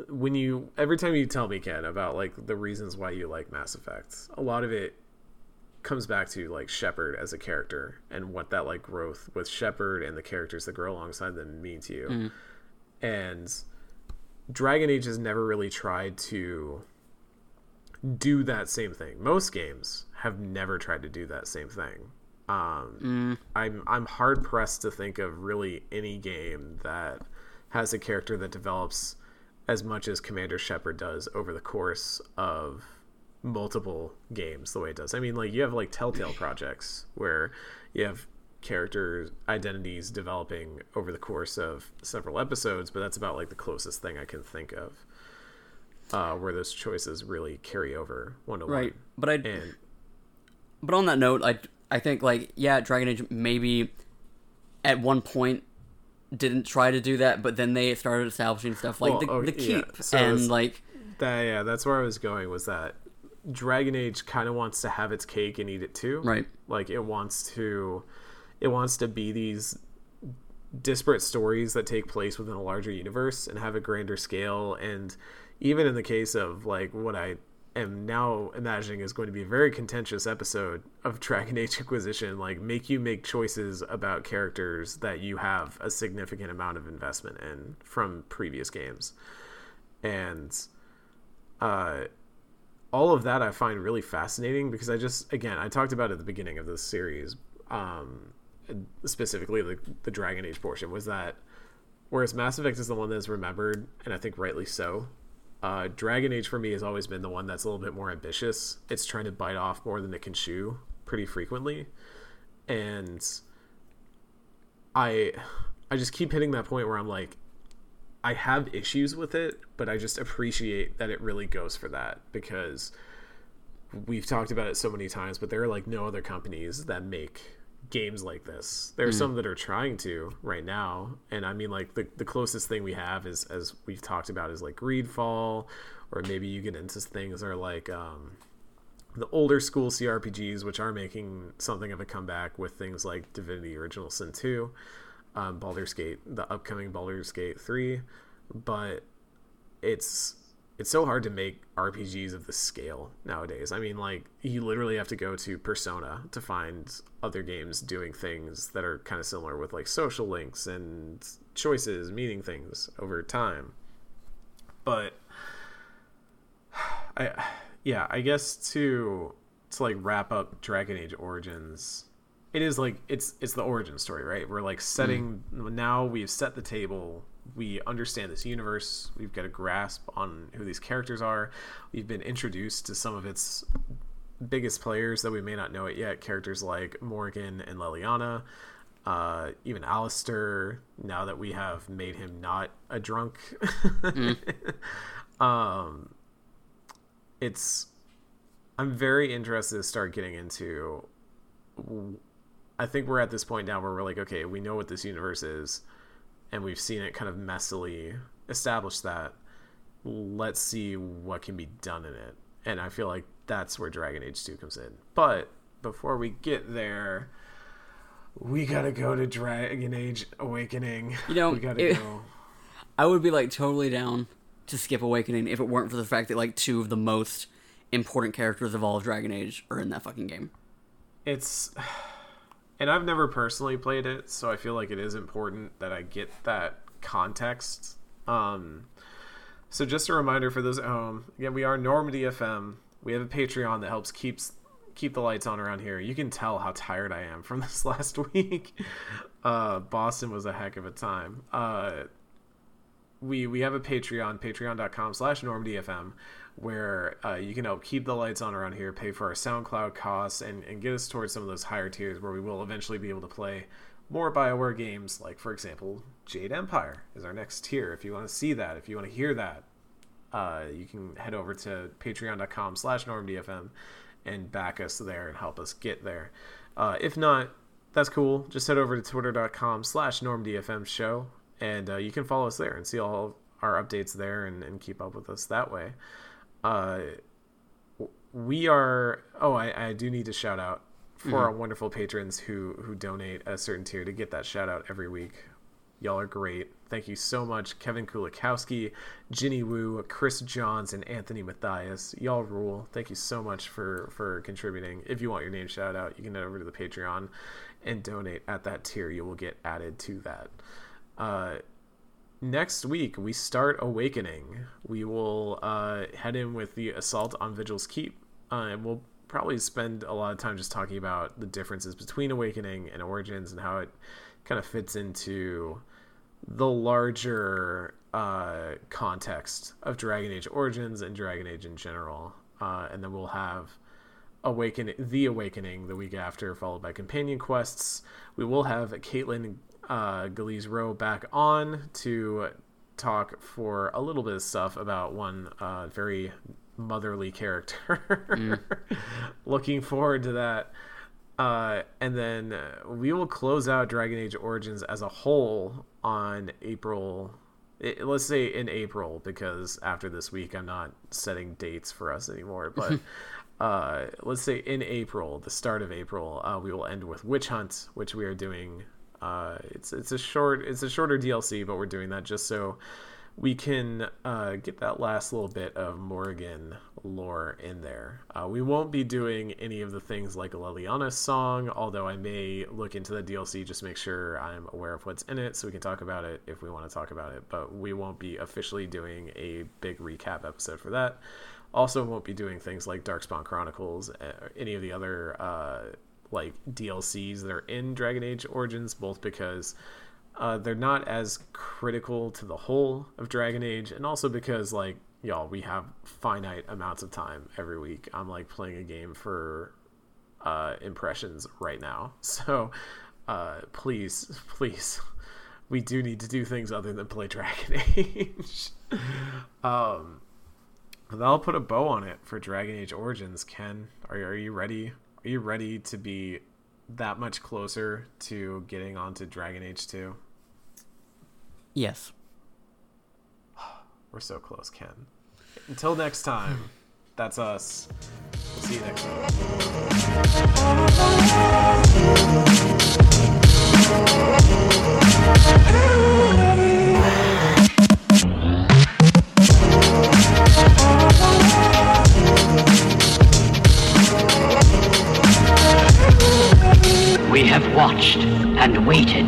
when you every time you tell me Ken about like the reasons why you like Mass Effect, a lot of it comes back to like Shepard as a character and what that like growth with Shepard and the characters that grow alongside them mean to you, mm. and Dragon Age has never really tried to do that same thing. Most games have never tried to do that same thing. Um, mm. I'm I'm hard pressed to think of really any game that has a character that develops as much as Commander Shepard does over the course of multiple games the way it does. I mean, like you have like Telltale projects where you have character identities developing over the course of several episodes, but that's about like the closest thing I can think of uh, where those choices really carry over one to one. Right, but I and but on that note, I I think like yeah, Dragon Age maybe at one point didn't try to do that, but then they started establishing stuff like well, the, oh, the keep yeah. so and like that. Yeah, that's where I was going. Was that Dragon Age kind of wants to have its cake and eat it too? Right. Like it wants to it wants to be these disparate stories that take place within a larger universe and have a grander scale. And even in the case of like what i am now imagining is going to be a very contentious episode of [laughs] dragon age inquisition like make you make choices about characters that you have a significant amount of investment in from previous games. And uh all of that i find really fascinating because i just again i talked about at the beginning of this series um specifically the, the Dragon Age portion, was that whereas Mass Effect is the one that's remembered, and I think rightly so, uh, Dragon Age for me has always been the one that's a little bit more ambitious. It's trying to bite off more than it can chew pretty frequently, and I I just keep hitting that point where I'm like, I have issues with it, but I just appreciate that it really goes for that because we've talked about it so many times, but there are like no other companies that make games like this. There are mm. some that are trying to right now, and I mean like the the closest thing we have is as we've talked about is like Greedfall, or maybe you get into things that are like um, the older school CRPGs, which are making something of a comeback with things like Divinity Original Sin 2, um, Baldur's Gate, the upcoming Baldur's Gate 3, but it's it's so hard to make RPGs of the scale nowadays. I mean, like you literally have to go to Persona to find other games doing things that are kind of similar with like social links and choices meaning things over time. But [sighs] I yeah, I guess to to like wrap up Dragon Age Origins, it is like it's it's the origin story, right? We're like setting mm. now we've set the table we understand this universe. We've got a grasp on who these characters are. We've been introduced to some of its biggest players that we may not know it yet. Characters like Morrigan and Leliana, uh, even Alistair. Now that we have made him not a drunk, mm. [laughs] um, it's. I'm very interested to start getting into. I think we're at this point now where we're like, okay, we know what this universe is, and we've seen it kind of messily establish that. Let's see what can be done in it, and I feel like that's where Dragon Age 2 comes in. But before we get there, we gotta go to Dragon Age Awakening. You know, we gotta it, go. [laughs] I would be like totally down to skip Awakening if it weren't for the fact that like two of the most important characters of all of Dragon Age are in that fucking game. It's and I've never personally played it, so I feel like it is important that I get that context. Um so just a reminder for those at home, again, we are Normandy FM. We have a Patreon that helps keeps keep the lights on around here. You can tell how tired I am from [laughs] this last week. Uh, Boston was a heck of a time. Uh, we we have a Patreon, patreon.com slash normandyfm, where uh, you can help keep the lights on around here, pay for our SoundCloud costs, and, and get us towards some of those higher tiers where we will eventually be able to play more Bioware games, like, for example, Jade Empire is our next tier. If you want to see that, if you want to hear that, uh, you can head over to patreon.com slash normandyfm and back us there and help us get there. Uh, if not, that's cool. Just head over to twitter.com slash normandyfm show and uh, you can follow us there and see all our updates there and, and keep up with us that way. Uh, we are, oh, I, I do need to shout out for mm-hmm. our wonderful patrons who, who donate a certain tier to get that shout out every week. Y'all are great. Thank you so much, Kevin Kulikowski, Ginny Wu, Chris Johns, and Anthony Matthias. Y'all rule. Thank you so much for for contributing. If you want your name shout out, you can head over to the Patreon and donate at that tier. You will get added to that. Uh, next week we start Awakening. We will uh, head in with the assault on Vigil's Keep, uh, and we'll probably spend a lot of time just talking about the differences between Awakening and Origins and how it kind of fits into the larger uh, context of Dragon Age Origins and Dragon Age in general. Uh, and then we'll have Awaken the Awakening the week after, followed by companion quests. We will have Caitlin uh, Galiz-Rowe back on to talk for a little bit of stuff about one uh, very motherly character. mm. [laughs] Looking forward to that. Uh, and then we will close out Dragon Age Origins as a whole on April. It, let's say in April, because after this week, I'm not setting dates for us anymore. But [laughs] uh, let's say in April, the start of April, uh, we will end with Witch Hunt, which we are doing. Uh, it's it's a short, it's a shorter DLC, but we're doing that just so we can uh, get that last little bit of Morrigan lore in there. Uh, we won't be doing any of the things like a song, although I may look into the DLC just make sure I'm aware of what's in it so we can talk about it if we want to talk about it. But we won't be officially doing a big recap episode for that. Also, won't be doing things like Darkspawn Chronicles, or uh, any of the other uh, like DLCs that are in Dragon Age Origins, both because uh, they're not as critical to the whole of Dragon Age, and also because like y'all, we have finite amounts of time every week. I'm like playing a game for uh, impressions right now, [laughs] so uh, please, please, we do need to do things other than play Dragon [laughs] Age. um, I'll put a bow on it for Dragon Age Origins. Ken, are are you ready? Are you ready to be that much closer to getting onto Dragon Age 2? Yes. We're so close, Ken. Until next time, that's us. We'll see you next We have watched and waited